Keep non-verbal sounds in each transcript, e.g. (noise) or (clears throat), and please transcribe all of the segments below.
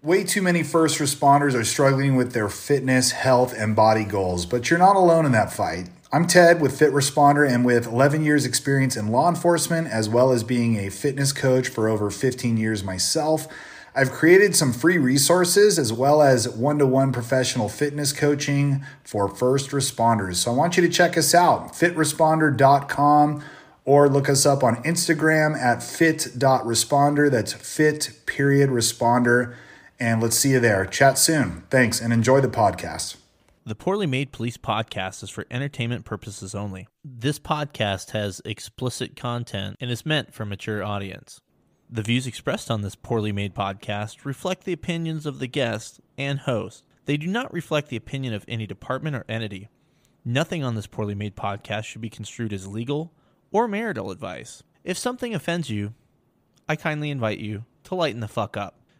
Way too many first responders are struggling with their fitness, health, and body goals, but you're not alone in that fight. I'm Ted with Fit Responder and with 11 years experience in law enforcement as well as being a fitness coach for over 15 years myself. I've created some free resources as well as one-to-one professional fitness coaching for first responders. So I want you to check us out, fitresponder.com or look us up on Instagram at fit.responder. That's fit period responder. And let's see you there. Chat soon. Thanks and enjoy the podcast. The Poorly Made Police podcast is for entertainment purposes only. This podcast has explicit content and is meant for mature audience. The views expressed on this poorly made podcast reflect the opinions of the guest and host. They do not reflect the opinion of any department or entity. Nothing on this poorly made podcast should be construed as legal or marital advice. If something offends you, I kindly invite you to lighten the fuck up.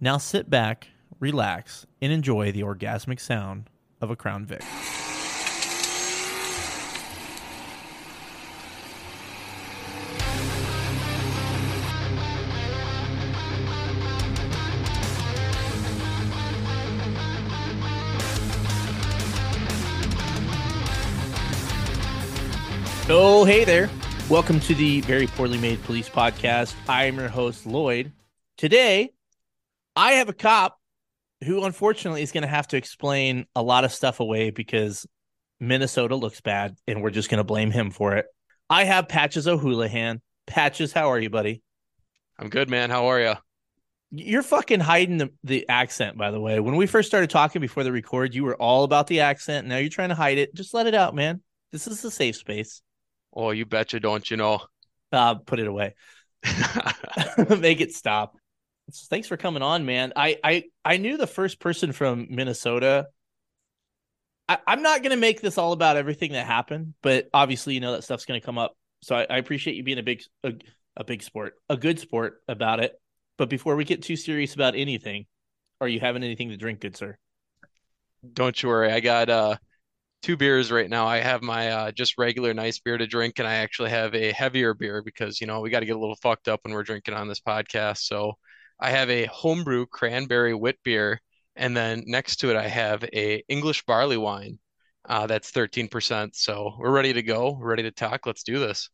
Now sit back relax, and enjoy the orgasmic sound of a Crown Vic. Oh, hey there. Welcome to the Very Poorly Made Police Podcast. I'm your host, Lloyd. Today, I have a cop who unfortunately is going to have to explain a lot of stuff away because Minnesota looks bad and we're just going to blame him for it. I have Patches O'Houlihan. Patches, how are you, buddy? I'm good, man. How are you? You're fucking hiding the, the accent, by the way. When we first started talking before the record, you were all about the accent. Now you're trying to hide it. Just let it out, man. This is a safe space. Oh, you betcha, don't you know? Uh, put it away. (laughs) (laughs) Make it stop thanks for coming on, man. I I I knew the first person from Minnesota. I, am not gonna make this all about everything that happened, but obviously, you know that stuff's gonna come up. So I, I appreciate you being a big a, a big sport, a good sport about it. But before we get too serious about anything, are you having anything to drink, good sir? Don't you worry. I got uh two beers right now. I have my uh, just regular nice beer to drink, and I actually have a heavier beer because you know we got to get a little fucked up when we're drinking on this podcast. So I have a homebrew cranberry wit beer, and then next to it I have a English barley wine. Uh, that's 13%. So we're ready to go. We're ready to talk. Let's do this.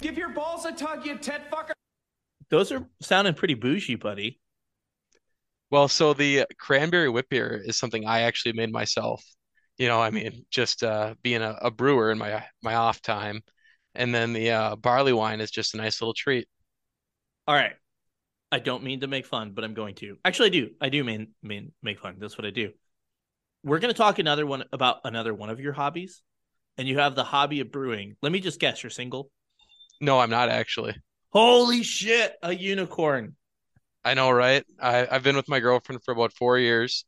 Give your balls a tug, you tet fucker. Those are sounding pretty bougie, buddy. Well, so the cranberry wit beer is something I actually made myself. You know, I mean, just uh, being a, a, brewer in my my off time, and then the uh, barley wine is just a nice little treat. All right, I don't mean to make fun, but I'm going to. Actually, I do. I do mean mean make fun. That's what I do. We're going to talk another one about another one of your hobbies, and you have the hobby of brewing. Let me just guess, you're single. No, I'm not actually. Holy shit, a unicorn! I know, right? I, I've been with my girlfriend for about four years.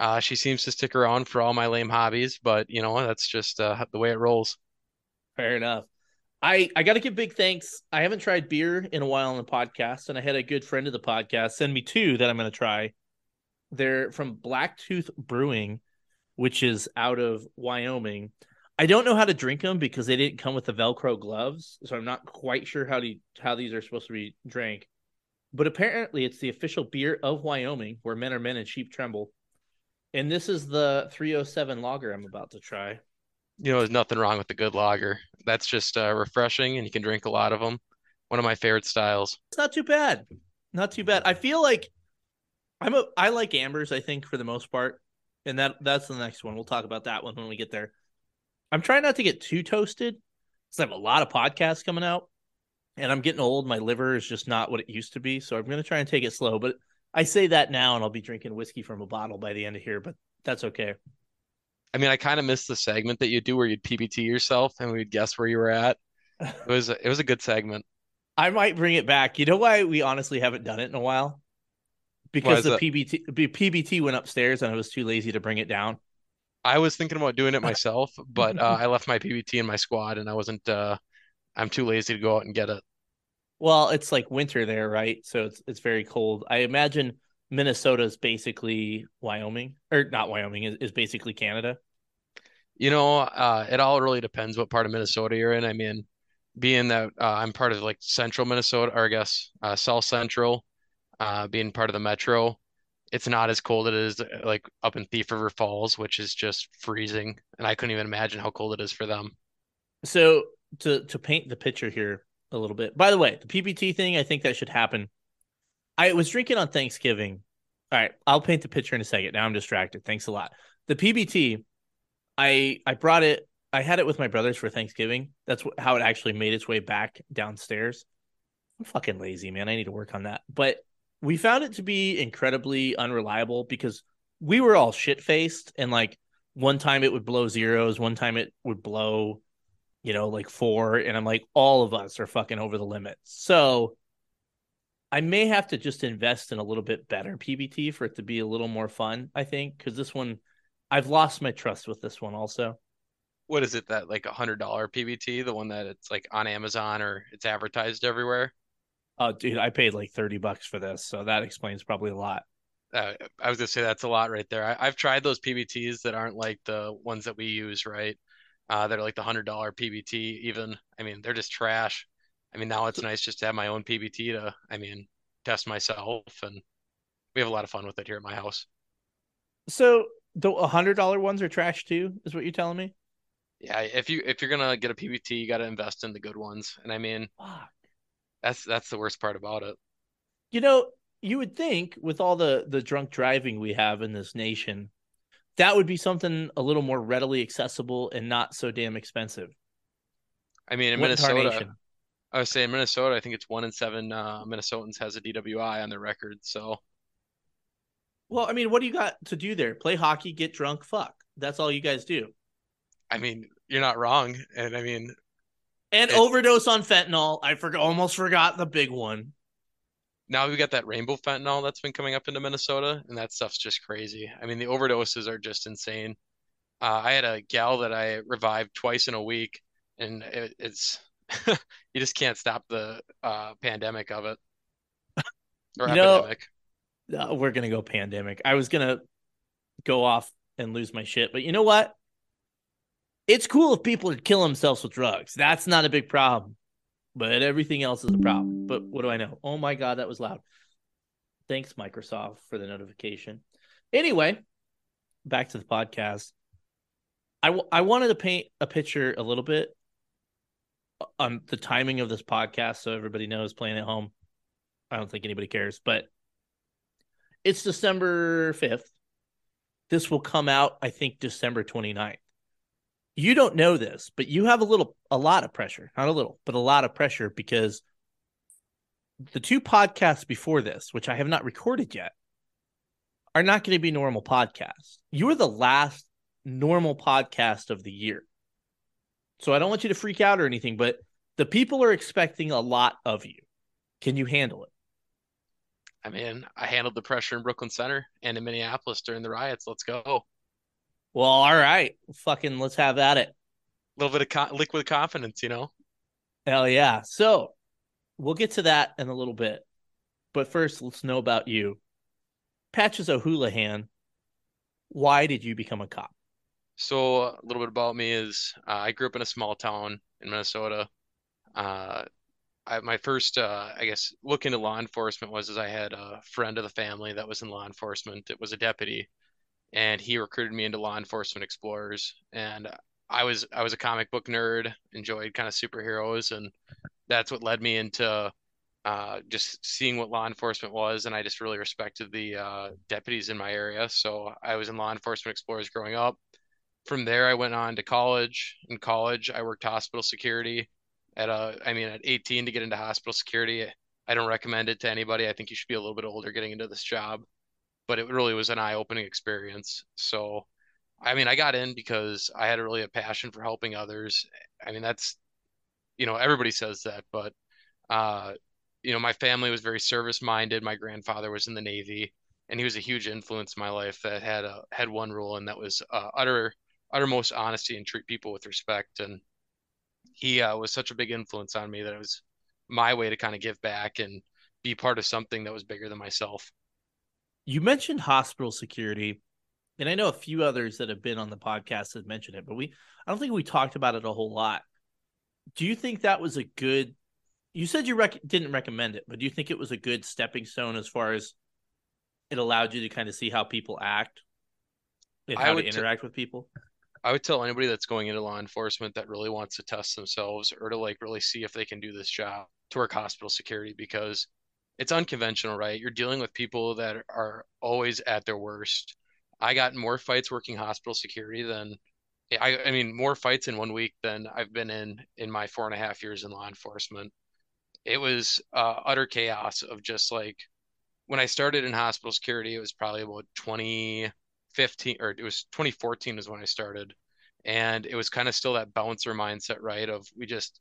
Uh, she seems to stick around for all my lame hobbies, but you know that's just uh, the way it rolls. Fair enough. I I got to give big thanks. I haven't tried beer in a while on the podcast, and I had a good friend of the podcast send me two that I'm going to try. They're from Blacktooth Brewing, which is out of Wyoming. I don't know how to drink them because they didn't come with the Velcro gloves, so I'm not quite sure how to how these are supposed to be drank. But apparently, it's the official beer of Wyoming, where men are men and sheep tremble. And this is the 307 lager I'm about to try you know, there's nothing wrong with the good lager. That's just uh, refreshing, and you can drink a lot of them. One of my favorite styles. It's not too bad. Not too bad. I feel like I'm a I like ambers. I think for the most part, and that that's the next one. We'll talk about that one when we get there. I'm trying not to get too toasted because I have a lot of podcasts coming out, and I'm getting old. My liver is just not what it used to be, so I'm going to try and take it slow. But I say that now, and I'll be drinking whiskey from a bottle by the end of here. But that's okay. I mean, I kind of missed the segment that you do where you'd PBT yourself and we'd guess where you were at. (laughs) It was it was a good segment. I might bring it back. You know why we honestly haven't done it in a while? because the that? PBT PBT went upstairs and I was too lazy to bring it down. I was thinking about doing it myself, (laughs) but uh, I left my PBT in my squad and I wasn't uh I'm too lazy to go out and get it. Well, it's like winter there, right? So it's it's very cold. I imagine Minnesota is basically Wyoming, or not Wyoming, is, is basically Canada. You know, uh it all really depends what part of Minnesota you're in. I mean, being that uh, I'm part of like central Minnesota, or I guess uh, South Central, uh, being part of the metro, it's not as cold as it is like up in Thief River Falls, which is just freezing, and I couldn't even imagine how cold it is for them. So to to paint the picture here a little bit. By the way, the PBT thing, I think that should happen. I was drinking on Thanksgiving. All right, I'll paint the picture in a second. Now I'm distracted. Thanks a lot. The PBT, I I brought it. I had it with my brothers for Thanksgiving. That's wh- how it actually made its way back downstairs. I'm fucking lazy, man. I need to work on that. But we found it to be incredibly unreliable because we were all shit faced and like one time it would blow zeros, one time it would blow, you know, like four. And I'm like, all of us are fucking over the limit. So I may have to just invest in a little bit better PBT for it to be a little more fun, I think, because this one, I've lost my trust with this one also. What is it that like a hundred dollar PBT, the one that it's like on Amazon or it's advertised everywhere? Oh, dude, I paid like 30 bucks for this. So that explains probably a lot. Uh, I was gonna say that's a lot right there. I, I've tried those PBTs that aren't like the ones that we use, right? Uh, that are like the hundred dollar PBT even. I mean, they're just trash. I mean, now it's nice just to have my own PBT to, I mean, test myself, and we have a lot of fun with it here at my house. So the $100 ones are trash too, is what you're telling me? Yeah, if you if you're gonna get a PBT, you got to invest in the good ones, and I mean, Fuck. that's that's the worst part about it. You know, you would think with all the the drunk driving we have in this nation, that would be something a little more readily accessible and not so damn expensive. I mean, in What Minnesota? I was saying Minnesota, I think it's one in seven uh, Minnesotans has a DWI on their record. So Well, I mean, what do you got to do there? Play hockey, get drunk, fuck. That's all you guys do. I mean, you're not wrong, and I mean, And overdose on fentanyl. I forgot almost forgot the big one. now we've got that rainbow fentanyl that's been coming up into Minnesota, and that stuff's just crazy. I mean, the overdoses are just insane. Uh, I had a gal that I revived twice in a week, and it, it's (laughs) you just can't stop the uh, pandemic of it or You know- epidemic. Uh, we're gonna go pandemic. I was gonna go off and lose my shit, but you know what? It's cool if people kill themselves with drugs. That's not a big problem. But everything else is a problem. But what do I know? Oh my god, that was loud. Thanks, Microsoft, for the notification. Anyway, back to the podcast. I, w- I wanted to paint a picture a little bit on the timing of this podcast so everybody knows playing at home. I don't think anybody cares, but it's December 5th. This will come out, I think, December 29th. You don't know this, but you have a little, a lot of pressure. Not a little, but a lot of pressure because the two podcasts before this, which I have not recorded yet, are not going to be normal podcasts. You are the last normal podcast of the year. So I don't want you to freak out or anything, but the people are expecting a lot of you. Can you handle it? I mean, I handled the pressure in Brooklyn Center and in Minneapolis during the riots. Let's go. Well, all right. Fucking let's have at it. A little bit of co liquid confidence, you know? Hell yeah. So we'll get to that in a little bit. But first, let's know about you. Patches O'Houlihan, why did you become a cop? So a little bit about me is uh, I grew up in a small town in Minnesota. Uh, I, my first, uh, I guess, look into law enforcement was as I had a friend of the family that was in law enforcement. It was a deputy, and he recruited me into Law Enforcement Explorers. And I was I was a comic book nerd, enjoyed kind of superheroes, and that's what led me into uh, just seeing what law enforcement was. And I just really respected the uh, deputies in my area. So I was in Law Enforcement Explorers growing up from there I went on to college. In college, I worked hospital security at a I mean at 18 to get into hospital security. I don't recommend it to anybody. I think you should be a little bit older getting into this job, but it really was an eye-opening experience. So, I mean, I got in because I had really a passion for helping others. I mean, that's you know, everybody says that, but uh you know, my family was very service minded. My grandfather was in the Navy, and he was a huge influence in my life that had a had one rule, and that was uh, utter uttermost honesty and treat people with respect. And he uh, was such a big influence on me that it was my way to kind of give back and be part of something that was bigger than myself. You mentioned hospital security, and I know a few others that have been on the podcast have mentioned it, but we I don't think we talked about it a whole lot. Do you think that was a good? You said you rec- didn't recommend it, but do you think it was a good stepping stone as far as it allowed you to kind of see how people act and how to interact t- with people? I would tell anybody that's going into law enforcement that really wants to test themselves or to like really see if they can do this job to work hospital security because it's unconventional, right? You're dealing with people that are always at their worst. I got more fights working hospital security than I, I mean, more fights in one week than I've been in in my four and a half years in law enforcement. It was uh, utter chaos of just like when I started in hospital security, it was probably about 2015 or it was 2014 is when I started. And it was kind of still that bouncer mindset, right? Of we just,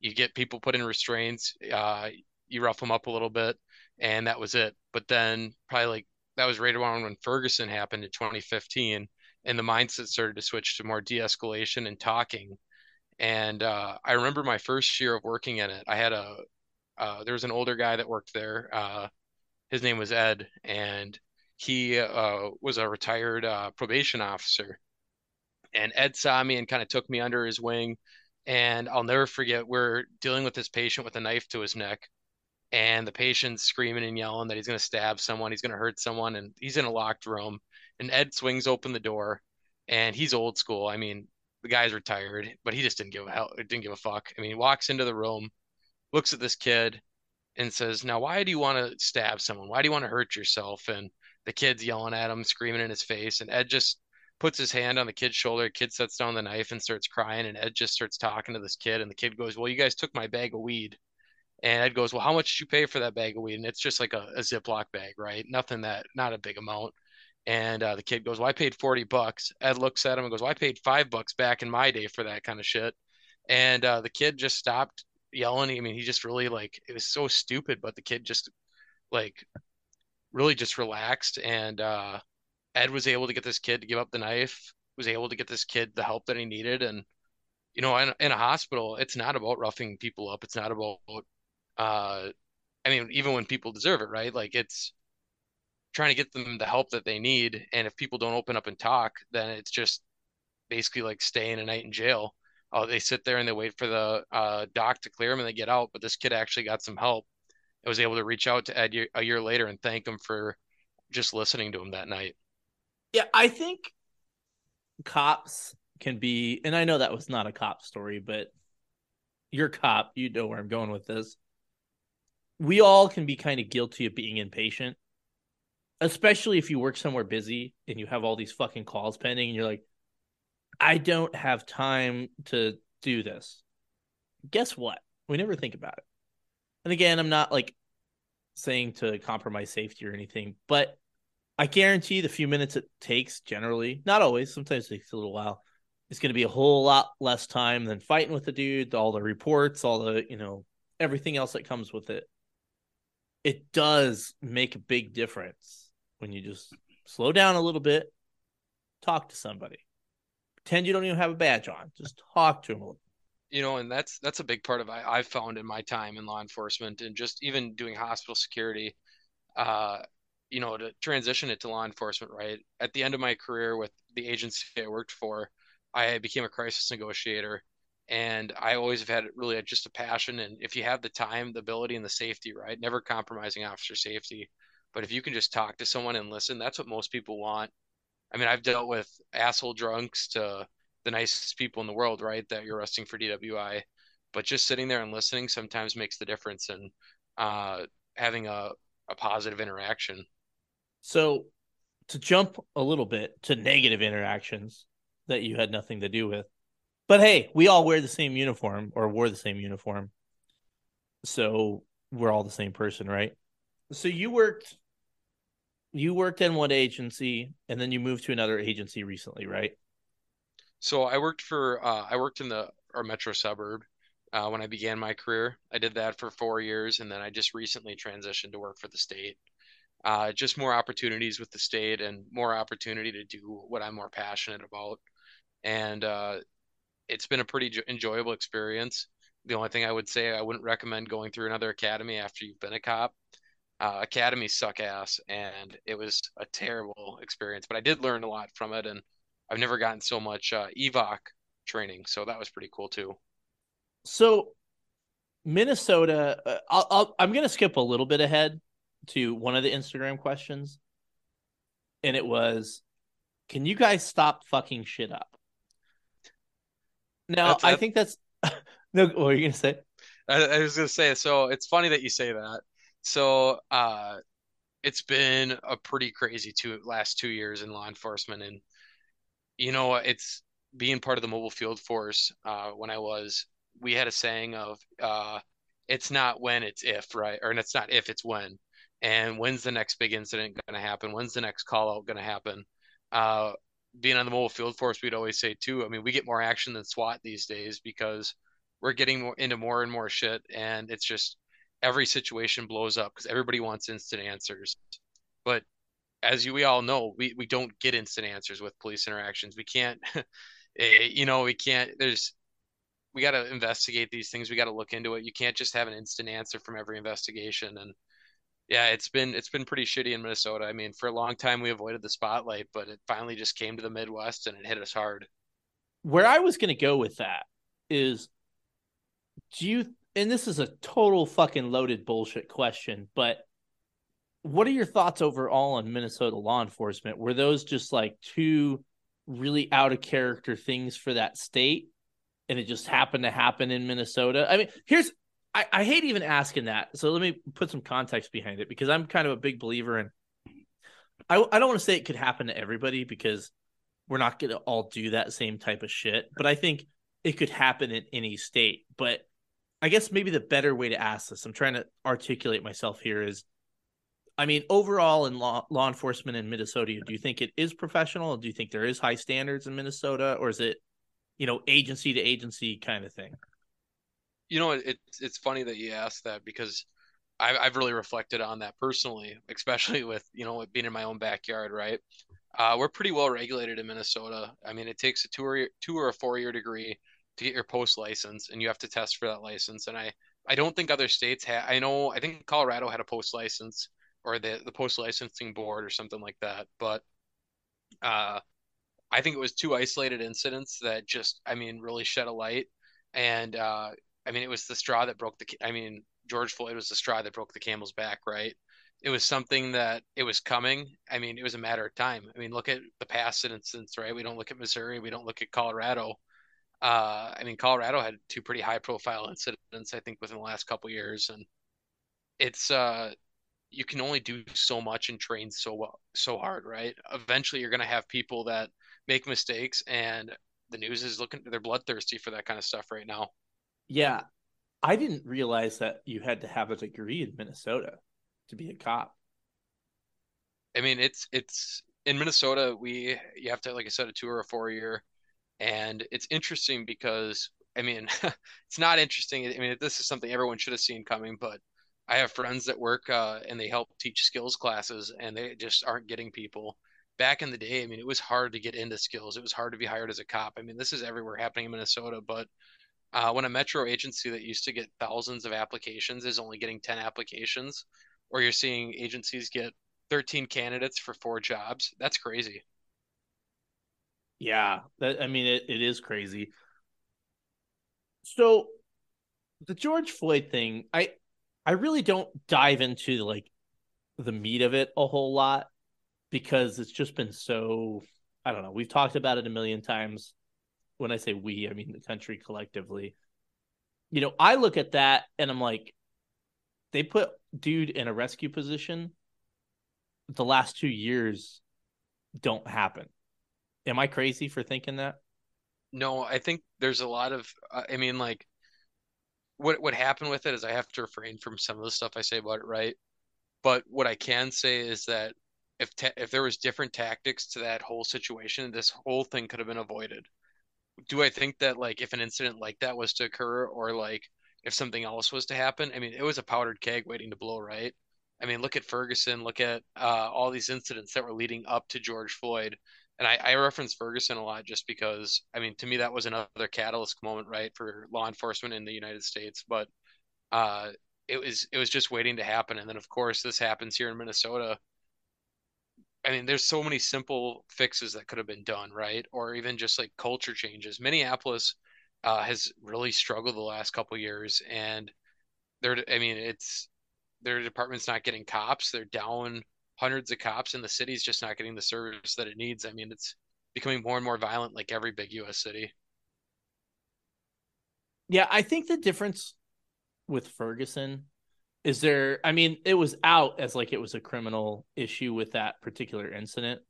you get people put in restraints, uh, you rough them up a little bit, and that was it. But then probably like that was right around when Ferguson happened in 2015, and the mindset started to switch to more de-escalation and talking. And uh, I remember my first year of working in it. I had a uh, there was an older guy that worked there. Uh, his name was Ed, and he uh, was a retired uh, probation officer. And Ed saw me and kind of took me under his wing. And I'll never forget, we're dealing with this patient with a knife to his neck and the patient's screaming and yelling that he's going to stab someone, he's going to hurt someone, and he's in a locked room. And Ed swings open the door, and he's old school. I mean, the guy's retired, but he just didn't give a hell, didn't give a fuck. I mean, he walks into the room, looks at this kid, and says, "Now, why do you want to stab someone? Why do you want to hurt yourself?" And the kid's yelling at him, screaming in his face, and Ed just puts his hand on the kid's shoulder. Kid sets down the knife and starts crying, and Ed just starts talking to this kid, and the kid goes, "Well, you guys took my bag of weed." And Ed goes, Well, how much did you pay for that bag of weed? And it's just like a, a Ziploc bag, right? Nothing that, not a big amount. And uh, the kid goes, Well, I paid 40 bucks. Ed looks at him and goes, Well, I paid five bucks back in my day for that kind of shit. And uh, the kid just stopped yelling. I mean, he just really like, it was so stupid, but the kid just like really just relaxed. And uh, Ed was able to get this kid to give up the knife, was able to get this kid the help that he needed. And, you know, in, in a hospital, it's not about roughing people up. It's not about uh, I mean, even when people deserve it, right? Like it's trying to get them the help that they need. And if people don't open up and talk, then it's just basically like staying a night in jail. Oh, they sit there and they wait for the uh, doc to clear them and they get out. But this kid actually got some help. I was able to reach out to Ed a year later and thank him for just listening to him that night. Yeah, I think cops can be, and I know that was not a cop story, but you're cop, you know where I'm going with this we all can be kind of guilty of being impatient, especially if you work somewhere busy and you have all these fucking calls pending and you're like, I don't have time to do this. Guess what? We never think about it. And again, I'm not like saying to compromise safety or anything, but I guarantee the few minutes it takes generally, not always, sometimes it takes a little while, it's going to be a whole lot less time than fighting with the dude, all the reports, all the, you know, everything else that comes with it it does make a big difference when you just slow down a little bit, talk to somebody. Pretend you don't even have a badge on. Just talk to them a little. You know, and that's that's a big part of I, I've found in my time in law enforcement and just even doing hospital security. Uh, you know, to transition it to law enforcement, right? At the end of my career with the agency I worked for, I became a crisis negotiator and I always have had really just a passion. And if you have the time, the ability, and the safety, right, never compromising officer safety. But if you can just talk to someone and listen, that's what most people want. I mean, I've dealt with asshole drunks to the nicest people in the world, right, that you're arresting for DWI. But just sitting there and listening sometimes makes the difference in uh, having a, a positive interaction. So, to jump a little bit to negative interactions that you had nothing to do with, but hey, we all wear the same uniform or wore the same uniform. So we're all the same person, right? So you worked you worked in one agency and then you moved to another agency recently, right? So I worked for uh, I worked in the our metro suburb uh, when I began my career. I did that for four years, and then I just recently transitioned to work for the state. Uh, just more opportunities with the state and more opportunity to do what I'm more passionate about. And uh, it's been a pretty enjoyable experience. The only thing I would say, I wouldn't recommend going through another academy after you've been a cop. Uh, academies suck ass, and it was a terrible experience. But I did learn a lot from it, and I've never gotten so much uh, evoc training, so that was pretty cool too. So, Minnesota, uh, I'll, I'll, I'm going to skip a little bit ahead to one of the Instagram questions, and it was, "Can you guys stop fucking shit up?" Now, that's, I think that's (laughs) no. What are you gonna say? I, I was gonna say. So it's funny that you say that. So, uh, it's been a pretty crazy two last two years in law enforcement, and you know, it's being part of the mobile field force. Uh, when I was, we had a saying of, uh, "It's not when, it's if," right? Or it's not if, it's when. And when's the next big incident going to happen? When's the next call out going to happen? Uh, being on the mobile field force, we'd always say too. I mean, we get more action than SWAT these days because we're getting more into more and more shit, and it's just every situation blows up because everybody wants instant answers. But as you, we all know, we we don't get instant answers with police interactions. We can't, (laughs) eh, you know, we can't. There's we got to investigate these things. We got to look into it. You can't just have an instant answer from every investigation, and yeah, it's been it's been pretty shitty in Minnesota. I mean, for a long time we avoided the spotlight, but it finally just came to the Midwest and it hit us hard. Where I was going to go with that is do you and this is a total fucking loaded bullshit question, but what are your thoughts overall on Minnesota law enforcement? Were those just like two really out of character things for that state and it just happened to happen in Minnesota? I mean, here's I, I hate even asking that. So let me put some context behind it because I'm kind of a big believer in. I I don't want to say it could happen to everybody because we're not going to all do that same type of shit, but I think it could happen in any state. But I guess maybe the better way to ask this, I'm trying to articulate myself here is I mean, overall in law law enforcement in Minnesota, do you think it is professional? Do you think there is high standards in Minnesota, or is it, you know, agency to agency kind of thing? you know, it's it's funny that you asked that because I've I've really reflected on that personally, especially with you know being in my own backyard. Right, uh, we're pretty well regulated in Minnesota. I mean, it takes a two or two or a four year degree to get your post license, and you have to test for that license. And I I don't think other states have. I know I think Colorado had a post license or the the post licensing board or something like that, but uh, I think it was two isolated incidents that just I mean really shed a light and uh, I mean, it was the straw that broke the. I mean, George Floyd was the straw that broke the camel's back, right? It was something that it was coming. I mean, it was a matter of time. I mean, look at the past incidents, right? We don't look at Missouri. We don't look at Colorado. Uh, I mean, Colorado had two pretty high-profile incidents, I think, within the last couple years, and it's uh, you can only do so much and train so well, so hard, right? Eventually, you're going to have people that make mistakes, and the news is looking they're bloodthirsty for that kind of stuff right now. Yeah. I didn't realize that you had to have a degree in Minnesota to be a cop. I mean, it's it's in Minnesota. We you have to, like I said, a two or a four year, and it's interesting because I mean, (laughs) it's not interesting. I mean, this is something everyone should have seen coming, but I have friends that work uh, and they help teach skills classes, and they just aren't getting people. Back in the day, I mean, it was hard to get into skills. It was hard to be hired as a cop. I mean, this is everywhere happening in Minnesota, but uh, when a metro agency that used to get thousands of applications is only getting 10 applications, or you're seeing agencies get 13 candidates for four jobs, that's crazy. Yeah, that, I mean, it, it is crazy. So the George Floyd thing, I I really don't dive into like the meat of it a whole lot because it's just been so I don't know. We've talked about it a million times when I say we, I mean the country collectively. You know, I look at that and I'm like, they put dude in a rescue position. The last two years don't happen. Am I crazy for thinking that? No, I think there's a lot of. Uh, I mean, like, what what happened with it is I have to refrain from some of the stuff I say about it, right? But what I can say is that if ta- if there was different tactics to that whole situation, this whole thing could have been avoided do I think that like if an incident like that was to occur or like if something else was to happen, I mean, it was a powdered keg waiting to blow, right? I mean, look at Ferguson, look at uh, all these incidents that were leading up to George Floyd. And I, I reference Ferguson a lot just because, I mean, to me, that was another catalyst moment, right, for law enforcement in the United States. But uh, it was it was just waiting to happen. And then, of course, this happens here in Minnesota. I mean, there's so many simple fixes that could have been done, right? Or even just like culture changes. Minneapolis uh, has really struggled the last couple years, and they're, I mean, it's their department's not getting cops. They're down hundreds of cops, and the city's just not getting the service that it needs. I mean, it's becoming more and more violent, like every big U.S. city. Yeah, I think the difference with Ferguson is there. I mean, it was out as like it was a criminal issue with that particular incident,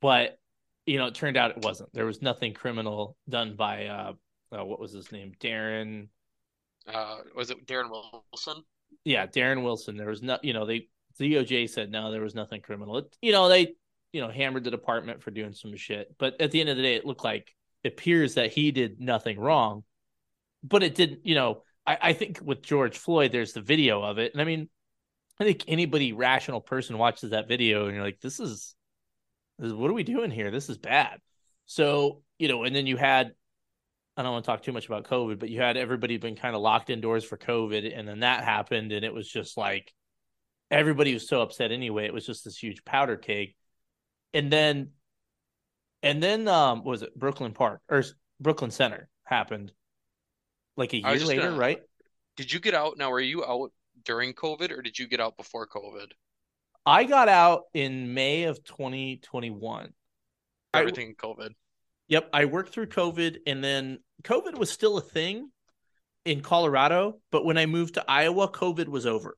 but you know, it turned out it wasn't. There was nothing criminal done by uh, uh what was his name, Darren. Uh, was it Darren Wilson? yeah, Darren Wilson. There was no, you know, they DOJ said no, there was nothing criminal. It, you know, they, you know, hammered the department for doing some shit. But at the end of the day, it looked like it appears that he did nothing wrong. But it didn't, you know, I, I think with George Floyd, there's the video of it. And I mean, I think anybody rational person watches that video and you're like, this is, this is what are we doing here? This is bad. So, you know, and then you had I don't want to talk too much about COVID, but you had everybody been kind of locked indoors for COVID, and then that happened, and it was just like everybody was so upset anyway. It was just this huge powder keg, and then, and then, um, was it Brooklyn Park or Brooklyn Center happened like a year later, gonna, right? Did you get out? Now, were you out during COVID, or did you get out before COVID? I got out in May of 2021. Everything I, COVID. Yep, I worked through COVID, and then COVID was still a thing in Colorado, but when I moved to Iowa, COVID was over.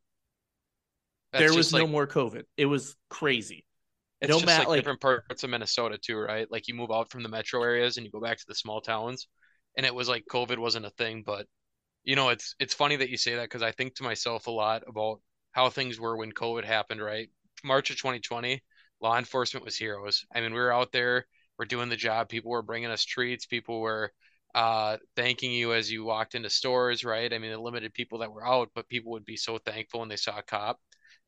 That's there was like, no more COVID. It was crazy. It's no just mat, like, like different parts of Minnesota too, right? Like you move out from the metro areas and you go back to the small towns, and it was like COVID wasn't a thing. But you know, it's it's funny that you say that because I think to myself a lot about how things were when COVID happened. Right, March of 2020, law enforcement was heroes. I mean, we were out there we're doing the job. People were bringing us treats. People were uh, thanking you as you walked into stores, right? I mean, the limited people that were out, but people would be so thankful when they saw a cop.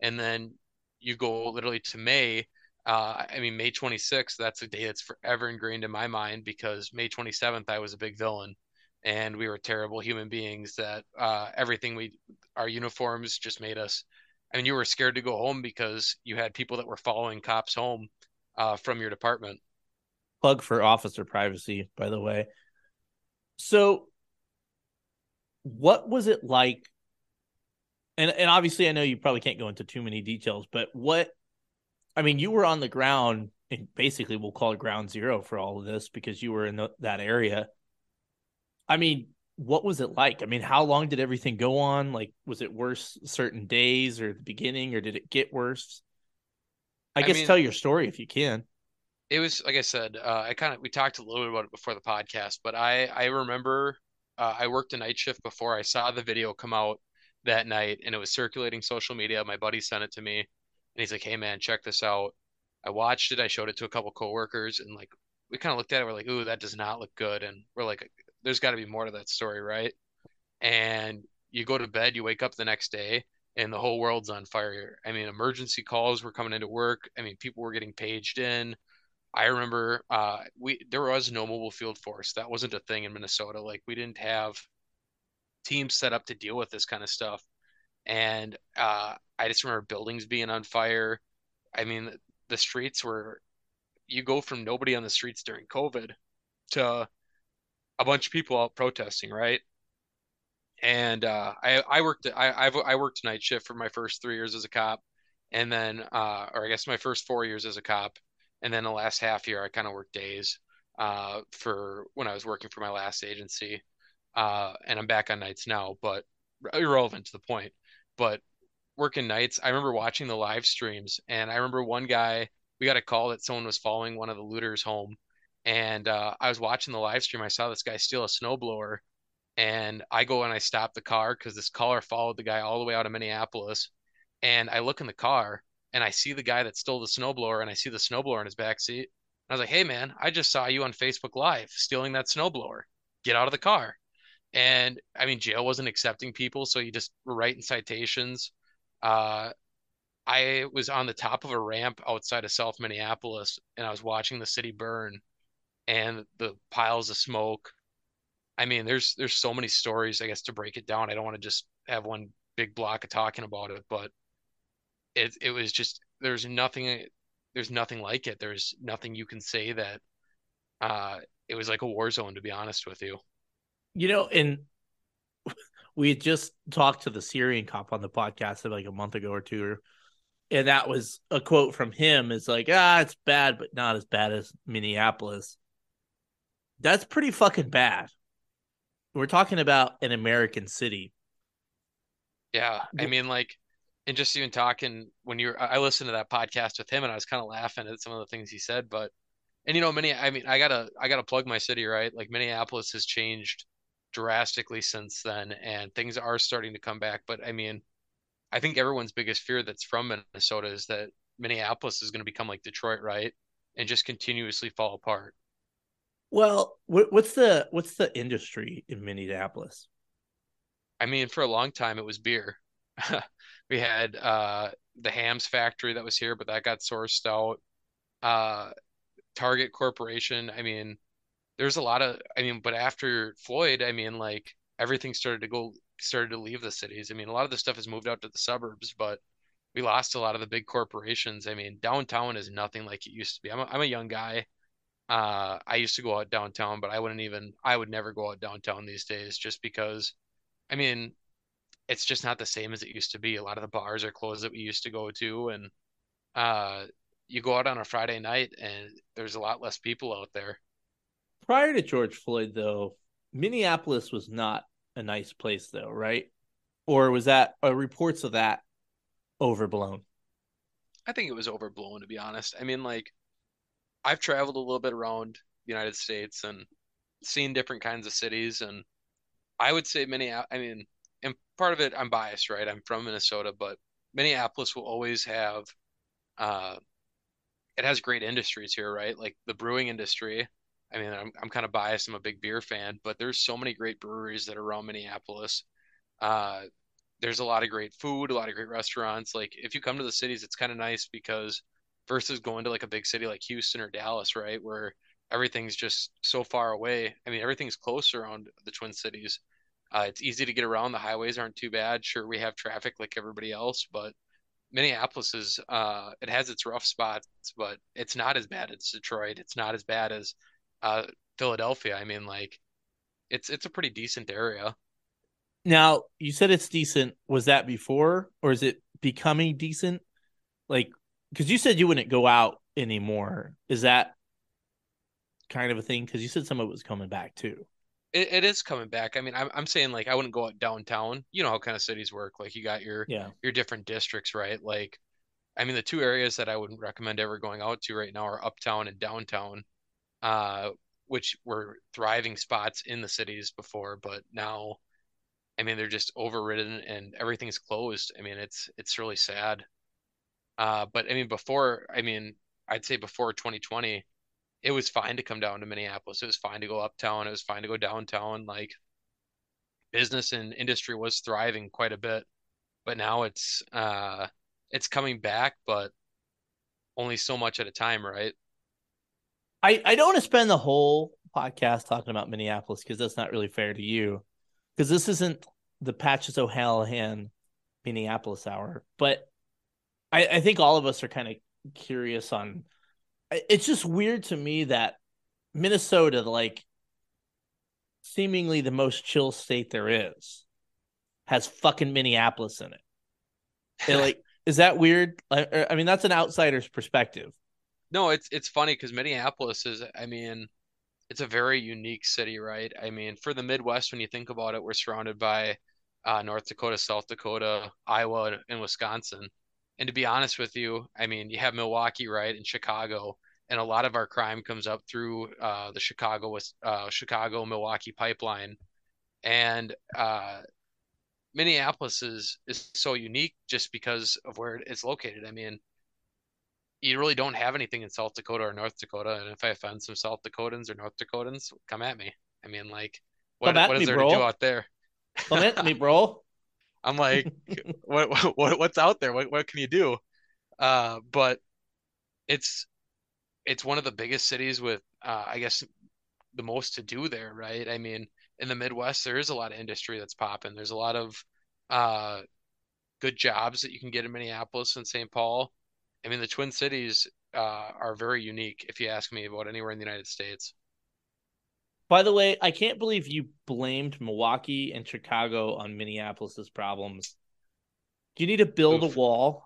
And then you go literally to May. Uh, I mean, May 26th, that's a day that's forever ingrained in my mind because May 27th, I was a big villain and we were terrible human beings that uh, everything we, our uniforms just made us. I mean, you were scared to go home because you had people that were following cops home uh, from your department plug for officer privacy, by the way. So, what was it like? And and obviously, I know you probably can't go into too many details, but what? I mean, you were on the ground, and basically, we'll call it ground zero for all of this because you were in the, that area. I mean, what was it like? I mean, how long did everything go on? Like, was it worse certain days or the beginning, or did it get worse? I, I guess mean, tell your story if you can it was like I said, uh, I kind of we talked a little bit about it before the podcast, but I I remember uh, I worked a night shift before I saw the video come out that night, and it was circulating social media. My buddy sent it to me, and he's like, "Hey man, check this out." I watched it. I showed it to a couple coworkers, and like we kind of looked at it. We're like, "Ooh, that does not look good," and we're like, "There's got to be more to that story, right?" And you go to bed, you wake up the next day, and the whole world's on fire. I mean, emergency calls were coming into work. I mean, people were getting paged in. I remember uh, we there was no mobile field force. That wasn't a thing in Minnesota. Like we didn't have teams set up to deal with this kind of stuff. And uh, I just remember buildings being on fire. I mean, the streets were you go from nobody on the streets during COVID to a bunch of people out protesting, right? And uh, I I worked I I've, I worked night shift for my first three years as a cop, and then uh, or I guess my first four years as a cop, and then the last half year I kind of worked days uh, for when I was working for my last agency, uh, and I'm back on nights now, but irrelevant to the point. But working nights, I remember watching the live streams, and I remember one guy we got a call that someone was following one of the looters home, and uh, I was watching the live stream. I saw this guy steal a snowblower, and I go and I stop the car because this caller followed the guy all the way out of Minneapolis, and I look in the car and I see the guy that stole the snowblower and I see the snowblower in his back seat. I was like, "Hey man, I just saw you on Facebook Live stealing that snowblower. Get out of the car." And I mean, jail wasn't accepting people, so you just were writing citations. Uh, I was on the top of a ramp outside of South Minneapolis, and I was watching the city burn, and the piles of smoke. I mean, there's there's so many stories, I guess, to break it down. I don't want to just have one big block of talking about it, but it it was just there's nothing there's nothing like it. There's nothing you can say that uh it was like a war zone to be honest with you. You know, and (laughs) we just talked to the Syrian cop on the podcast like a month ago or two, and that was a quote from him. Is like, ah, it's bad, but not as bad as Minneapolis. That's pretty fucking bad. We're talking about an American city. Yeah, I mean, like, and just even talking when you're, I listened to that podcast with him, and I was kind of laughing at some of the things he said. But, and you know, many, I mean, I gotta, I gotta plug my city, right? Like Minneapolis has changed drastically since then, and things are starting to come back. But I mean, I think everyone's biggest fear that's from Minnesota is that Minneapolis is going to become like Detroit, right? And just continuously fall apart. Well, what's the what's the industry in Minneapolis? I mean, for a long time it was beer. (laughs) we had uh, the Hamm's factory that was here, but that got sourced out. Uh, Target Corporation. I mean, there's a lot of. I mean, but after Floyd, I mean, like everything started to go started to leave the cities. I mean, a lot of the stuff has moved out to the suburbs, but we lost a lot of the big corporations. I mean, downtown is nothing like it used to be. I'm a, I'm a young guy. Uh, I used to go out downtown, but I wouldn't even, I would never go out downtown these days just because, I mean, it's just not the same as it used to be. A lot of the bars are closed that we used to go to. And, uh, you go out on a Friday night and there's a lot less people out there. Prior to George Floyd, though, Minneapolis was not a nice place, though, right? Or was that uh, reports of that overblown? I think it was overblown, to be honest. I mean, like, I've traveled a little bit around the United States and seen different kinds of cities, and I would say Minneapolis. I mean, and part of it, I'm biased, right? I'm from Minnesota, but Minneapolis will always have. Uh, it has great industries here, right? Like the brewing industry. I mean, I'm I'm kind of biased. I'm a big beer fan, but there's so many great breweries that are around Minneapolis. Uh, there's a lot of great food, a lot of great restaurants. Like if you come to the cities, it's kind of nice because versus going to like a big city like Houston or Dallas, right? Where everything's just so far away. I mean, everything's close around the Twin Cities. Uh, it's easy to get around. The highways aren't too bad. Sure, we have traffic like everybody else, but Minneapolis is uh, it has its rough spots, but it's not as bad as Detroit. It's not as bad as uh, Philadelphia. I mean, like it's it's a pretty decent area. Now you said it's decent. Was that before, or is it becoming decent? Like because you said you wouldn't go out anymore. Is that kind of a thing? Because you said some of it was coming back too. It, it is coming back. I mean, I'm I'm saying like I wouldn't go out downtown. You know how kind of cities work. Like you got your yeah your different districts, right? Like, I mean, the two areas that I wouldn't recommend ever going out to right now are uptown and downtown, uh, which were thriving spots in the cities before, but now, I mean, they're just overridden and everything's closed. I mean, it's it's really sad. Uh, but I mean, before, I mean, I'd say before 2020, it was fine to come down to Minneapolis. It was fine to go uptown. It was fine to go downtown. Like business and industry was thriving quite a bit, but now it's uh, it's coming back, but only so much at a time, right? I I don't want to spend the whole podcast talking about Minneapolis because that's not really fair to you, because this isn't the Patches O'Houlihan Minneapolis hour, but I, I think all of us are kind of curious on. It's just weird to me that Minnesota, like seemingly the most chill state there is, has fucking Minneapolis in it. like, (laughs) is that weird? I, I mean, that's an outsider's perspective. No, it's it's funny because Minneapolis is. I mean, it's a very unique city, right? I mean, for the Midwest, when you think about it, we're surrounded by uh, North Dakota, South Dakota, Iowa, and Wisconsin. And to be honest with you, I mean, you have Milwaukee, right, and Chicago, and a lot of our crime comes up through uh, the Chicago, uh, Chicago Milwaukee pipeline, and uh, Minneapolis is is so unique just because of where it's located. I mean, you really don't have anything in South Dakota or North Dakota. And if I offend some South Dakotans or North Dakotans, come at me. I mean, like, what, what is me, there bro. to do out there? Come at me, bro. (laughs) I'm like, (laughs) what, what what's out there? What what can you do? Uh, but it's it's one of the biggest cities with uh, I guess the most to do there, right? I mean, in the Midwest, there is a lot of industry that's popping. There's a lot of uh, good jobs that you can get in Minneapolis and St. Paul. I mean, the Twin Cities uh, are very unique, if you ask me, about anywhere in the United States. By the way, I can't believe you blamed Milwaukee and Chicago on Minneapolis's problems. Do you need to build Oof. a wall?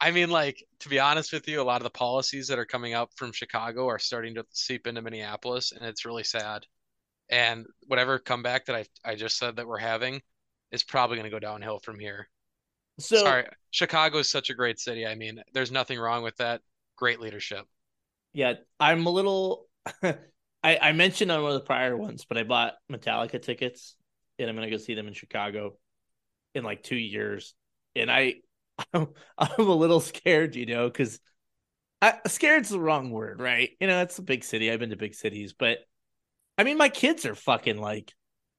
I mean, like, to be honest with you, a lot of the policies that are coming up from Chicago are starting to seep into Minneapolis, and it's really sad. And whatever comeback that I I just said that we're having is probably going to go downhill from here. So Sorry, Chicago is such a great city. I mean, there's nothing wrong with that. Great leadership. yeah, I'm a little. (laughs) I I mentioned on one of the prior ones, but I bought Metallica tickets, and I'm gonna go see them in Chicago in like two years, and I (laughs) I'm, I'm a little scared, you know, because I scared's the wrong word, right? You know, it's a big city. I've been to big cities, but I mean, my kids are fucking like,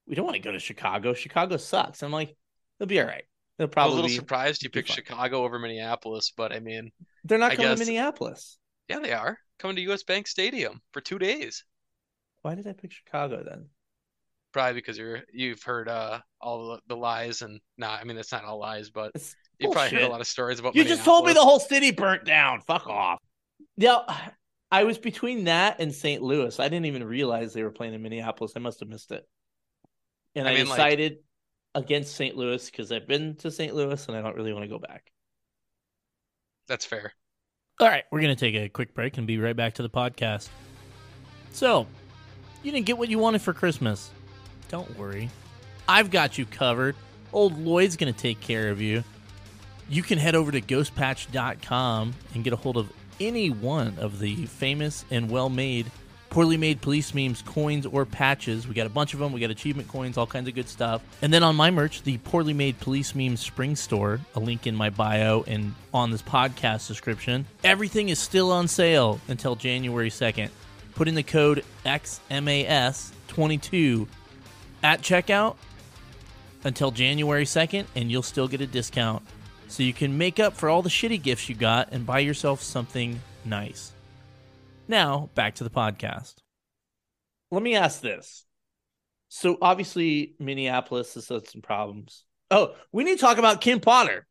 we don't want to go to Chicago. Chicago sucks. I'm like, they'll be all right. They'll I was a little surprised you picked fine. Chicago over Minneapolis, but I mean, They're not I coming guess- to Minneapolis. yeah, they are coming to US Bank Stadium for two days. Why did I pick Chicago then? Probably because you're you've heard uh all the, the lies and nah, I mean that's not all lies, but It's you've probably heard a lot of stories about You just told me the whole city burnt down. Fuck off. Yeah, I was between that and St. Louis. I didn't even realize they were playing in Minneapolis. I must have missed it. And I, I mean, like- decided against St. Louis because I've been to St. Louis and I don't really want to go back. That's fair. All right, we're going to take a quick break and be right back to the podcast. So, you didn't get what you wanted for Christmas. Don't worry. I've got you covered. Old Lloyd's going to take care of you. You can head over to ghostpatch.com and get a hold of any one of the famous and well made, poorly made police memes, coins, or patches. We got a bunch of them. We got achievement coins, all kinds of good stuff. And then on my merch, the poorly made police memes spring store, a link in my bio and on this podcast description. Everything is still on sale until January 2nd. Put in the code XMAS22 at checkout until January 2nd, and you'll still get a discount. So you can make up for all the shitty gifts you got and buy yourself something nice. Now, back to the podcast. Let me ask this. So, obviously, Minneapolis has had some problems. Oh, we need to talk about Kim Potter.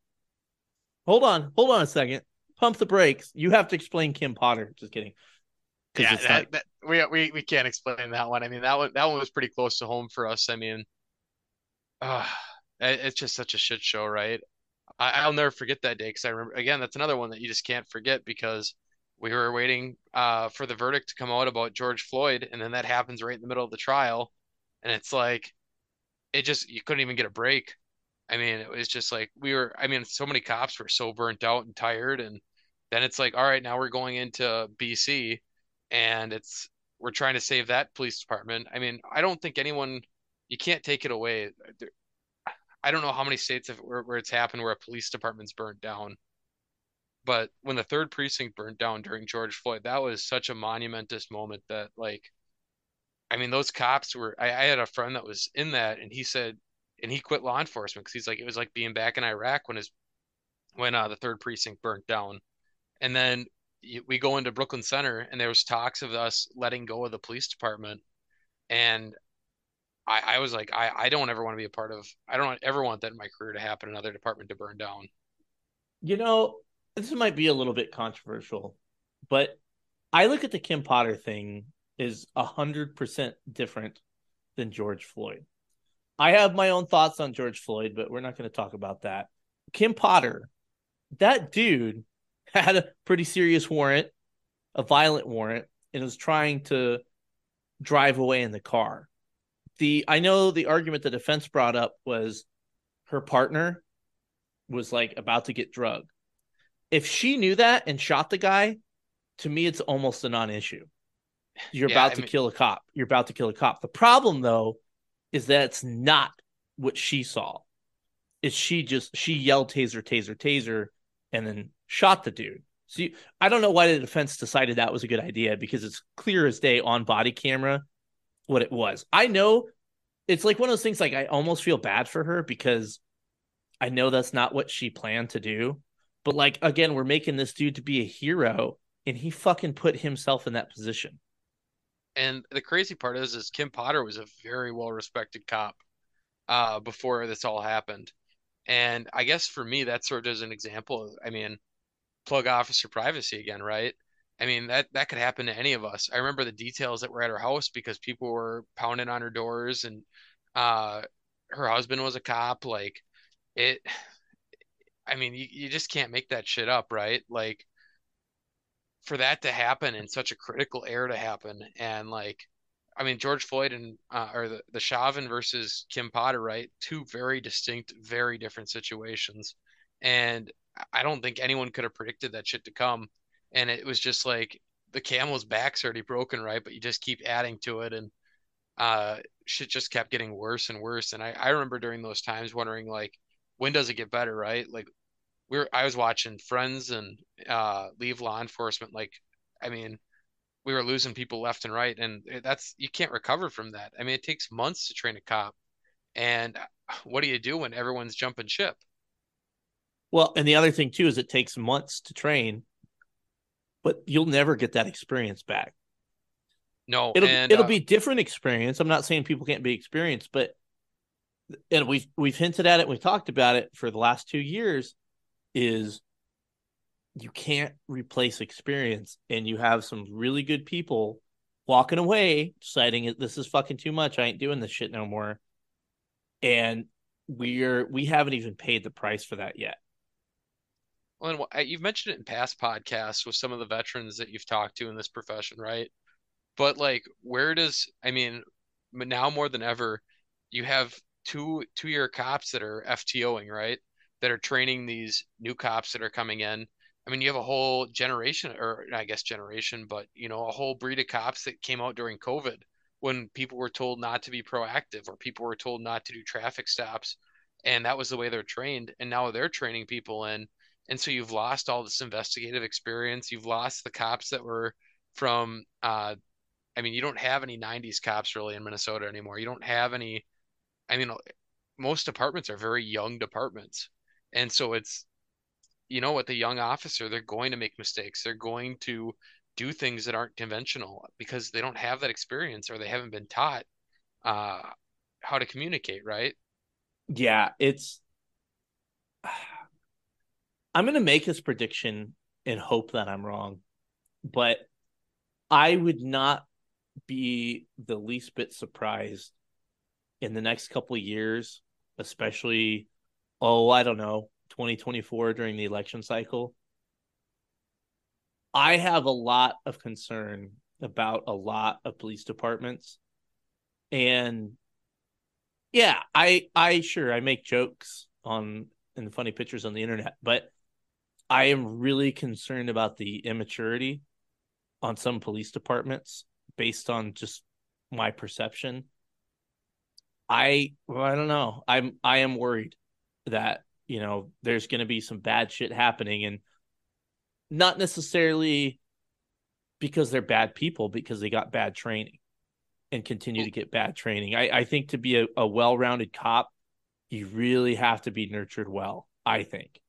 Hold on. Hold on a second. Pump the brakes. You have to explain Kim Potter. Just kidding. 'Cause Yeah, it's that, not- that, we, we we can't explain that one. I mean, that one that one was pretty close to home for us. I mean, uh, (sighs) it- it's just such a shit show, right? I, I'll never forget that day because I remember again. That's another one that you just can't forget because we were waiting uh, for the verdict to come out about George Floyd, and then that happens right in the middle of the trial, and it's like it just you couldn't even get a break. I mean, it was just like we were. I mean, so many cops were so burnt out and tired, and then it's like, all right, now we're going into BC and it's we're trying to save that police department. I mean, I don't think anyone you can't take it away. I don't know how many states have, where, where it's happened where a police department's burnt down. But when the third precinct burnt down during George Floyd, that was such a monumentous moment that like I mean, those cops were I, I had a friend that was in that and he said and he quit law enforcement because he's like it was like being back in Iraq when his when uh, the third precinct burnt down. And then we go into Brooklyn Center and there was talks of us letting go of the police department. And I, I was like, I, I don't ever want to be a part of, I don't ever want that in my career to happen, another department to burn down. You know, this might be a little bit controversial, but I look at the Kim Potter thing is a hundred percent different than George Floyd. I have my own thoughts on George Floyd, but we're not going to talk about that. Kim Potter, that dude had a pretty serious warrant, a violent warrant, and was trying to drive away in the car. The I know the argument the defense brought up was her partner was like about to get drugged. If she knew that and shot the guy, to me it's almost a non-issue. You're Yeah, about I to mean- kill a cop. You're about to kill a cop. The problem though is that it's not what she saw. Is she just she yelled taser taser taser and then shot the dude. So you, I don't know why the defense decided that was a good idea because it's clear as day on body camera what it was. I know it's like one of those things like I almost feel bad for her because I know that's not what she planned to do. But like again, we're making this dude to be a hero and he fucking put himself in that position. And the crazy part is, is Kim Potter was a very well respected cop uh, before this all happened. And I guess for me, that served as an example. I mean, plug officer privacy again, right? I mean, that that could happen to any of us. I remember the details that were at her house because people were pounding on her doors, and uh, her husband was a cop. Like it, I mean, you, you just can't make that shit up, right? Like for that to happen in such a critical era to happen and like I mean George Floyd and uh, or the, the Chauvin versus Kim Potter, right? Two very distinct, very different situations. And I don't think anyone could have predicted that shit to come. And it was just like the camel's back's already broken, right? But you just keep adding to it and uh shit just kept getting worse and worse. And I, I remember during those times wondering like when does it get better, right? Like we were I was watching Friends and uh, leave law enforcement. Like, I mean, we were losing people left and right, and that's you can't recover from that. I mean, it takes months to train a cop, and (sighs) what do you do when everyone's jumping ship? Well, and the other thing too is it takes months to train, but you'll never get that experience back. No, it'll and, it'll uh, be different experience. I'm not saying people can't be experienced, but and we've we've hinted at it, we've talked about it for the last two years is you can't replace experience and you have some really good people walking away deciding this is fucking too much i ain't doing this shit no more. And we're we haven't even paid the price for that yet. Well, and you've mentioned it in past podcasts with some of the veterans that you've talked to in this profession right? But like where does i mean now more than ever you have two two year cops that are ftoing right that are training these new cops that are coming in. I mean, you have a whole generation, or I guess generation, but you know, a whole breed of cops that came out during COVID when people were told not to be proactive or people were told not to do traffic stops, and that was the way they're trained. And now they're training people in, and so you've lost all this investigative experience. You've lost the cops that were from. Uh, I mean, you don't have any '90s cops really in Minnesota anymore. You don't have any. I mean, most departments are very young departments and so it's, you know, with the young officer, they're going to make mistakes. They're going to do things that aren't conventional because they don't have that experience or they haven't been taught uh, how to communicate, right? Yeah, it's. (sighs) I'm going to make this prediction and hope that I'm wrong, but I would not be the least bit surprised in the next couple years, especially oh, I don't know, 2024 during the election cycle. I have a lot of concern about a lot of police departments. And yeah, I I sure I make jokes on and funny pictures on the internet, but I am really concerned about the immaturity on some police departments based on just my perception. I well, I don't know. I'm I am worried that you know there's going to be some bad shit happening and not necessarily because they're bad people because they got bad training and continue to get bad training. I, I think to be a, a well-rounded cop you really have to be nurtured well i think.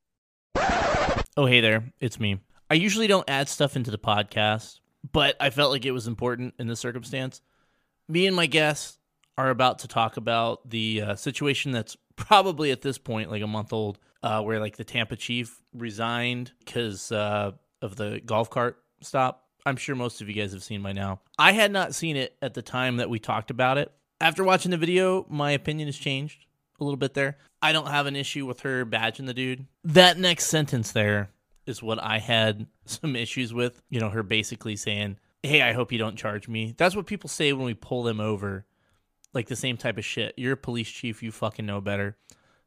Oh hey there. It's me. I usually don't add stuff into the podcast but i felt like it was important in this circumstance. Me and my guests are about to talk about the uh, situation that's probably at this point like a month old, uh, where like the Tampa Chief resigned because uh, of the golf cart stop. I'm sure most of you guys have seen by now. I had not seen it at the time that we talked about it. After watching the video, my opinion has changed a little bit there. I don't have an issue with her badging the dude. That next sentence there is what I had (laughs) some issues with. You know, her basically saying, Hey, I hope you don't charge me. That's what people say when we pull them over like the same type of shit. You're a police chief, you fucking know better.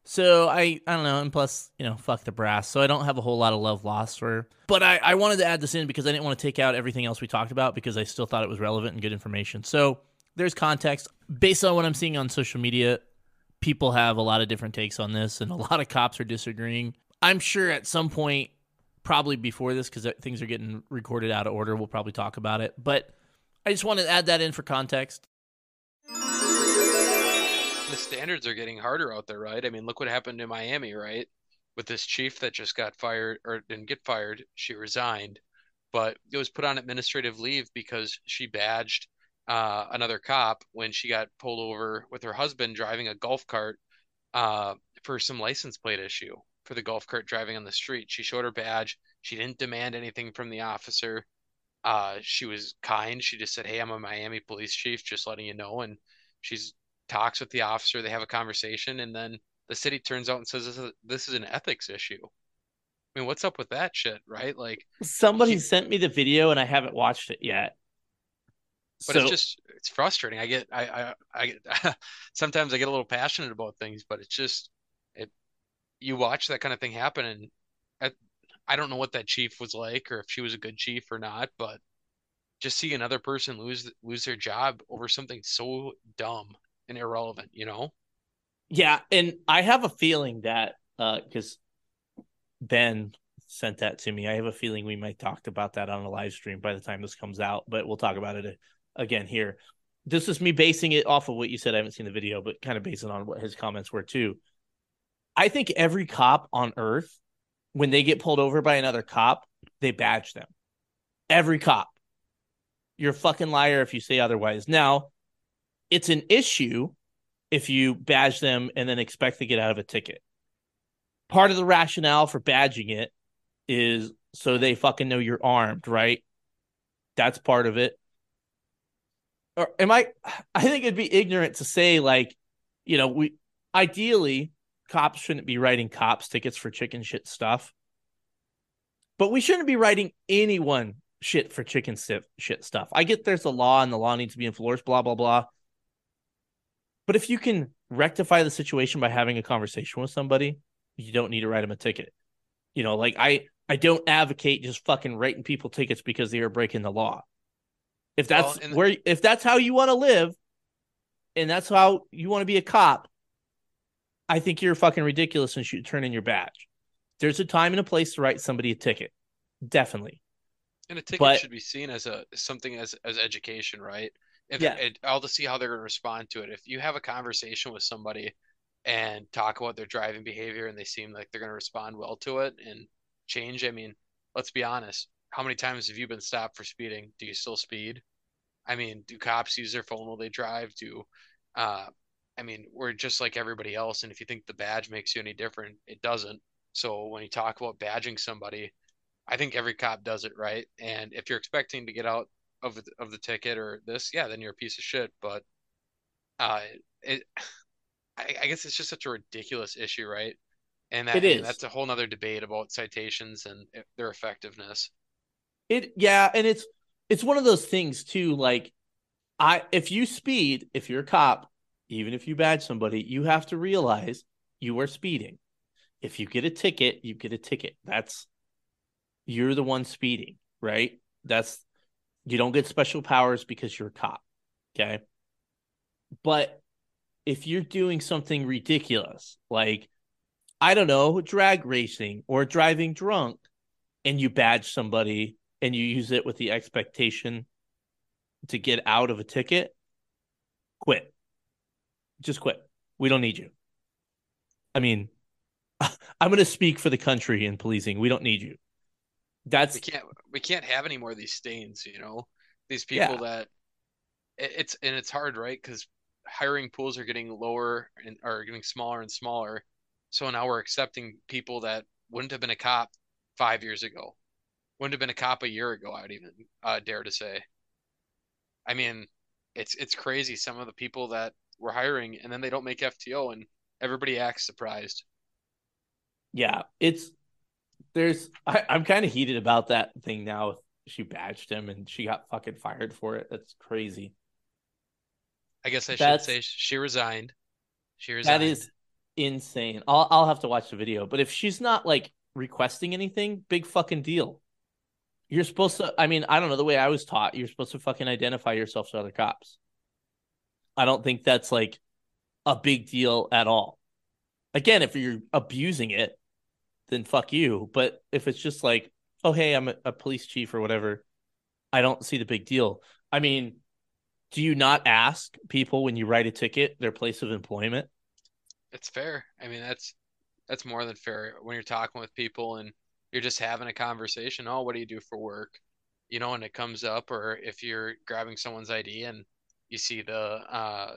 So I I don't know, and plus, you know, fuck the brass. So I don't have a whole lot of love lost for. But I, I wanted to add this in because I didn't want to take out everything else we talked about because I still thought it was relevant and good information. So there's context. Based on what I'm seeing on social media, people have a lot of different takes on this and a lot of cops are disagreeing. I'm sure at some point probably before this because things are getting recorded out of order. We'll probably talk about it, but I just want to add that in for context. The standards are getting harder out there, right? I mean, look what happened in Miami, right? With this chief that just got fired or didn't get fired, she resigned, but it was put on administrative leave because she badged uh, another cop when she got pulled over with her husband driving a golf cart uh, for some license plate issue for the golf cart driving on the street. She showed her badge. She didn't demand anything from the officer. Uh, she was kind. She just said, "Hey, I'm a Miami police chief, just letting you know." And she's talks with the officer. They have a conversation, and then the city turns out and says, "This is, this is an ethics issue." I mean, what's up with that shit, right? Like somebody he, sent me the video, and I haven't watched it yet. But so, it's just it's frustrating. I get I I, I get, (laughs) sometimes I get a little passionate about things, but it's just it you watch that kind of thing happen, and I, I don't know what that chief was like or if she was a good chief or not, but just see another person lose lose their job over something so dumb and irrelevant, you know? Yeah, and I have a feeling that because uh, Ben sent that to me, I have a feeling we might talk about that on a live stream by the time this comes out, but we'll talk about it again here. This is me basing it off of what you said. I haven't seen the video, but kind of basing on what his comments were too. I think every cop on earth, when they get pulled over by another cop, they badge them. Every cop. You're a fucking liar if you say otherwise. Now, it's an issue if you badge them and then expect to get out of a ticket. Part of the rationale for badging it is so they fucking know you're armed, right? That's part of it. Or am I (sighs) I think it'd be ignorant to say like, you know, we ideally cops shouldn't be writing cops tickets for chicken shit stuff. But we shouldn't be writing anyone shit for chicken shit stuff. I get there's a law and the law needs to be enforced, blah, blah, blah. But if you can rectify the situation by having a conversation with somebody, you don't need to write them a ticket. You know, like I I don't advocate just fucking writing people tickets because they are breaking the law. If that's well, where if that's how you want to live and that's how you want to be a cop, I think you're fucking ridiculous and should turn in your badge. There's a time and a place to write somebody a ticket. Definitely. And a ticket but, should be seen as a something as as education, right? If yeah. it, I'll just see how they're going to respond to it. If you have a conversation with somebody and talk about their driving behavior and they seem like they're going to respond well to it and change, I mean, let's be honest. How many times have you been stopped for speeding? Do you still speed? I mean, do cops use their phone while they drive? Do uh, I mean, we're just like everybody else. And if you think the badge makes you any different, it doesn't. So when you talk about badging somebody, I think every cop does it right. And if you're expecting to get out of the, of the ticket or this, yeah, then you're a piece of shit. But uh, it, (sighs) I, I guess it's just such a ridiculous issue, right? And that, it is. that's a whole nother debate about citations and their effectiveness. It, yeah, and it's it's one of those things too. Like, I if you speed, if you're a cop, even if you badge somebody, you have to realize you are speeding. If you get a ticket, you get a ticket. That's you're the one speeding, right? That's you don't get special powers because you're a cop. Okay. But if you're doing something ridiculous, like, I don't know, drag racing or driving drunk, and you badge somebody and you use it with the expectation to get out of a ticket, quit just quit. We don't need you. I mean, (laughs) I'm going to speak for the country in policing. We don't need you. That's we can't we can't have any more of these stains. You know, these people yeah. that it's and it's hard, right? Because hiring pools are getting lower and are getting smaller and smaller. So now we're accepting people that wouldn't have been a cop five years ago, wouldn't have been a cop a year ago. I'd even uh, dare to say. I mean, it's it's crazy. Some of the people that we're hiring, and then they don't make FTO, and everybody acts surprised. Yeah, it's there's I, I'm kind of heated about that thing now. She badged him, and she got fucking fired for it. That's crazy. I guess I That's, should say she resigned. She resigned. That is insane. I'll I'll have to watch the video, but if she's not like requesting anything, big fucking deal. You're supposed to. I mean, I don't know the way I was taught. You're supposed to fucking identify yourself to other cops. I don't think that's like a big deal at all. Again, if you're abusing it, then fuck you. But if it's just like oh hey, I'm a, a police chief or whatever, I don't see the big deal. I mean, do you not ask people when you write a ticket their place of employment? It's fair. I mean, that's that's more than fair when you're talking with people and you're just having a conversation. Oh, what do you do for work? You know, and it comes up, or if you're grabbing someone's ID and you see the, uh,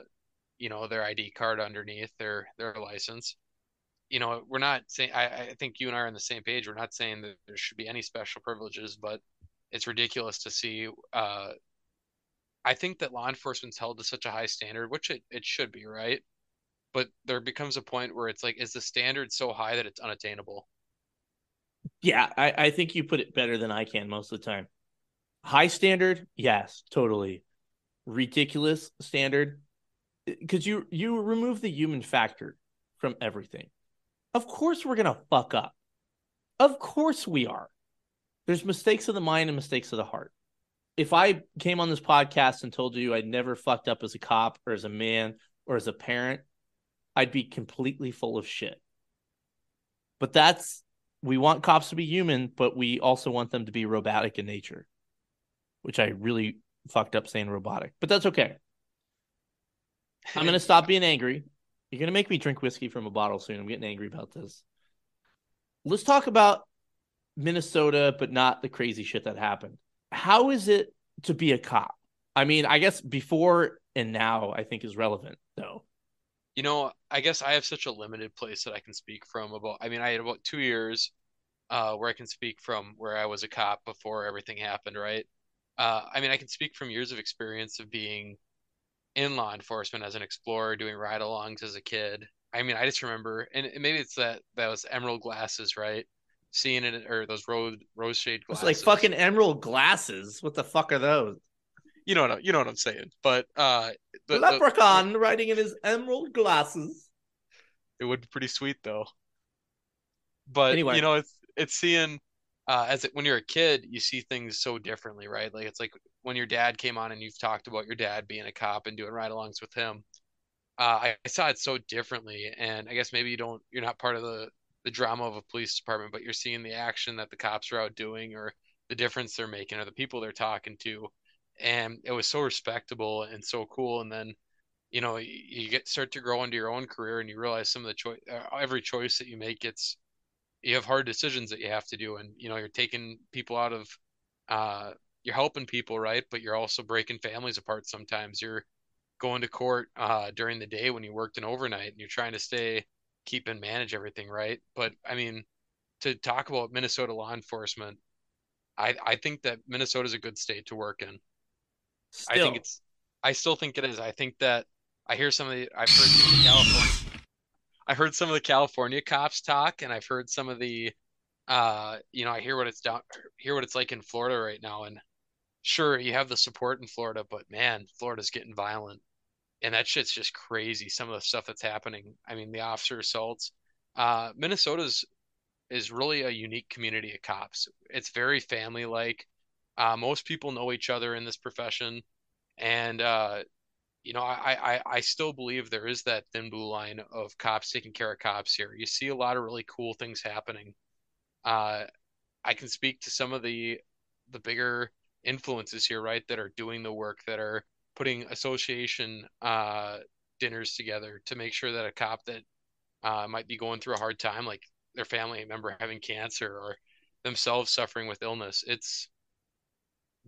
you know, their ID card underneath their their license. You know, we're not saying. I, I think you and I are on the same page. We're not saying that there should be any special privileges, but it's ridiculous to see. Uh, I think that law enforcement's held to such a high standard, which it, it should be, right? But there becomes a point where it's like, is the standard so high that it's unattainable? Yeah, I, I think you put it better than I can most of the time. High standard, yes, totally. Ridiculous standard, because you you remove the human factor from everything. Of course, we're gonna fuck up. Of course, we are. There's mistakes of the mind and mistakes of the heart. If I came on this podcast and told you I'd never fucked up as a cop or as a man or as a parent, I'd be completely full of shit. But that's we want cops to be human, but we also want them to be robotic in nature, which I really fucked up saying robotic, but that's okay. I'm gonna stop being angry. You're gonna make me drink whiskey from a bottle soon. I'm getting angry about this. Let's talk about Minnesota, but not the crazy shit that happened. How is it to be a cop? I mean, I guess before and now, I think is relevant though. You know, I guess I have such a limited place that I can speak from about. I mean, I had about two years uh, where I can speak from where I was a cop before everything happened, right? Uh, I mean, I can speak from years of experience of being in law enforcement as an explorer, doing ride-alongs as a kid. I mean, I just remember, and maybe it's that that was emerald glasses, right? Seeing it or those rose rose shade glasses. It's like fucking emerald glasses. What the fuck are those? You know what you know what I'm saying. But uh, the, leprechaun the, riding in his emerald glasses. It would be pretty sweet though. But anyway. you know, it's it's seeing uh, as it, when you're a kid, you see things so differently, right? Like it's like when your dad came on and you've talked about your dad being a cop and doing ride-alongs with him. Uh, I, I, saw it so differently, and I guess maybe you don't, you're not part of the the drama of a police department, but you're seeing the action that the cops are out doing, or the difference they're making, or the people they're talking to, and it was so respectable and so cool. And then, you know, you, you get start to grow into your own career, and you realize some of the choice, uh, every choice that you make gets you have hard decisions that you have to do and you know you're taking people out of uh you're helping people right? But you're also breaking families apart sometimes. You're going to court uh during the day when you worked an overnight and you're trying to stay keep and manage everything right? But i mean to talk about minnesota law enforcement i i think that minnesota is a good state to work in. Still. i think it's i still think it is. I think that i hear some of the i've heard some of the california I heard some of the California cops talk, and I've heard some of the, uh, you know, I hear what it's down, hear what it's like in Florida right now, and sure, you have the support in Florida, but man, Florida's getting violent, and that shit's just crazy. Some of the stuff that's happening. I mean, the officer assaults. Uh, Minnesota's is really a unique community of cops. It's very family like. Uh, most people know each other in this profession, and uh, you know, I, I I still believe there is that thin blue line of cops taking care of cops here. You see a lot of really cool things happening. Uh, I can speak to some of the the bigger influences here, right, that are doing the work, that are putting association uh, dinners together to make sure that a cop that uh, might be going through a hard time, like their family member having cancer or themselves suffering with illness, it's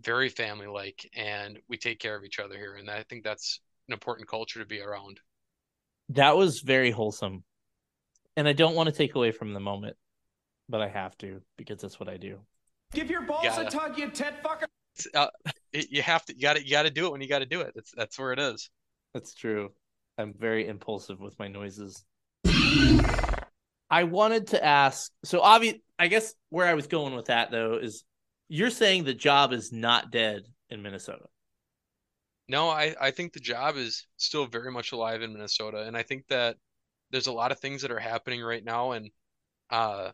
very family like and we take care of each other here and i think that's an important culture to be around. That was very wholesome. And i don't want to take away from the moment but i have to because that's what i do. Give your balls a tug you ted fucker. Uh, you have to you got to you got to do it when you got to do it. That's that's where it is. That's true. I'm very impulsive with my noises. I wanted to ask so obvious i guess where i was going with that though is you're saying the job is not dead in Minnesota. No, I, I think the job is still very much alive in Minnesota. And I think that there's a lot of things that are happening right now. And, uh,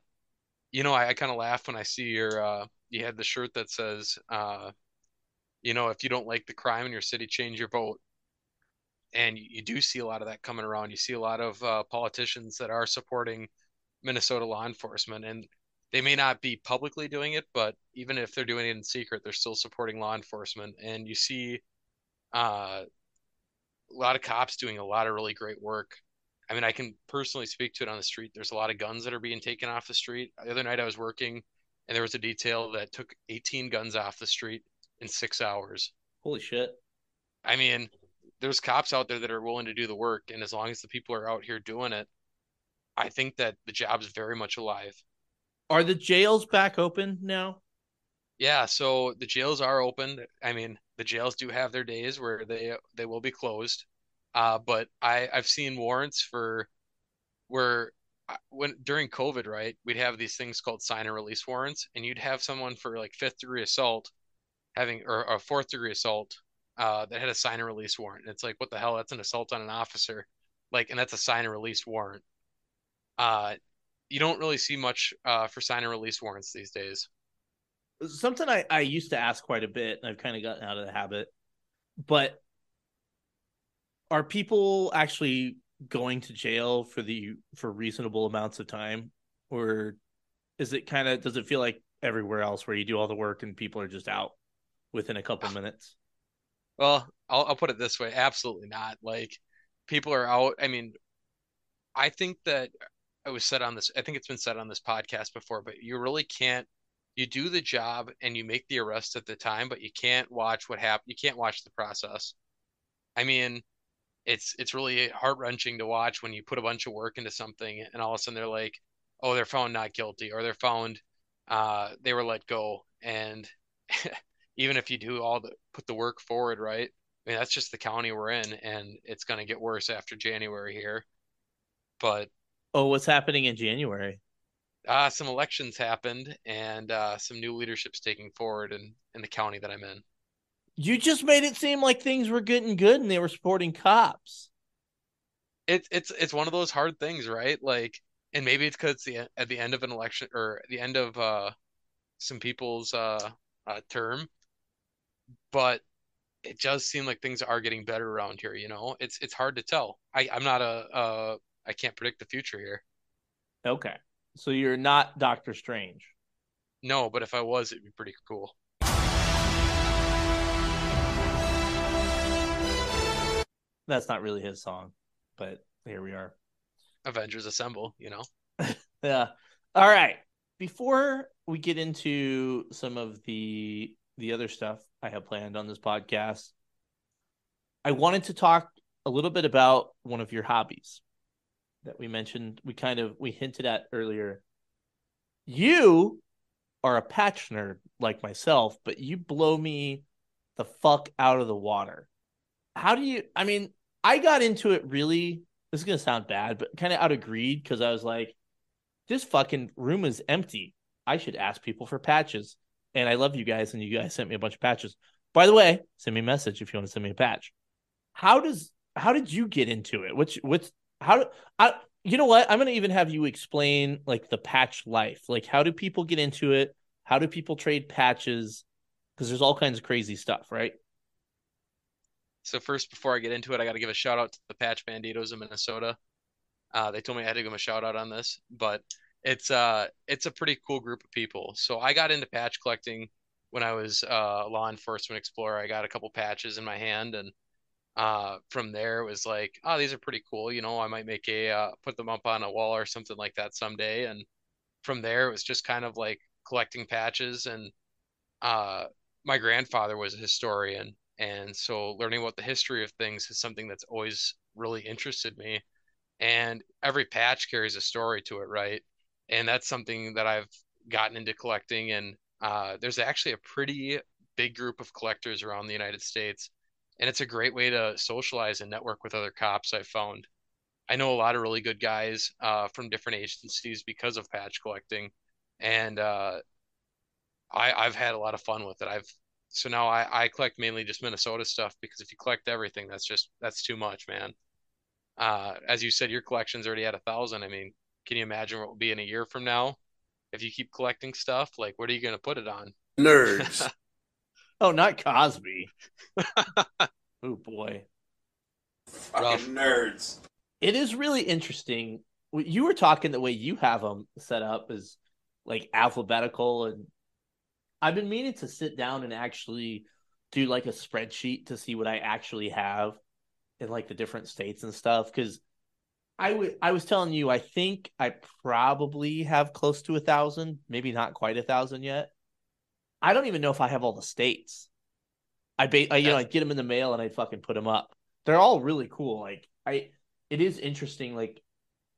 you know, I, I kind of laugh when I see your, uh, you had the shirt that says, uh, you know, if you don't like the crime in your city, change your vote. And you, you do see a lot of that coming around. You see a lot of uh, politicians that are supporting Minnesota law enforcement. And they may not be publicly doing it, but even if they're doing it in secret, they're still supporting law enforcement. And you see uh, a lot of cops doing a lot of really great work. I mean, I can personally speak to it on the street. There's a lot of guns that are being taken off the street. The other night I was working and there was a detail that took 18 guns off the street in six hours. Holy shit. I mean, there's cops out there that are willing to do the work. And as long as the people are out here doing it, I think that the job's very much alive. Are the jails back open now? Yeah, so the jails are open. I mean, the jails do have their days where they they will be closed. Uh, but I I've seen warrants for where uh, when during COVID, right, we'd have these things called sign and release warrants, and you'd have someone for like fifth degree assault having or a fourth degree assault uh, that had a sign and release warrant. And it's like, what the hell? That's an assault on an officer, like, and that's a sign and release warrant. Uh, you don't really see much uh, for sign and release warrants these days. Something I, I used to ask quite a bit, and I've kind of gotten out of the habit. But are people actually going to jail for the for reasonable amounts of time, or is it kind of does it feel like everywhere else where you do all the work and people are just out within a couple minutes? Well, I'll, I'll put it this way: absolutely not. Like people are out. I mean, I think that it was said on this. I think it's been said on this podcast before, but you really can't. You do the job and you make the arrest at the time, but you can't watch what happened. You can't watch the process. I mean, it's it's really heart wrenching to watch when you put a bunch of work into something and all of a sudden they're like, oh, they're found not guilty, or they're found uh, they were let go. And (laughs) even if you do all the put the work forward, right? I mean, that's just the county we're in, and it's going to get worse after January here. But oh, what's happening in January? Uh, some elections happened, and uh, some new leadership's taking forward in in the county that I'm in. You just made it seem like things were getting good and they were supporting cops. It's it's it's one of those hard things, right? Like, and maybe it's because the at the end of an election or the end of uh, some people's uh, uh, term, but it does seem like things are getting better around here. You know, it's it's hard to tell. I I'm not a uh I can't predict the future here. Okay, so you're not Doctor Strange. No, but if I was, it'd be pretty cool. That's not really his song, but here we are. Avengers Assemble, you know. (laughs) yeah. All right. Before we get into some of the the other stuff I have planned on this podcast, I wanted to talk a little bit about one of your hobbies that we mentioned. We kind of we hinted at earlier. You are a patch nerd like myself, but you blow me the fuck out of the water. How do you I mean, I got into it really. This is gonna sound bad, but kind of out of greed because I was like, this fucking room is empty. I should ask people for patches. And I love you guys, and you guys sent me a bunch of patches. By the way, send me a message if you want to send me a patch. How does how did you get into it? Which what's how do I you know what? I'm gonna even have you explain like the patch life. Like how do people get into it? How do people trade patches? Because there's all kinds of crazy stuff, right? So first, before I get into it, I got to give a shout out to the Patch Banditos in Minnesota. Uh, they told me I had to give them a shout out on this, but it's uh it's a pretty cool group of people. So I got into patch collecting when I was uh, law enforcement explorer. I got a couple patches in my hand, and uh, from there it was like, oh, these are pretty cool. You know, I might make a uh, put them up on a wall or something like that someday. And from there it was just kind of like collecting patches. And uh, my grandfather was a historian, and so learning about the history of things is something that's always really interested me. And every patch carries a story to it, right? And that's something that I've gotten into collecting. And uh, there's actually a pretty big group of collectors around the United States. And it's a great way to socialize and network with other cops, I've found. I know a lot of really good guys uh, from different agencies because of patch collecting. And uh, I, I've had a lot of fun with it. I've so now I, I collect mainly just Minnesota stuff because if you collect everything, that's just that's too much, man. Uh, as you said, your collection's already at a thousand. I mean, can you imagine what will be in a year from now if you keep collecting stuff? Like, what are you going to put it on? Nerds. (laughs) oh, not Cosby. (laughs) oh boy. Fucking nerds. It is really interesting. You were talking the way you have them set up is like alphabetical and I've been meaning to sit down and actually do like a spreadsheet to see what I actually have in like the different states and stuff cuz I w- I was telling you I think I probably have close to a thousand, maybe not quite a thousand yet. I don't even know if I have all the states. I, ba- I you know I get them in the mail and I fucking put them up. They're all really cool. Like I, it is interesting. Like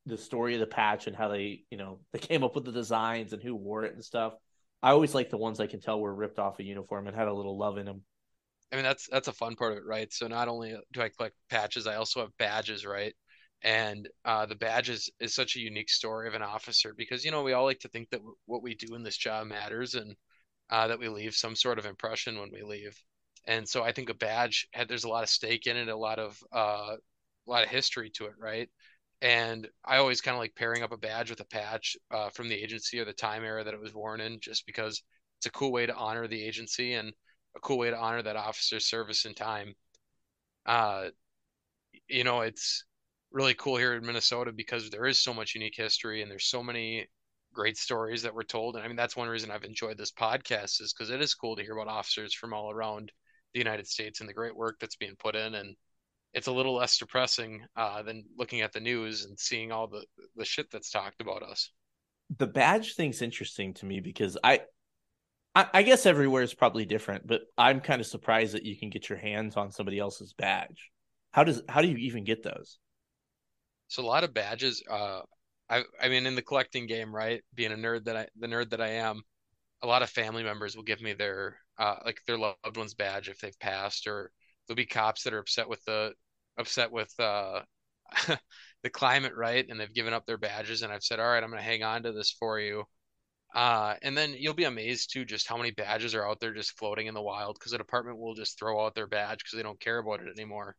the story of the patch and how they you know (laughs) they came up with the designs and who wore it and stuff. I always like the ones I can tell were ripped off a uniform and had a little love in them. I mean, that's that's a fun part of it, right? So not only do I collect patches, I also have badges, right? And uh, the badges is such a unique story of an officer because you know we all like to think that w- what we do in this job matters and uh, that we leave some sort of impression when we leave. And so I think a badge had there's a lot of stake in it, a lot of uh, a lot of history to it, right? And I always kind of like pairing up a badge with a patch uh, from the agency or the time era that it was worn in, just because it's a cool way to honor the agency and a cool way to honor that officer's service and time. Uh, you know, it's really cool here in Minnesota because there is so much unique history and there's so many great stories that were told. And I mean, that's one reason I've enjoyed this podcast is because it is cool to hear about officers from all around the United States and the great work that's being put in. And it's a little less depressing uh, than looking at the news and seeing all the the shit that's talked about us. The badge thing's interesting to me because I, I, I guess everywhere is probably different, but I'm kind of surprised that you can get your hands on somebody else's badge. How does how do you even get those? So a lot of badges. Uh, I I mean, in the collecting game, right? Being a nerd that I the nerd that I am, a lot of family members will give me their uh like their loved one's badge if they've passed, or there'll be cops that are upset with the upset with uh (laughs) the climate, right? And they've given up their badges, and I've said, all right, I'm gonna hang on to this for you. Uh, and then you'll be amazed too just how many badges are out there just floating in the wild because the department will just throw out their badge because they don't care about it anymore.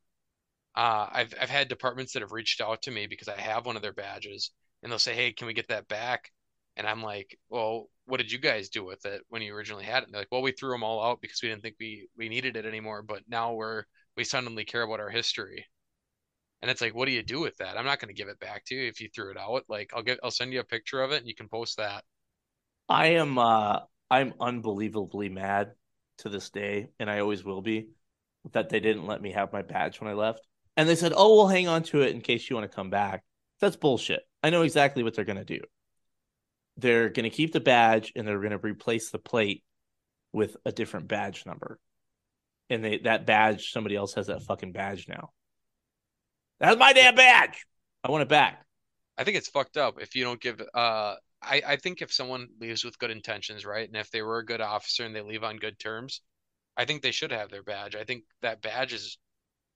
Uh, I've I've had departments that have reached out to me because I have one of their badges, and they'll say, "Hey, can we get that back?" And I'm like, "Well, what did you guys do with it when you originally had it?" And they're like, "Well, we threw them all out because we didn't think we we needed it anymore, but now we're we suddenly care about our history." And it's like, "What do you do with that?" I'm not going to give it back to you if you threw it out. Like, I'll get I'll send you a picture of it and you can post that. I am uh I'm unbelievably mad to this day, and I always will be, that they didn't let me have my badge when I left. And they said, "Oh, we'll hang on to it in case you want to come back." That's bullshit. I know exactly what they're going to do. They're going to keep the badge and they're going to replace the plate with a different badge number. And they that badge, somebody else has that fucking badge now. That's my damn badge. I want it back. I think it's fucked up if you don't give uh I, I think if someone leaves with good intentions, right? And if they were a good officer and they leave on good terms, I think they should have their badge. I think that badge is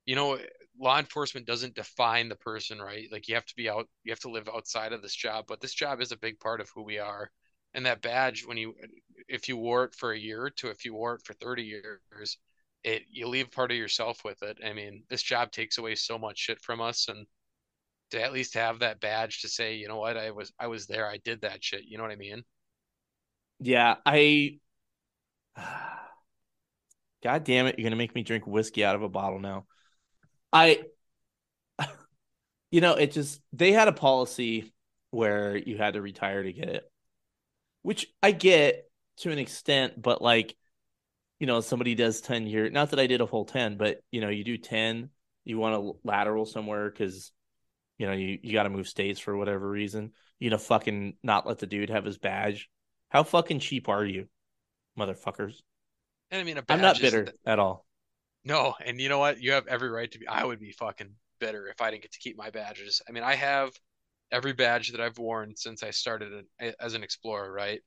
you know, law enforcement doesn't define the person, right? Like you have to be out, you have to live outside of this job, but this job is a big part of who we are. And that badge, when you, if you wore it for a year to if you wore it for 30 years, it, you leave part of yourself with it. I mean, this job takes away so much shit from us. And to at least have that badge to say, you know what, I was, I was there, I did that shit. You know what I mean? Yeah, I. (sighs) God damn it! You're gonna make me drink whiskey out of a bottle now. I, you know, it just they had a policy where you had to retire to get it, which I get to an extent, but like, you know, somebody does ten year. Not that I did a full ten, but you know, you do ten. You want to lateral somewhere because, you know, you you got to move states for whatever reason. You know, fucking not let the dude have his badge. How fucking cheap are you, motherfuckers? And I mean, a I'm not bitter at all. No, and you know what? You have every right to be. I would be fucking bitter if I didn't get to keep my badges. I mean, I have every badge that I've worn since I started as an explorer, right?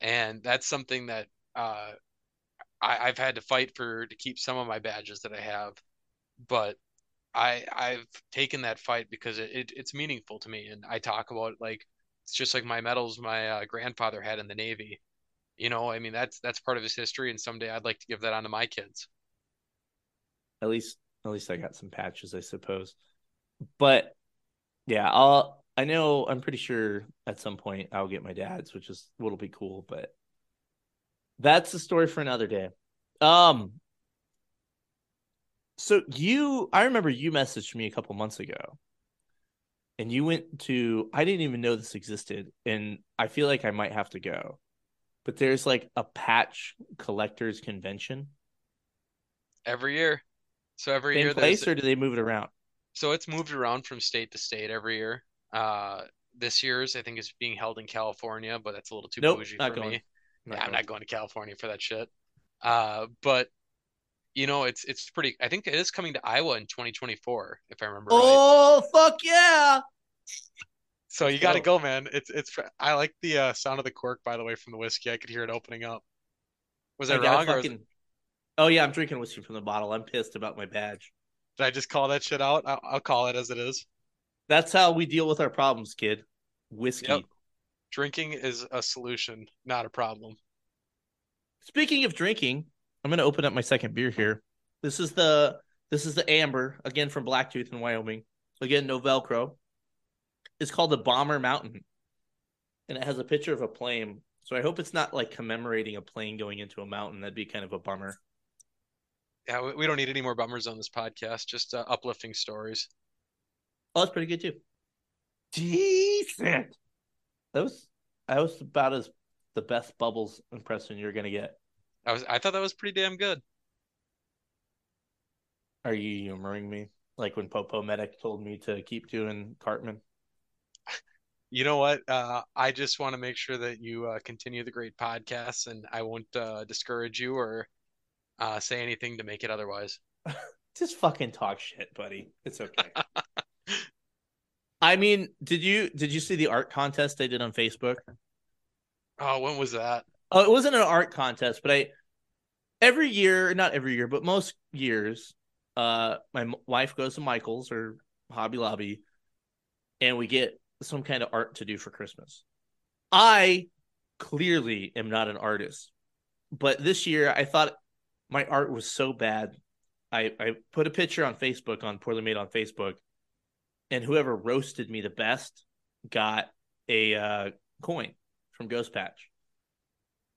And that's something that uh, I, I've had to fight for to keep some of my badges that I have, but I I've taken that fight because it, it it's meaningful to me, and I talk about it like it's just like my medals my uh, grandfather had in the Navy. You know, I mean that's that's part of his history, and someday I'd like to give that on to my kids. At least, at least I got some patches, I suppose. But yeah, I'll. I know. I'm pretty sure at some point I'll get my dad's, which is what'll be cool. But that's the story for another day. Um. So you, I remember you messaged me a couple months ago, and you went to I didn't even know this existed, and I feel like I might have to go. But there's like a patch collectors convention. Every year. So every Same year place, or do they move it around? so it's moved around from state to state every year. Uh, this year's I think is being held in California, but that's a little too Nope, bougie for going. me. Not Yeah, I'm not going to California for that shit. Uh, but you know, it's it's pretty. I think it is coming to Iowa in 2024, if I remember right. Oh fuck yeah! So you got to go. man. It's it's. I like the uh, sound of the cork, by the way, from the whiskey. I could hear it opening up. Was I I wrong, or was- fucking. Oh yeah, I'm drinking whiskey from the bottle. I'm pissed about my badge. did I just call that shit out? I'll, I'll call it as it is. That's how we deal with our problems, kid. Whiskey. Yep. Drinking is a solution, not a problem. Speaking of drinking, I'm gonna open up my second beer here. This is the this is the amber again from Blacktooth in Wyoming. Again, no Velcro. It's called the Bomber Mountain, and it has a picture of a plane. So I hope it's not like commemorating a plane going into a mountain. That'd be kind of a bummer. Yeah, we, we don't need any more bummers on this podcast. Just uh, uplifting stories. Oh, that's pretty good too. Decent. That was that was about as the best bubbles impression you're gonna get. I was I thought that was pretty damn good. Are you humoring me? Like when Popo Medic told me to keep doing Cartman. You know what? Uh, I just want to make sure that you uh, continue the great podcasts, and I won't uh, discourage you or uh, say anything to make it otherwise. (laughs) Just fucking talk shit, buddy. It's okay. (laughs) I mean, did you did you see the art contest they did on Facebook? Oh, when was that? Oh, it wasn't an art contest, but I every year, not every year, but most years, uh, my m- wife goes to Michael's or Hobby Lobby, and we get some kind of art to do for Christmas. I clearly am not an artist, but this year I thought my art was so bad. I I put a picture on Facebook on Poorly Made on Facebook, and whoever roasted me the best got a uh, coin from Ghost Patch.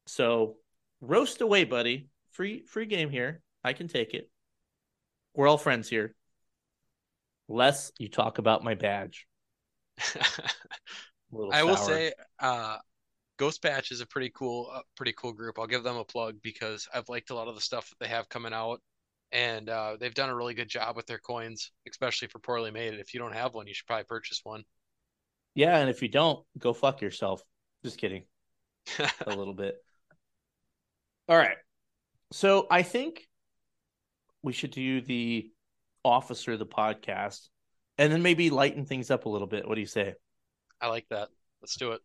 So roast away, buddy. Free free game here. I can take it. We're all friends here. Less you talk about my badge. (laughs) I will say, uh, Ghost Patch is a pretty cool, uh, pretty cool group. I'll give them a plug because I've liked a lot of the stuff that they have coming out, and uh, they've done a really good job with their coins, especially for poorly made. If you don't have one, you should probably purchase one. Yeah, and if you don't, go fuck yourself. Just kidding. (laughs) A little bit. All right. So I think we should do the officer of the podcast and then maybe lighten things up a little bit. What do you say? I like that. Let's do it.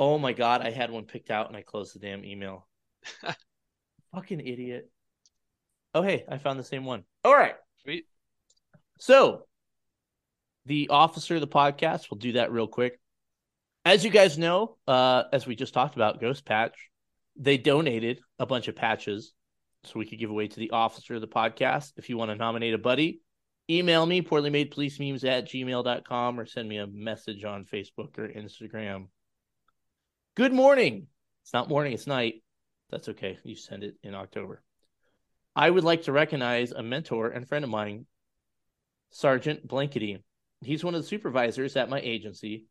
Oh my god, I had one picked out and I closed the damn email. (laughs) Fucking idiot. Oh hey, I found the same one. All right. Sweet. So, the officer of the podcast, we'll do that real quick. As you guys know, uh, as we just talked about, Ghost Patch, they donated a bunch of patches so we could give away to the officer of the podcast. If you want to nominate a buddy, email me, poorly made police memes at gmail.com, or send me a message on Facebook or Instagram. Good morning. It's not morning, it's night. That's okay. You send it in October. I would like to recognize a mentor and friend of mine, Sergeant Blankety. He's one of the supervisors at my agency.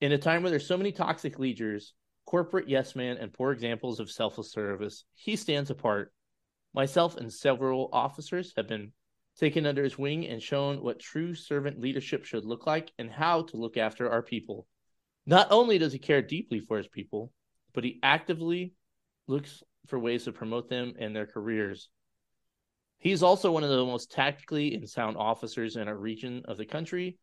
In a time where there's so many toxic leaders, corporate yes men, and poor examples of selfless service, he stands apart. Myself and several officers have been taken under his wing and shown what true servant leadership should look like and how to look after our people. Not only does he care deeply for his people, but he actively looks for ways to promote them and their careers. He's also one of the most tactically and sound officers in our region of the country.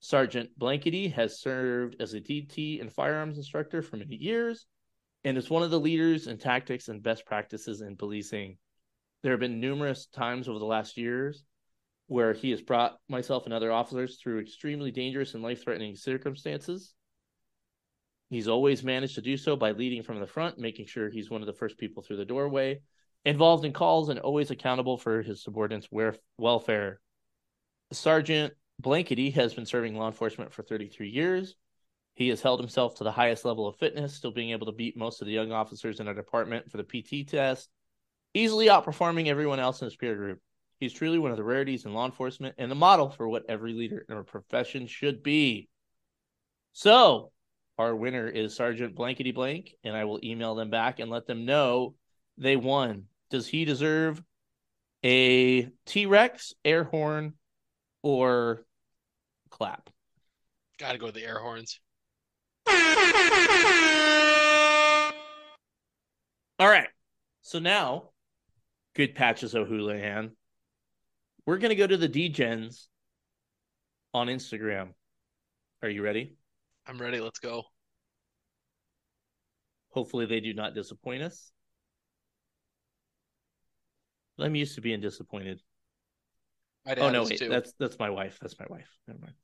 Sergeant Blankety has served as a DT and firearms instructor for many years and is one of the leaders in tactics and best practices in policing. There have been numerous times over the last years where he has brought myself and other officers through extremely dangerous and life threatening circumstances. He's always managed to do so by leading from the front, making sure he's one of the first people through the doorway, involved in calls, and always accountable for his subordinates' welfare. Sergeant Blankety has been serving law enforcement for 33 years. He has held himself to the highest level of fitness, still being able to beat most of the young officers in our department for the PT test, easily outperforming everyone else in his peer group. He's truly one of the rarities in law enforcement and the model for what every leader in our profession should be. So, our winner is Sergeant Blankety Blank, and I will email them back and let them know they won. Does he deserve a T Rex, air horn, or clap? Got to go with the air horns. All right. So now, good patches of O'Houlihan. We're going to go to the DGens on Instagram. Are you ready? I'm ready. Let's go. Hopefully, they do not disappoint us. I'm used to being disappointed. Oh, dad Oh no, wait, too. that's that's my wife. That's my wife. Never mind.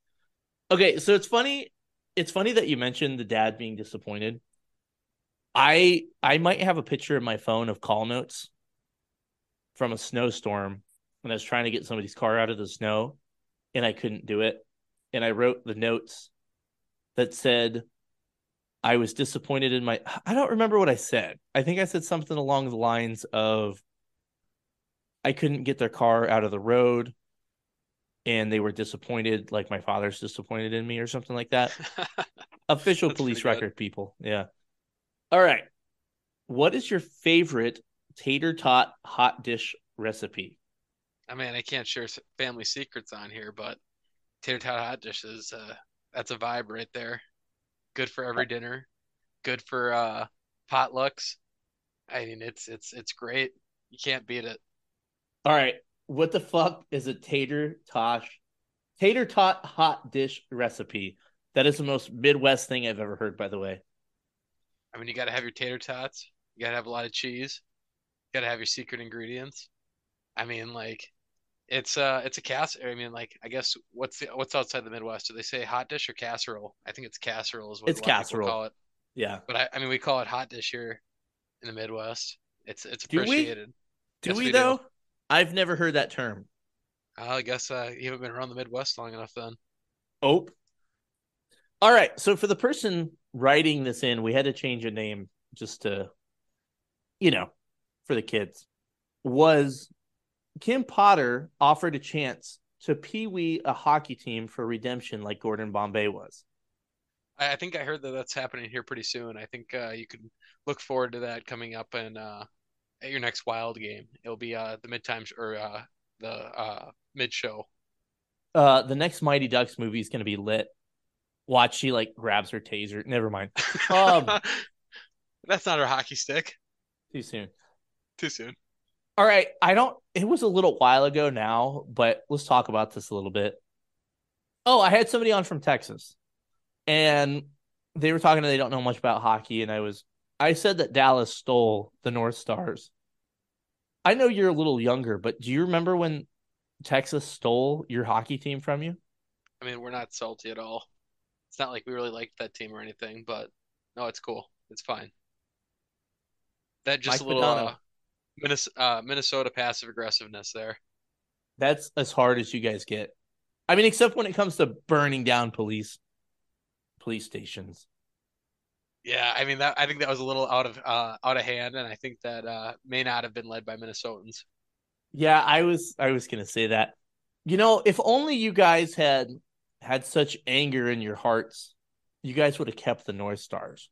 Okay, so it's funny. It's funny that you mentioned the dad being disappointed. I I might have a picture in my phone of call notes from a snowstorm when I was trying to get somebody's car out of the snow, and I couldn't do it. And I wrote the notes that said I was disappointed in my. I don't remember what I said. I think I said something along the lines of I couldn't get their car out of the road and they were disappointed, like my father's disappointed in me or something like that. (laughs) Official That's police record, people. Yeah. All right. What is your favorite tater tot hot dish recipe? I mean, I can't share family secrets on here, but tater tot hot dishes, uh, that's a vibe right there. Good for every dinner. Good for uh potlucks. I mean, it's it's it's great. You can't beat it. All right. What the fuck is a tater tosh tater tot hot dish recipe? That is the most Midwest thing I've ever heard, by the way. I mean, you got to have your tater tots. You got to have a lot of cheese. You got to have your secret ingredients. I mean, like, it's uh, it's a casserole. I mean, like, I guess what's the what's outside the Midwest? Do they say hot dish or casserole? I think it's casserole is what It's a lot of people casserole. call it. Yeah. But I, I mean, we call it hot dish here in the Midwest. It's it's appreciated. Do we? Do we, we do. though? I've never heard that term. I guess uh, you haven't been around the Midwest long enough then. Oh. All right. So for the person writing this in, we had to change a name just to, you know, for the kids. Was Kim Potter offered a chance to pee wee a hockey team for redemption like Gordon Bombay was? I, think I heard that that's happening here pretty soon. I think uh, you could look forward to that coming up in uh, at your next Wild game. It'll be uh, the mid times or uh, the uh, mid show. Uh, the next Mighty Ducks movie is going to be lit. Watch, she like grabs her taser. Never mind. (laughs) Um, that's not her hockey stick. too soon. Too soon. All right. I don't, it was a little while ago now, but let's talk about this a little bit. Oh, I had somebody on from Texas and they were talking, they don't know much about hockey. And I was, I said that Dallas stole the North Stars. I know you're a little younger, but do you remember when Texas stole your hockey team from you? I mean, we're not salty at all. It's not like we really liked that team or anything, but no, it's cool. It's fine. That just Mike a little uh, Minnes uh, Minnesota passive aggressiveness there. That's as hard as you guys get. I mean, except when it comes to burning down police police stations. Yeah, I mean that I think that was a little out of uh, out of hand, and I think that uh, may not have been led by Minnesotans. Yeah, I was I was gonna say that. You know, if only you guys had had such anger in your hearts, you guys would have kept the North Stars.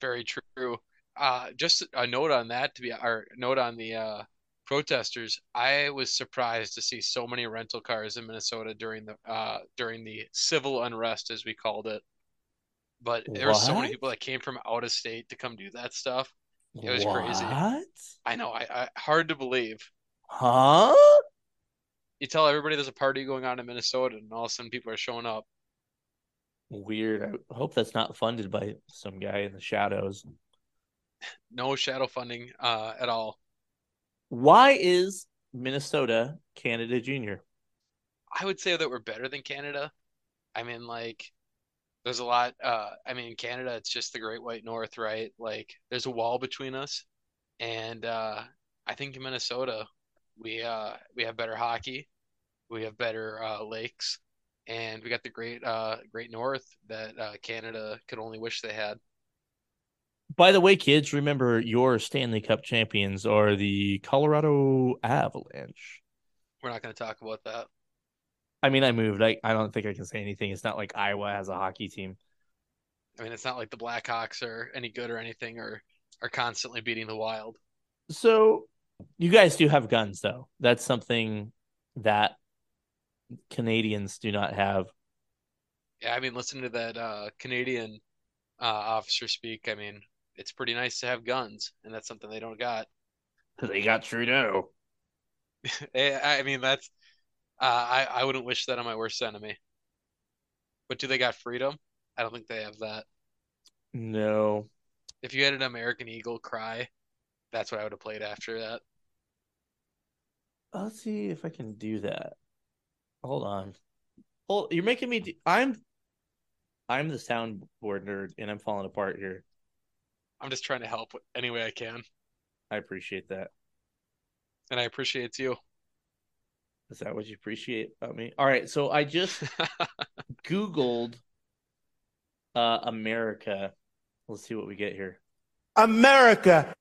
Very true. Uh, just a note on that to be our note on the uh, protesters. I was surprised to see so many rental cars in Minnesota during the uh, during the civil unrest, as we called it. But there were so many people that came from out of state to come do that stuff. It was crazy. I know, I, I hard to believe. Huh? You tell everybody there's a party going on in Minnesota, and all of a sudden people are showing up. Weird. I hope that's not funded by some guy in the shadows. No shadow funding uh, at all. Why is Minnesota Canada Junior? I would say that we're better than Canada. I mean, like, there's a lot. Uh, I mean, Canada, it's just the Great White North, right? Like, there's a wall between us, and uh, I think in Minnesota, we uh, we have better hockey, we have better uh, lakes, and we got the great uh, Great North that uh, Canada could only wish they had. By the way, kids, remember your Stanley Cup champions are the Colorado Avalanche. We're not going to talk about that. I mean, I moved. I, I don't think I can say anything. It's not like Iowa has a hockey team. I mean, it's not like the Blackhawks are any good or anything, or are constantly beating the Wild. So you guys do have guns, though. That's something that Canadians do not have. Yeah, I mean, listen to that uh, Canadian uh, officer speak. I mean, it's pretty nice to have guns, and that's something they don't got. (laughs) They got Trudeau. (laughs) Eh, I mean, that's uh, I I wouldn't wish that on my worst enemy. But do they got freedom? I don't think they have that. No. If you had an American Eagle cry, that's what I would have played after that. Let's see if I can do that. Hold on. Hold. You're making me. Do, I'm. I'm the soundboard nerd, and I'm falling apart here. I'm just trying to help any way I can, I appreciate that. and I appreciate you. Is that what you appreciate about me? All right. So I just (laughs) Googled uh America. Let's see what we get here. America.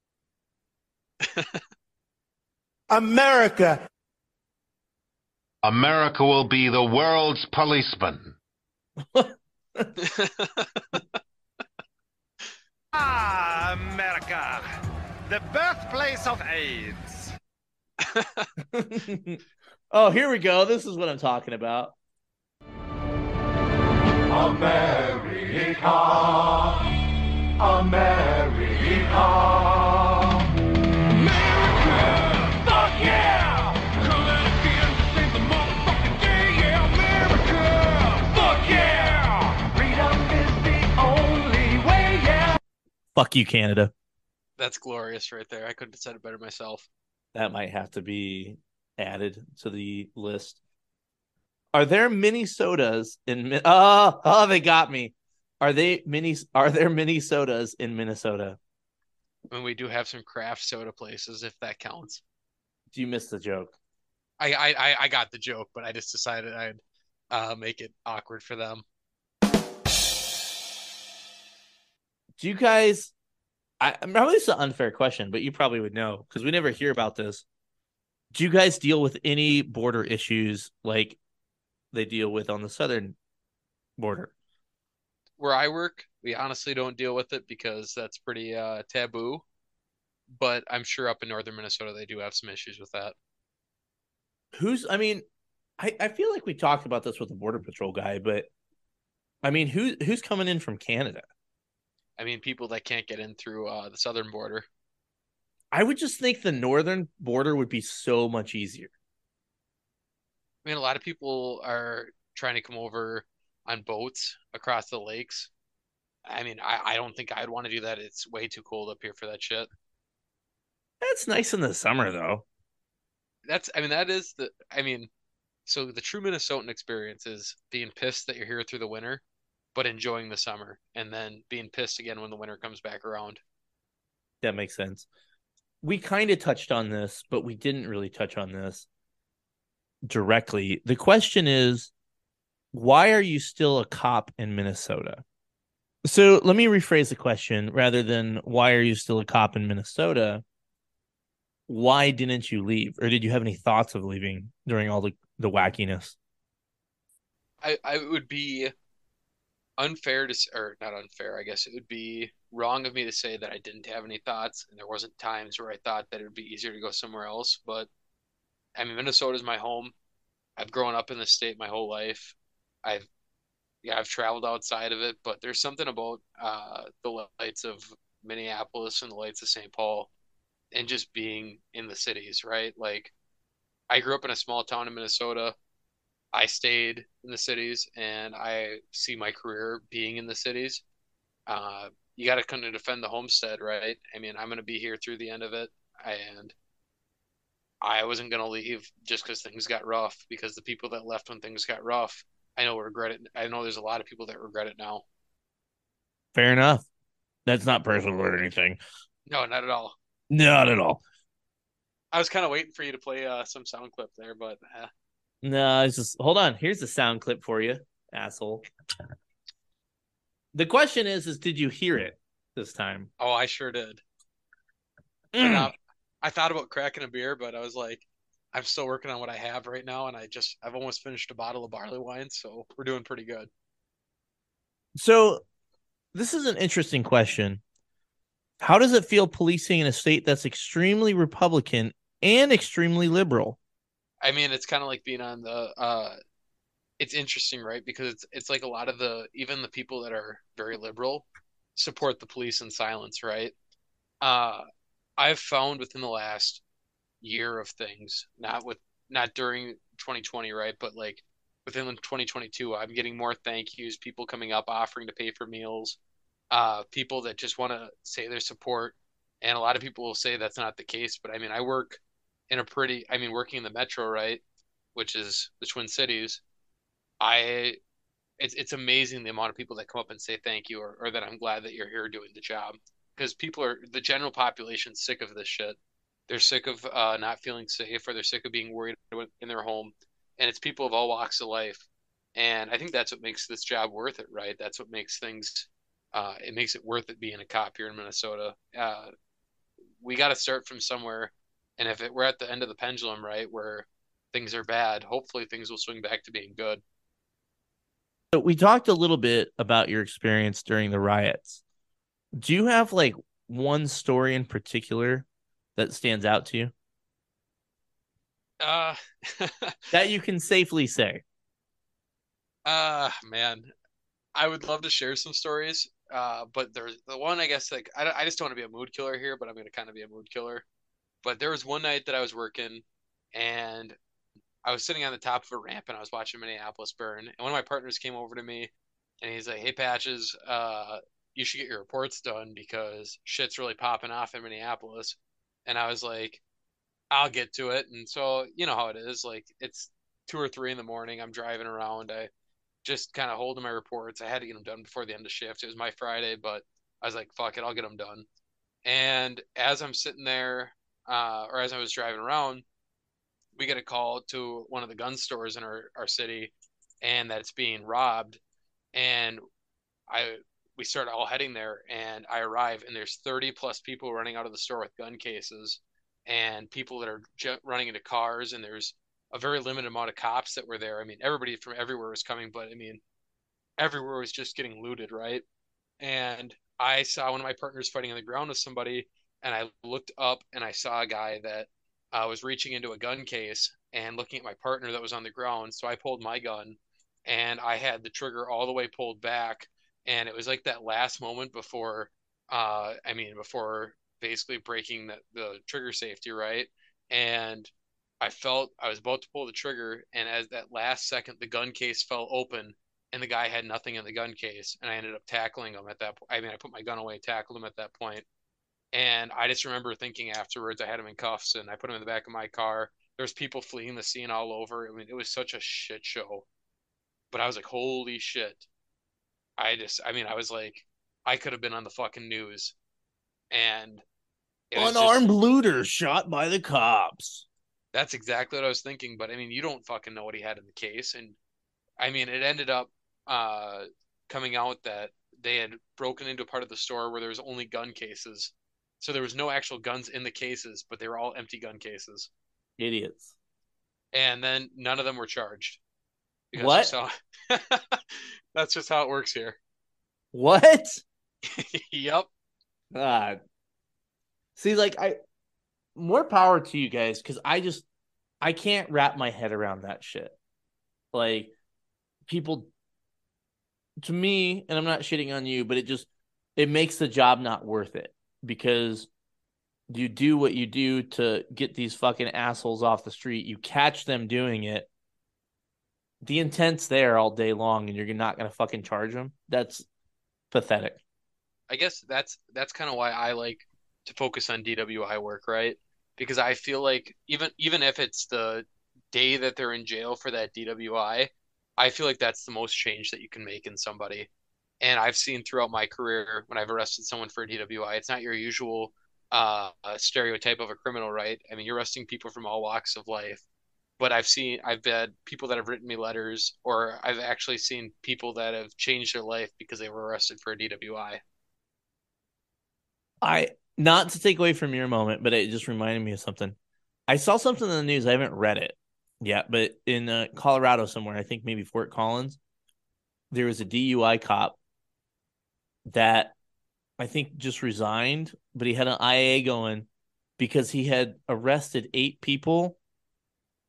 (laughs) America. America will be the world's policeman. (laughs) Ah, America, the birthplace of AIDS. (laughs) oh, here we go. This is what I'm talking about. Fuck Fuck you, Canada. That's glorious right there. I couldn't have said it better myself. That might have to be added to the list. Are there mini sodas in? Mi- Oh, oh, they got me. Are they mini? Are there mini sodas in Minnesota? I mean, we do have some craft soda places, if that counts. Do you miss the joke? I I I- I got the joke, but I just decided I'd uh, make it awkward for them. Do you guys? I probably it's an unfair question, but you probably would know because we never hear about this. Do you guys deal with any border issues like they deal with on the southern border? Where I work, we honestly don't deal with it because that's pretty uh, taboo. But I'm sure up in northern Minnesota they do have some issues with that. Who's? I mean, I I feel like we talked about this with the border patrol guy, but I mean, who who's coming in from Canada? I mean, people that can't get in through uh, the southern border. I would just think the northern border would be so much easier. I mean, a lot of people are trying to come over on boats across the lakes. I mean, I, I don't think I'd want to do that. It's way too cold up here for that shit. That's nice in the summer, though. That's, I mean, that is the, I mean, so the true Minnesotan experience is being pissed that you're here through the winter, but enjoying the summer, and then being pissed again when the winter comes back around. That makes sense. We kind of touched on this, but we didn't really touch on this directly. The question is, why are you still a cop in Minnesota? So let me rephrase the question rather than why are you still a cop in Minnesota? Why didn't you leave? Or did you have any thoughts of leaving during all the, the wackiness? I, I would be unfair to, or not unfair, I guess it would be wrong of me to say that I didn't have any thoughts and there wasn't times where I thought that it would be easier to go somewhere else. But I mean, Minnesota's my home. I've grown up in the state my whole life. I've, yeah, I've traveled outside of it, but there's something about uh, the lights of Minneapolis and the lights of St. Paul and just being in the cities, right? Like, I grew up in a small town in Minnesota. I stayed in the cities and I see my career being in the cities. Uh, you got to kind of defend the homestead, right? I mean, I'm going to be here through the end of it. And I wasn't going to leave just because things got rough, because the people that left when things got rough, I know regret it. I know there's a lot of people that regret it now. Fair enough. That's not personal or anything. No, not at all. Not at all. I was kind of waiting for you to play uh, some sound clip there, but uh, No, it's just hold on. Here's the sound clip for you, asshole. The question is, is did you hear it this time? oh, I sure did. Mm. And, uh, I thought about cracking a beer, but I was like, I'm still working on what I have right now, and I just I've almost finished a bottle of barley wine, so we're doing pretty good. So, this is an interesting question. How does it feel policing in a state that's extremely Republican and extremely liberal? I mean, it's kind of like being on the uh it's interesting, right? Because it's it's like a lot of the even the people that are very liberal support the police in silence, right? Uh I've found within the last year of things, not with not during 2020, right? But like within 2022, I'm getting more thank yous, people coming up offering to pay for meals, uh people that just want to say their support. And a lot of people will say that's not the case, but I mean, I work in a pretty, I mean, working in the metro, right, which is the Twin Cities, I, it's it's amazing the amount of people that come up and say thank you or, or that I'm glad that you're here doing the job because people are the general population sick of this shit. They're sick of uh, not feeling safe or they're sick of being worried in their home, and it's people of all walks of life. And I think that's what makes this job worth it, right? That's what makes things, uh, it makes it worth it being a cop here in Minnesota. Uh, we got to start from somewhere and if it, we're at the end of the pendulum, right, where things are bad, hopefully things will swing back to being good. So we talked a little bit about your experience during the riots. Do you have like one story in particular that stands out to you Uh, (laughs) that you can safely say? uh, man, I would love to share some stories. Uh, but there's the one I guess like I, I just don't want to be a mood killer here, but I'm gonna kind of be a mood killer. But there was one night that I was working and I was sitting on the top of a ramp and I was watching Minneapolis burn. And one of my partners came over to me and he's like, Hey Patches, uh, you should get your reports done because shit's really popping off in Minneapolis. And I was like, I'll get to it. And so, you know how it is. Like it's two or three in the morning. I'm driving around. I just kind of holding my reports. I had to get them done before the end of shift. It was my Friday, but I was like, fuck it, I'll get them done. And as I'm sitting there, uh, or as I was driving around, we get a call to one of the gun stores in our, our city and that it's being robbed. And I, we start all heading there and I arrive and there's 30 plus people running out of the store with gun cases and people that are running into cars and there's a very limited amount of cops that were there. I mean, everybody from everywhere was coming, but I mean, everywhere was just getting looted, right? And I saw one of my partners fighting on the ground with somebody, and I looked up and I saw a guy that uh, was reaching into a gun case and looking at my partner that was on the ground. So I pulled my gun, and I had the trigger all the way pulled back, and it was like that last moment before, uh, I mean, before basically breaking the, the trigger safety, right? And I felt I was about to pull the trigger, and as that last second, the gun case fell open, and the guy had nothing in the gun case, and I ended up tackling him at that. point. I mean, I put my gun away, tackled him at that point, and I just remember thinking afterwards, I had him in cuffs, and I put him in the back of my car. There's people fleeing the scene all over. I mean, it was such a shit show, but I was like, holy shit! I just, I mean, I was like, I could have been on the fucking news, and it was just- Unarmed looter shot by the cops. That's exactly what I was thinking. But I mean, you don't fucking know what he had in the case. And I mean, it ended up uh, coming out that they had broken into a part of the store where there was only gun cases. So there was no actual guns in the cases, but they were all empty gun cases. Idiots. And then none of them were charged. What? That's just how, (laughs) that's just how it works here. What? (laughs) yep. God. See, like I more power to you guys because I just I can't wrap my head around that shit. Like people to me, and I'm not shitting on you, but it just it makes the job not worth it because you do what you do to get these fucking assholes off the street. You catch them doing it. The intent's there all day long, and you're not gonna fucking charge them. That's pathetic. I guess that's that's kind of why I like to focus on DWI work, right? Because I feel like even even if it's the day that they're in jail for that DWI, I feel like that's the most change that you can make in somebody. And I've seen throughout my career when I've arrested someone for a DWI, it's not your usual uh, stereotype of a criminal, right? I mean, you're arresting people from all walks of life. But I've seen, I've had people that have written me letters, or I've actually seen people that have changed their life because they were arrested for a DWI. I not to take away from your moment, but it just reminded me of something. I saw something in the news. I haven't read it yet, but in uh, Colorado somewhere, I think maybe Fort Collins, there was a DUI cop that I think just resigned, but he had an IA going because he had arrested eight people,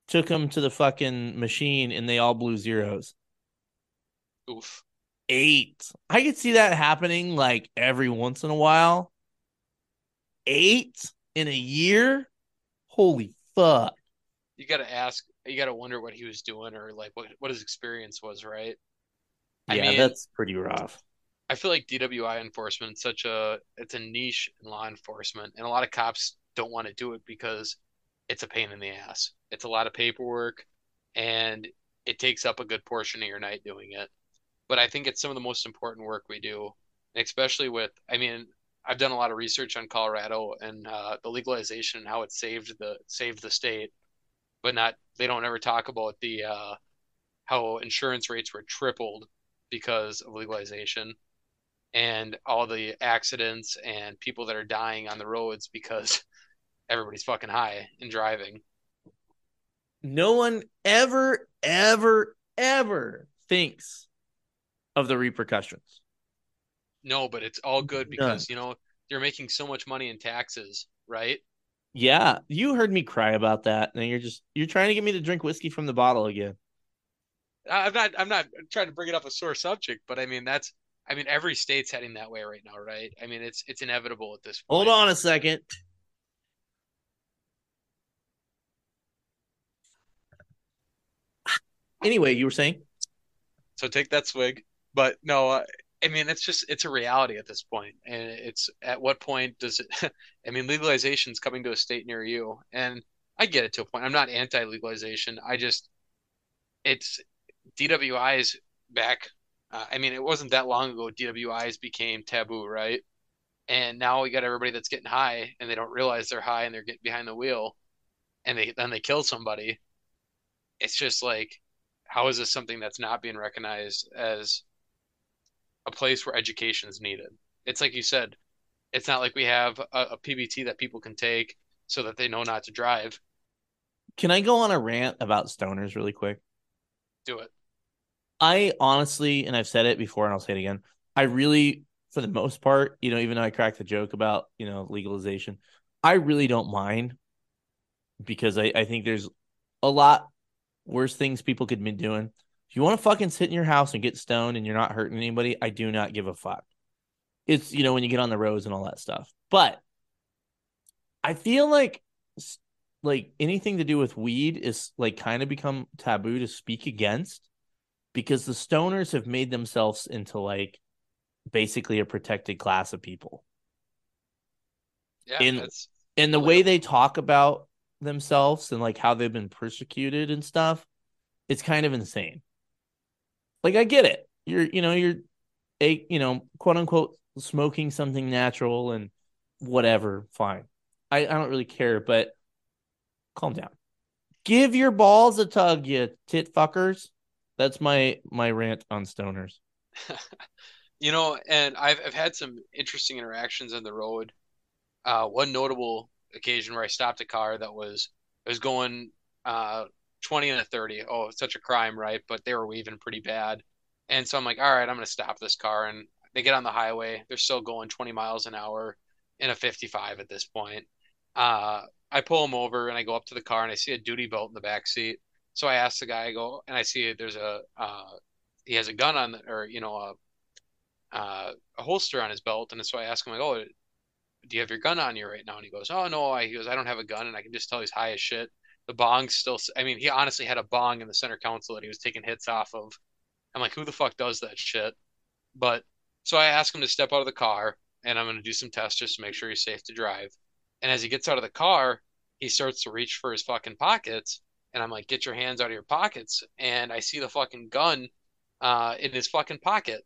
took them to the fucking machine, and they all blew zeros. Oof. Eight. I could see that happening like every once in a while. Eight in a year? Holy fuck. You got to ask. You got to wonder what he was doing or like what what his experience was, right? I Yeah, mean- that's pretty rough. I feel like DWI enforcement is such a it's a niche in law enforcement, and a lot of cops don't want to do it because it's a pain in the ass. It's a lot of paperwork, and it takes up a good portion of your night doing it. But I think it's some of the most important work we do, especially with. I mean, I've done a lot of research on Colorado and uh, the legalization and how it saved the saved the state, but not they don't ever talk about the uh, how insurance rates were tripled because of legalization and all the accidents and people that are dying on the roads because (laughs) everybody's fucking high and driving. No one ever, ever, ever thinks of the repercussions. No, but it's all good because, you know, you're making so much money in taxes, right? Yeah, you heard me cry about that, and you're just you're trying to get me to drink whiskey from the bottle again. I'm not I'm not trying to bring it up a sore subject, but I mean that's I mean every state's heading that way right now, right? I mean it's it's inevitable at this point. Hold on a second. Anyway, you were saying? So take that swig. But no, uh, I mean it's just it's a reality at this point, and it's at what point does it? (laughs) I mean legalization is coming to a state near you, and I get it to a point. I'm not anti-legalization. I just it's DWIs back. Uh, I mean it wasn't that long ago DWIs became taboo, right? And now we got everybody that's getting high, and they don't realize they're high, and they're getting behind the wheel, and they then they kill somebody. It's just like, how is this something that's not being recognized as a place where education is needed. It's like you said, it's not like we have a, a PBT that people can take so that they know not to drive. Can I go on a rant about stoners really quick? Do it. I honestly, and I've said it before and I'll say it again, I really, for the most part, you know, even though I cracked the joke about, you know, legalization, I really don't mind because I, I think there's a lot worse things people could be doing. If you want to fucking sit in your house and get stoned and you're not hurting anybody, I do not give a fuck. It's, you know, when you get on the roads and all that stuff. But I feel like like anything to do with weed is like kind of become taboo to speak against because the stoners have made themselves into like basically a protected class of people. Yeah, In- And the way they talk about themselves and like how they've been persecuted and stuff, it's kind of insane. Like I get it. You're you know, you're a you know, quote unquote smoking something natural and whatever, fine. I, I don't really care, but calm down. Give your balls a tug, you tit fuckers. That's my my rant on stoners. (laughs) you know, and I've I've had some interesting interactions on the road. Uh, one notable occasion where I stopped a car that was was going uh 20 and a 30. Oh, such a crime, right? But they were weaving pretty bad. And so I'm like, all right, I'm gonna stop this car. And they get on the highway. They're still going 20 miles an hour in a 55 at this point. Uh, I pull them over and I go up to the car and I see a duty belt in the back seat. So I ask the guy, I go, and I see there's a uh, he has a gun on, the, or you know, a uh, a holster on his belt, and so I ask him, like, "Oh, do you have your gun on you right now?" And he goes, "Oh no," I, he goes, "I don't have a gun," and I can just tell he's high as shit. The bong's still, I mean, he honestly had a bong in the center console that he was taking hits off of. I'm like, who the fuck does that shit? But so I ask him to step out of the car, and I'm gonna do some tests just to make sure he's safe to drive. And as he gets out of the car, he starts to reach for his fucking pockets, and I'm like, "Get your hands out of your pockets!" And I see the fucking gun uh, in his fucking pocket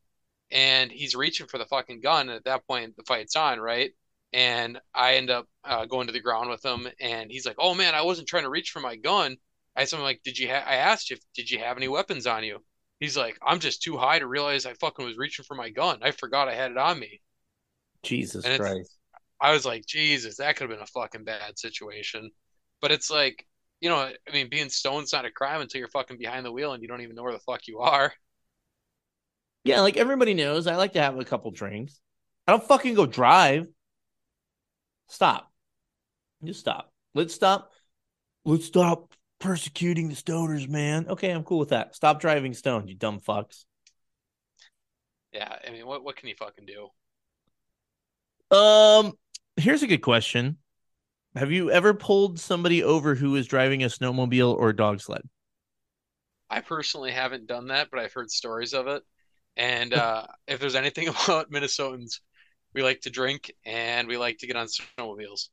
and he's reaching for the fucking gun. And at that point, the fight's on, right? And I end up uh, going to the ground with him, and he's like, "Oh man, I wasn't trying to reach for my gun." I said, "I'm like, did you?" Ha-? I asked you, "Did you have any weapons on you?" He's like, "I'm just too high to realize I fucking was reaching for my gun. I forgot I had it on me." Jesus Christ. I was like, "Jesus, that could have been a fucking bad situation." But it's like, you know, I mean, being stoned's not a crime until you're fucking behind the wheel and you don't even know where the fuck you are. Yeah, like everybody knows, I like to have a couple drinks. I don't fucking go drive. Stop. Just stop. Let's stop. Let's stop persecuting the stoners, man. Okay, I'm cool with that. Stop driving stoned, you dumb fucks. Yeah, I mean, what what can you fucking do? Um, here's a good question. Have you ever pulled somebody over who is driving a snowmobile or dog sled? I personally haven't done that, but I've heard stories of it. And (laughs) uh, if there's anything (laughs) about Minnesotans, we like to drink and we like to get on snowmobiles.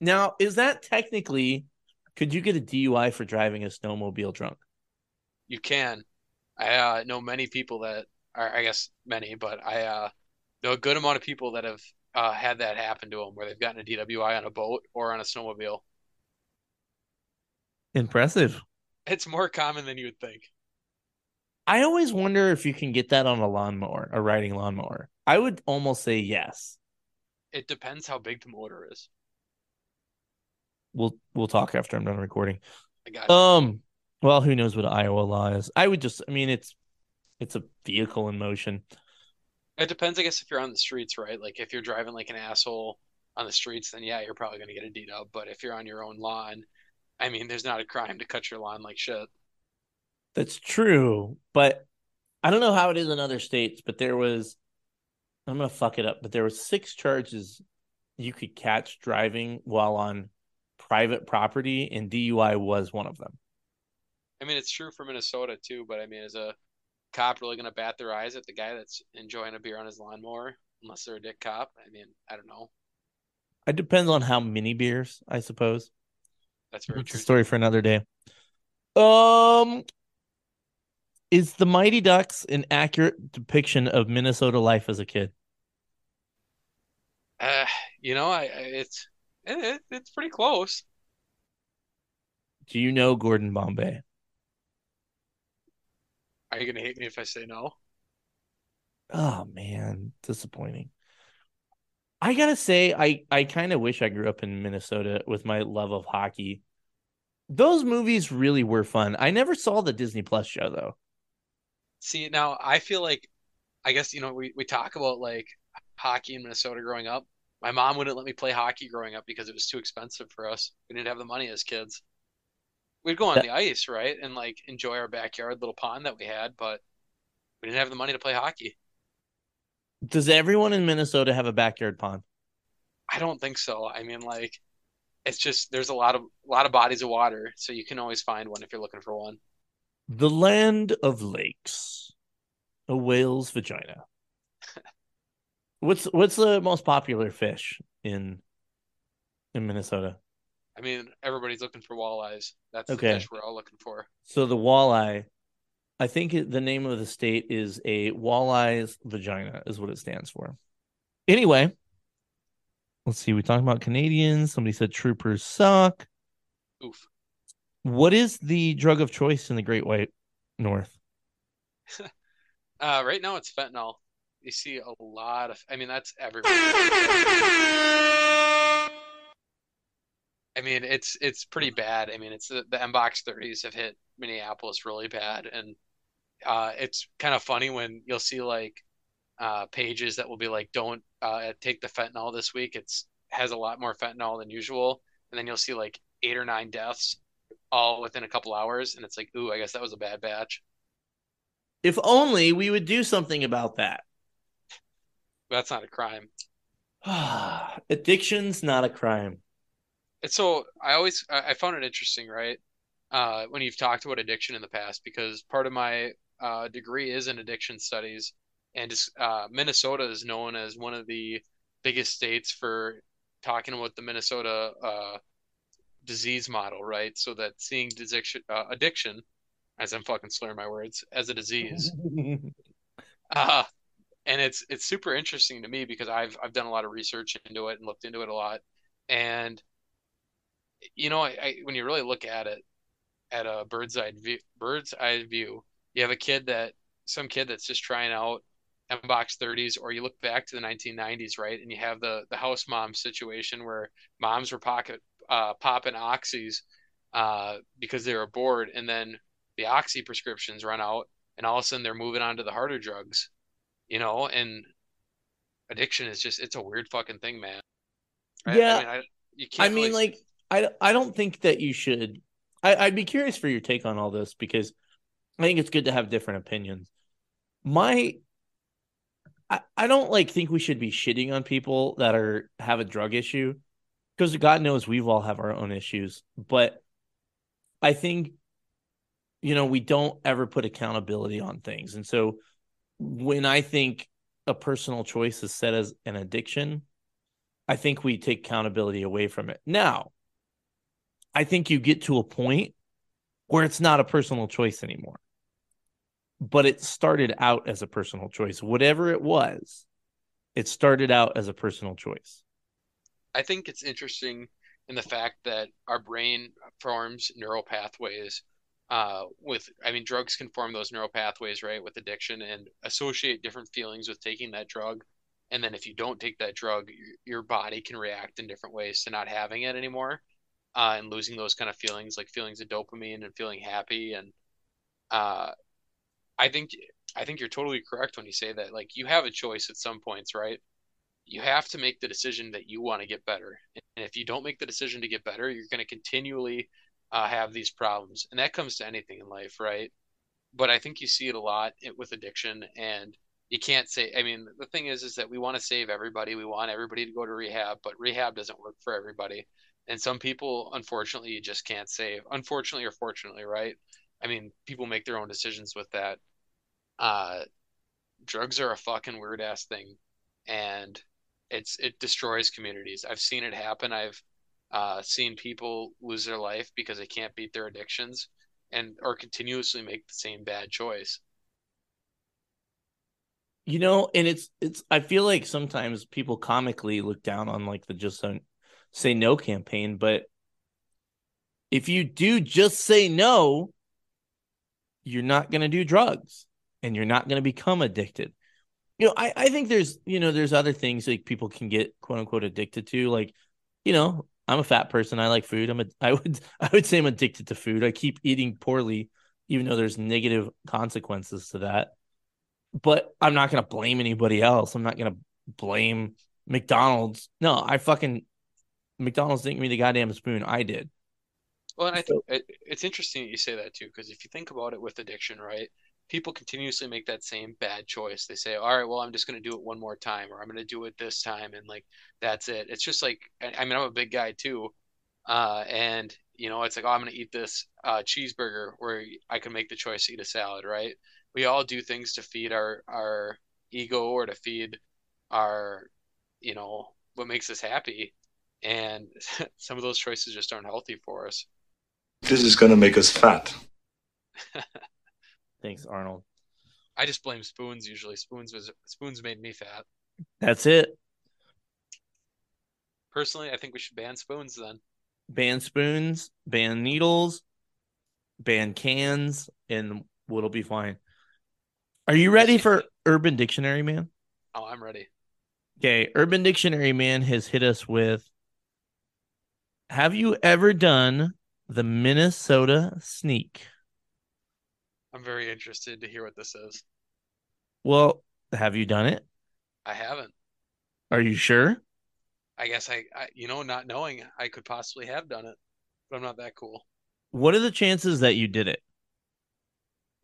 Now, is that technically could you get a DUI for driving a snowmobile drunk? You can. I uh, know many people that are, I guess many, but I uh, know a good amount of people that have uh, had that happen to them where they've gotten a DWI on a boat or on a snowmobile. Impressive. It's more common than you would think. I always wonder if you can get that on a lawnmower, a riding lawnmower. I would almost say yes. It depends how big the motor is. We'll we'll talk after I'm done recording. I got you. Um, well, who knows what Iowa law is? I would just, I mean, it's it's a vehicle in motion. It depends, I guess, if you're on the streets, right? Like if you're driving like an asshole on the streets, then yeah, you're probably gonna get a D dub. But if you're on your own lawn, I mean, there's not a crime to cut your lawn like shit. That's true, but I don't know how it is in other states. But there was, I'm gonna fuck it up. But there was six charges you could catch driving while on private property, and DUI was one of them. I mean, it's true for Minnesota too, but I mean, as a cop really gonna bat their eyes at the guy that's enjoying a beer on his lawnmower unless they're a dick cop? I mean, I don't know. It depends on how many beers, I suppose. That's very That's a true. story for another day. Um, is the Mighty Ducks an accurate depiction of Minnesota life as a kid? Uh, you know, I, I it's it, it, it's pretty close. Do you know Gordon Bombay? Are you gonna hate me if I say no? Oh man, disappointing. I gotta say, I I kind of wish I grew up in Minnesota with my love of hockey. Those movies really were fun. I never saw the Disney Plus show though. See, now I feel like, I guess, you know, we, we talk about like hockey in Minnesota growing up. My mom wouldn't let me play hockey growing up because it was too expensive for us. We didn't have the money as kids. We'd go on That- the ice, right? And like enjoy our backyard little pond that we had, but we didn't have the money to play hockey. Does everyone in Minnesota have a backyard pond? I don't think so. I mean, like, it's just there's a lot of a lot of bodies of water, so you can always find one if you're looking for one. The land of lakes, a whale's vagina. (laughs) what's what's the most popular fish in in Minnesota? I mean, everybody's looking for walleyes. That's Okay. the fish we're all looking for. So the walleye, I think the name of the state is a walleye's vagina is what it stands for. Anyway, let's see. We talked about Canadians. Somebody said troopers suck. Oof. What is the drug of choice in the Great White North? (laughs) Uh, right now it's fentanyl. You see a lot of, I mean, that's everywhere. (laughs) I mean, it's it's pretty bad. I mean, it's the, the M-Box 30s have hit Minneapolis really bad, and uh, it's kind of funny when you'll see like uh, pages that will be like, "Don't uh, take the fentanyl this week." It's has a lot more fentanyl than usual, and then you'll see like eight or nine deaths all within a couple hours, and it's like, "Ooh, I guess that was a bad batch." If only we would do something about that. That's not a crime. (sighs) Addiction's not a crime. So I always I I found it interesting, right? Uh, when you've talked about addiction in the past, because part of my uh, degree is in addiction studies, and uh, Minnesota is known as one of the biggest states for talking about the Minnesota uh, disease model, right? So that seeing addiction, uh, addiction, as I'm fucking slurring my words, as a disease, (laughs) uh, and it's it's super interesting to me because I've I've done a lot of research into it and looked into it a lot, and you know, I, I when you really look at it at a bird's eye view, bird's eye view, you have a kid that some kid that's just trying out M-Box 30s, or you look back to the 1990s, right? And you have the the house mom situation where moms were pocket uh, popping oxys uh, because they were bored, and then the oxy prescriptions run out, and all of a sudden they're moving on to the harder drugs, you know. And addiction is just it's a weird fucking thing, man. I- Yeah. I mean, I, you can't I mean, really- like, I I don't think that you should. I, I'd be curious for your take on all this because I think it's good to have different opinions. My, I, I don't like think we should be shitting on people that are have a drug issue because God knows we've all have our own issues, but I think you know we don't ever put accountability on things, and so when I think a personal choice is set as an addiction, I think we take accountability away from it. Now, I think you get to a point where it's not a personal choice anymore. But it started out as a personal choice. Whatever it was, it started out as a personal choice. I think it's interesting in the fact that our brain forms neural pathways uh, with, I mean, drugs can form those neural pathways, right, with addiction and associate different feelings with taking that drug. And then if you don't take that drug, your, your body can react in different ways to not having it anymore uh, and losing those kind of feelings, like feelings of dopamine and feeling happy. And uh, I think I think you're totally correct when you say that. Like you have a choice at some points, right? you have to make the decision that you want to get better. And if you don't make the decision to get better, you're going to continually uh, have these problems. And that comes to anything in life, right? But I think you see it a lot with addiction and you can't say I mean the thing is is that we want to save everybody. We want everybody to go to rehab, but rehab doesn't work for everybody. And some people unfortunately you just can't save. Unfortunately or fortunately, right? I mean, people make their own decisions with that. Uh drugs are a fucking weird ass thing and it's it destroys communities. I've seen it happen. I've uh, seen people lose their life because they can't beat their addictions and or continuously make the same bad choice. You know, and it's it's I feel like sometimes people comically look down on like the just say no campaign, but if you do just say no, you're not going to do drugs and you're not going to become addicted. You know, I, I think there's, you know, there's other things like people can get quote unquote addicted to. Like, you know, I'm a fat person. I like food. I'm a, I would, (laughs) I would say I'm addicted to food. I keep eating poorly, even though there's negative consequences to that. But I'm not going to blame anybody else. I'm not going to blame McDonald's. No, I fucking, McDonald's didn't give me the goddamn spoon. I did. Well, and I think it, it's interesting that you say that too, because if you think about it with addiction, right? People continuously make that same bad choice. They say, "All right, well, I'm just going to do it one more time, or I'm going to do it this time," and like that's it. It's just like, I mean, I'm a big guy too, uh, and you know, it's like, oh, I'm going to eat this uh, cheeseburger, where I can make the choice to eat a salad, right? We all do things to feed our our ego or to feed our, you know, what makes us happy, and (laughs) some of those choices just aren't healthy for us. This is going to make us fat. (laughs) Thanks, Arnold. I just blame spoons usually. Spoons was spoons made me fat. That's it. Personally, I think we should ban spoons then. Ban spoons, ban needles, ban cans, and what'll be fine. Are you ready for (laughs) Urban Dictionary, man? Oh, I'm ready. Okay, Urban Dictionary man has hit us with Have you ever done the Minnesota sneak? I'm very interested to hear what this is. Well, have you done it? I haven't. Are you sure? I guess I, I you know, not knowing I could possibly have done it, but I'm not that cool. What are the chances that you did it?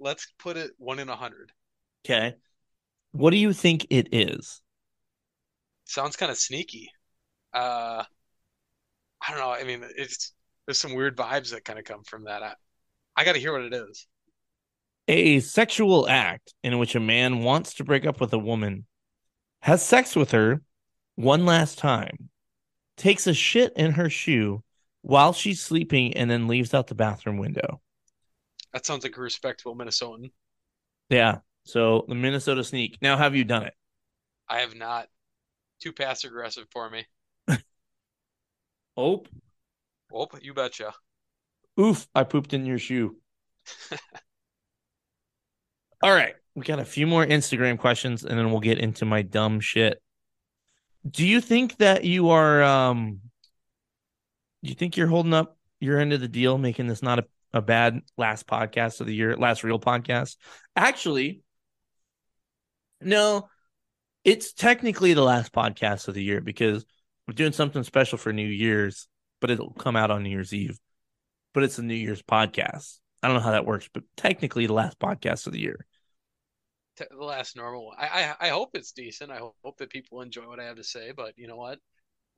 Let's put it one in a hundred. Okay. What do you think it is? Sounds kind of sneaky. Uh, I don't know. I mean, it's there's some weird vibes that kind of come from that. I, I got to hear what it is. A sexual act in which a man wants to break up with a woman, has sex with her one last time, takes a shit in her shoe while she's sleeping, and then leaves out the bathroom window. That sounds like a respectable Minnesotan. Yeah. So the Minnesota sneak. Now, have you done it? I have not. Too passive aggressive for me. Oh, Oh, you betcha. oof! I pooped in your shoe. (laughs) All right, we got a few more Instagram questions, and then we'll get into my dumb shit. Do you think that you are um Do you think you're holding up your end of the deal, making this not a, a bad last podcast of the year, last real podcast? Actually, no, it's technically the last podcast of the year because we're doing something special for New Year's, but it'll come out on New Year's Eve. But it's a New Year's podcast. I don't know how that works, but technically the last podcast of the year. The last normal one. I, I I hope it's decent. I hope, that people enjoy what I have to say. But you know what?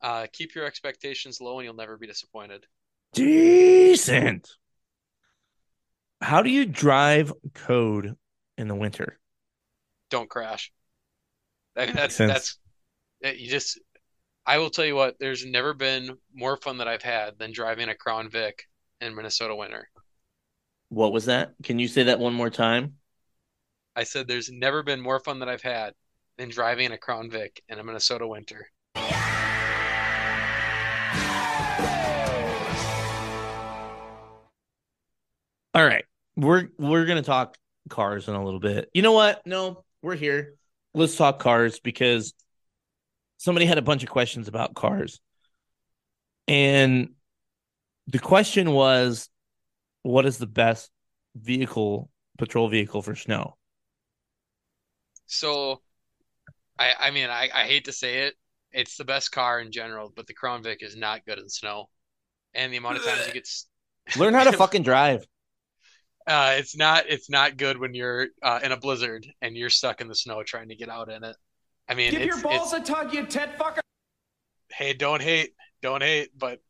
Uh, keep your expectations low, and you'll never be disappointed. Decent. How do you drive code in the winter? Don't crash. I mean, that's that's you just. I will tell you what. There's never been more fun that I've had than driving a Crown Vic in Minnesota winter. What was that? Can you say that one more time? I said there's never been more fun that I've had than driving a Crown Vic in a Minnesota winter. All right. We're we're gonna talk cars in a little bit. You know what? No, we're here. Let's talk cars because somebody had a bunch of questions about cars. And the question was what is the best vehicle, patrol vehicle for snow? So, I I mean I, I hate to say it, it's the best car in general, but the Crown Vic is not good in snow, and the amount of times you get (laughs) Learn how to fucking drive. (laughs) uh, it's not it's not good when you're uh, in a blizzard and you're stuck in the snow trying to get out in it. I mean, Give it's, your balls it's a tug, you tet fucker. hey, don't hate, don't hate, but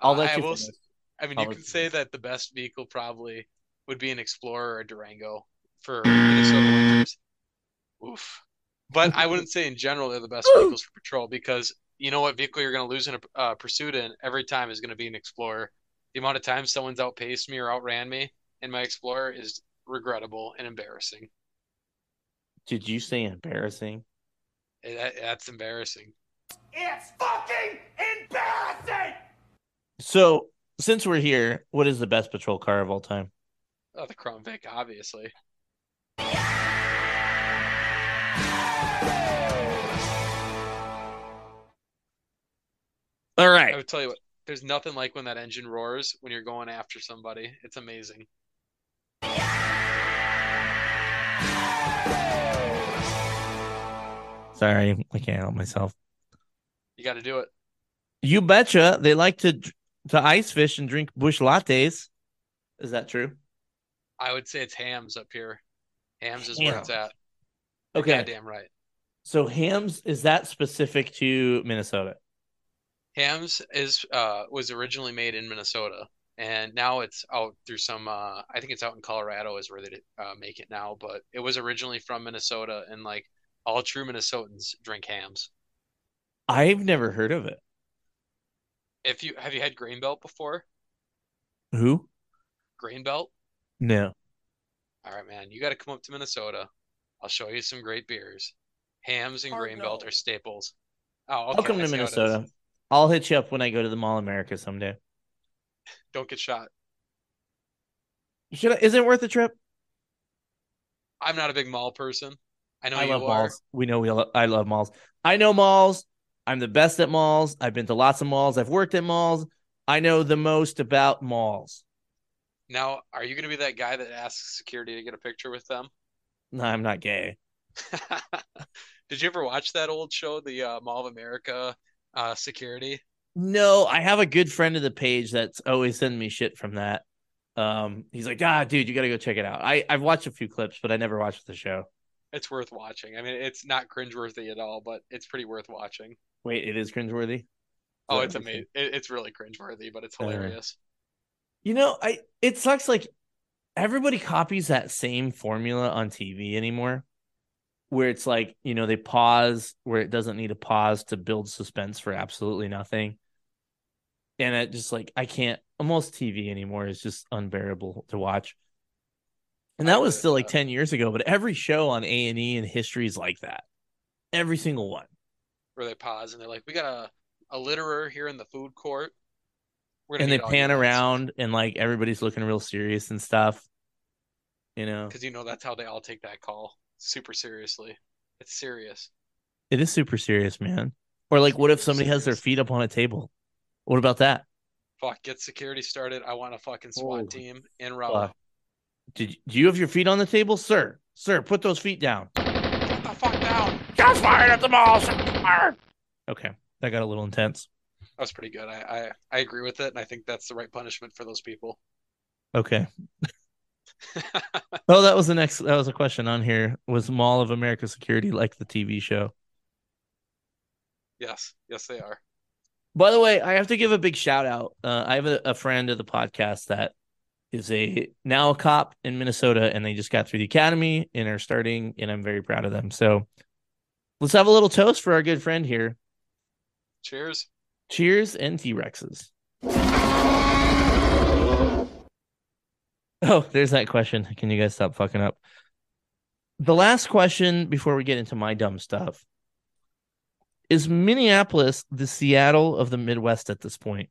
I'll uh, let I you will. finish. s- I mean, I'll you can say finish. that the best vehicle probably would be an Explorer or a Durango for Minnesota winters. Oof. But I wouldn't say in general they're the best vehicles for patrol because you know what vehicle you're going to lose in a uh, pursuit in every time is going to be an Explorer. The amount of times someone's outpaced me or outran me in my Explorer is regrettable and embarrassing. Did you say embarrassing? That- that's embarrassing. It's fucking embarrassing. So since we're here, what is the best patrol car of all time? Oh, the Crown Vic, obviously. All right. I right. would tell you what, there's nothing like when that engine roars when you're going after somebody. It's amazing. Sorry, I can't help myself. You got to do it. You betcha. They like to to ice fish and drink Busch Lattes. Is that true? I would say it's Hamm's up here. Hamm's is where it's at. You're Okay. damn right. So Hamm's is that specific to Minnesota? Hamm's is uh was originally made in Minnesota and now it's out through some uh I think it's out in Colorado is where they uh, make it now, but it was originally from Minnesota and like all true Minnesotans drink Hamm's. I've never heard of it. If you have you had Grain Belt before? Who? Grain Belt? No. All right, man. You got to come up to Minnesota. I'll show you some great beers. Hamm's and Hard Grain Belt no. are staples. Oh, I'll come to see how it is. Minnesota. I'll hit you up when I go to the Mall America someday. Don't get shot. Should I, is it worth the trip? I'm not a big mall person. I know I love are. malls. We know we. Lo- I love malls. I know malls. I'm the best at malls. I've been to lots of malls. I've worked at malls. I know the most about malls. Now, are you going to be that guy that asks security to get a picture with them? No, I'm not gay. (laughs) Did you ever watch that old show, the uh, Mall of America uh, Security? No, I have a good friend of the page that's always sending me shit from that. Um, he's like, ah, dude, you got to go check it out. I I've watched a few clips, but I never watched the show. It's worth watching. I mean, it's not cringeworthy at all, but it's pretty worth watching. Wait, it is cringeworthy. Oh, it's amazing. It, it's really cringeworthy, but it's Uh, hilarious. You know, I it sucks. Like everybody copies that same formula on TV anymore, where it's like you know they pause where it doesn't need a pause to build suspense for absolutely nothing, and it just like I can't. Almost TV anymore is just unbearable to watch. And that was still like ten years ago, but every show on A and E and history is like that. Every single one. Where they pause and they're like, "We got a a litterer here in the food court." We're and they pan around and like everybody's looking real serious and stuff. You know, because you know that's how they all take that call super seriously. It's serious. it is super serious, man. Or like, what if somebody has their feet up on a table? What about that? Fuck, get security started. I want a fucking SWAT Holy team in Raleigh. Fuck. Did do you have your feet on the table, sir? Sir, put those feet down. Get the fuck down. Shots fired at the mall. Shots fired. Okay, that got a little intense. That was pretty good. I, I I agree with it, and I think that's the right punishment for those people. Okay. (laughs) oh, that was the next. That was a question on here. Was Mall of America Security like the TV show? Yes, yes, they are. By the way, I have to give a big shout out. Uh, I have a, a friend of the podcast that is a now a cop in Minnesota, and they just got through the academy and are starting, and I'm very proud of them. So let's have a little toast for our good friend here. Cheers. Cheers and T Rexes. Oh, there's that question. Can you guys stop fucking up? The last question before we get into my dumb stuff is Minneapolis the Seattle of the Midwest at this point?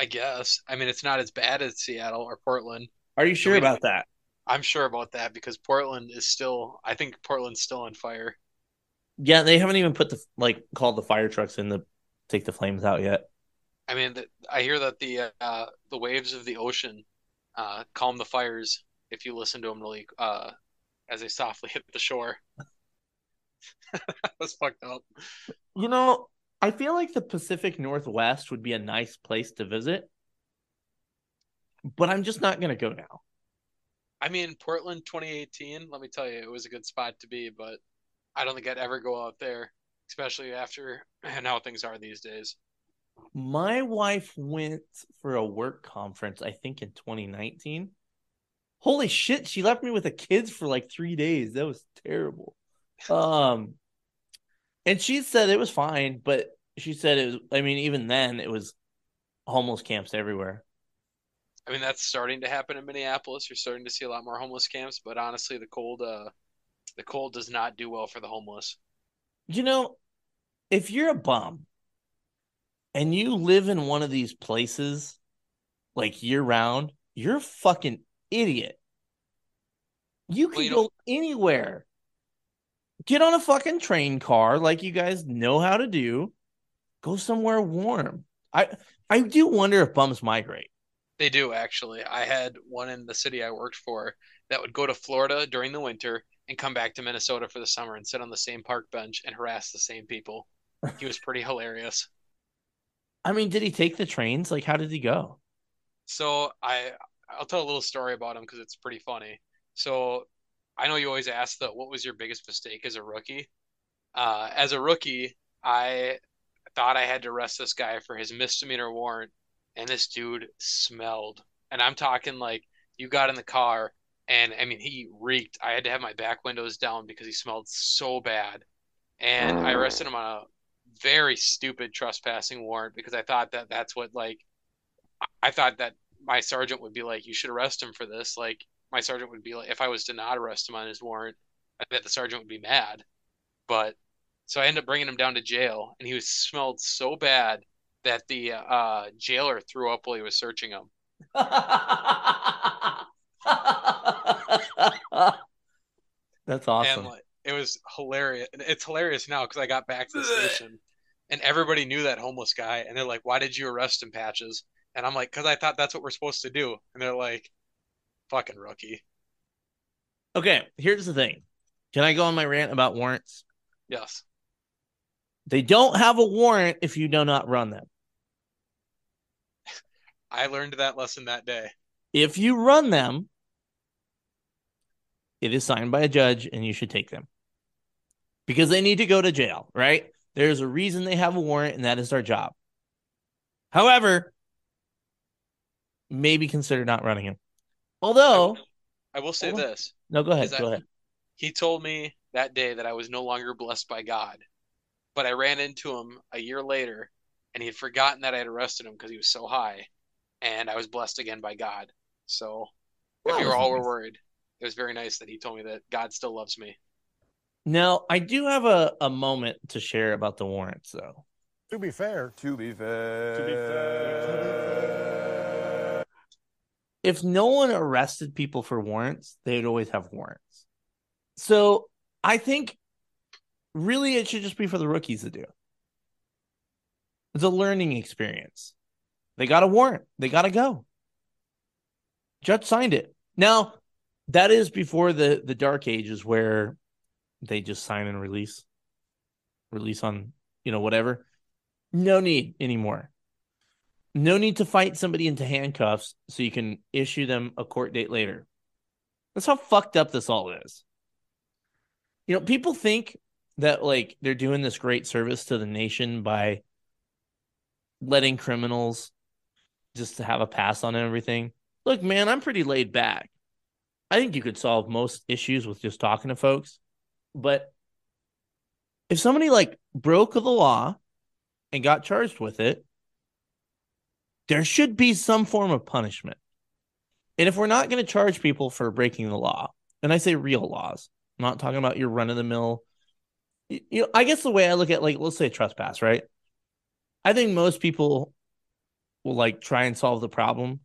I guess. I mean, it's not as bad as Seattle or Portland. Are you sure we- about that? I'm sure about that because Portland is still. I think Portland's still on fire. Yeah, they haven't even put the like called the fire trucks in to take the flames out yet. I mean, I hear that the uh, the waves of the ocean uh, calm the fires if you listen to them really uh, as they softly (laughs) hit the shore. (laughs) That's fucked up. You know, I feel like the Pacific Northwest would be a nice place to visit, but I'm just not gonna go now. I mean, Portland 2018. Let me tell you, it was a good spot to be, but I don't think I'd ever go out there, especially after (clears throat) and how things are these days. My wife went for a work conference, I think in 2019. Holy shit, she left me with the kids for like three days. That was terrible. Um, and she said it was fine, but she said it was, I mean, even then, it was homeless camps everywhere. I mean, that's starting to happen in Minneapolis. You're starting to see a lot more homeless camps, but honestly, the cold, uh, the cold does not do well for the homeless. You know, if you're a bum and you live in one of these places like year round, you're a fucking idiot. You can Well, you go anywhere. Get on a fucking train car like you guys know how to do. Go somewhere warm. I I do wonder if bums migrate. They do actually. I had one in the city I worked for that would go to Florida during the winter and come back to Minnesota for the summer and sit on the same park bench and harass the same people. He was pretty hilarious. (laughs) I mean, did he take the trains? Like, how did he go? So I I'll tell a little story about him because it's pretty funny. So I know you always ask the what was your biggest mistake as a rookie? Uh, as a rookie, I thought I had to arrest this guy for his misdemeanor warrant, and this dude smelled. And I'm talking like you got in the car, and I mean he reeked. I had to have my back windows down because he smelled so bad. And I arrested him on a very stupid trespassing warrant because I thought that that's what like I thought that my sergeant would be like, you should arrest him for this. Like my sergeant would be like, if I was to not arrest him on his warrant, I bet the sergeant would be mad. But so I ended up bringing him down to jail, and he was smelled so bad that the uh, jailer threw up while he was searching him. (laughs) That's awesome. Like, it was hilarious. And It's hilarious now because I got back to the station, and everybody knew that homeless guy, and they're like, "Why did you arrest him, Patches?" And I'm like, "Cause I thought that's what we're supposed to do." And they're like, "Fucking rookie." Okay, here's the thing. Can I go on my rant about warrants? Yes. They don't have a warrant if you do not run them. (laughs) I learned that lesson that day. If you run them, it is signed by a judge and you should take them because they need to go to jail, right? There's a reason they have a warrant, and that is their job. However, maybe consider not running him. Although, I will say Hold on. this. no, go ahead. is that Go ahead. He told me that day that I was no longer blessed by God. But I ran into him a year later and he had forgotten that I had arrested him because he was so high. And I was blessed again by God. So if Well, you that's all were worried, it was very nice that he told me that God still loves me. Now, I do have a, a moment to share about the warrants, though. To be fair. To be fair, to be fair, To be fair. If no one arrested people for warrants, they'd always have warrants. So I think really it should just be for the rookies to do. It's a learning experience. They got a warrant. They got to go. Judge signed it. Now, that is before the the dark ages where they just sign and release, release on you know whatever. No need anymore. No need to fight somebody into handcuffs so you can issue them a court date later. That's how fucked up this all is. You know, people think that like they're doing this great service to the nation by letting criminals just to have a pass on everything. Look, man, I'm pretty laid back. I think you could solve most issues with just talking to folks. But if somebody like broke the law and got charged with it, there should be some form of punishment. And if we're not going to charge people for breaking the law, and I say real laws, I'm not talking about your run of the mill. You know, I guess the way I look at like let's say trespass, right? I think most people will like try and solve the problem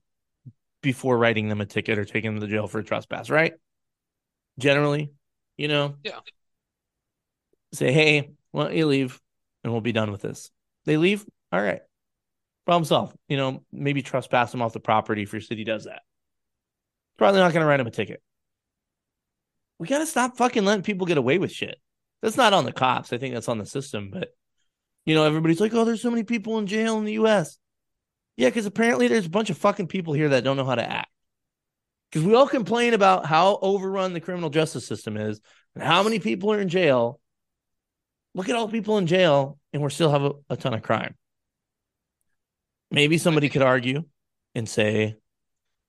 before writing them a ticket or taking them to jail for trespass, right? Generally, you know, Yeah. say, hey, why don't you leave and we'll be done with this. They leave, all right. Problem solved. You know, maybe trespass them off the property if your city does that. Probably not going to write them a ticket. We got to stop fucking letting people get away with shit. That's not on the cops. I think that's on the system. But, you know, everybody's like, oh, there's so many people in jail in the US. Yeah, because apparently there's a bunch of fucking people here that don't know how to act. Because we all complain about how overrun the criminal justice system is and how many people are in jail. Look at all the people in jail, and we still have a, a ton of crime. Maybe somebody could argue and say,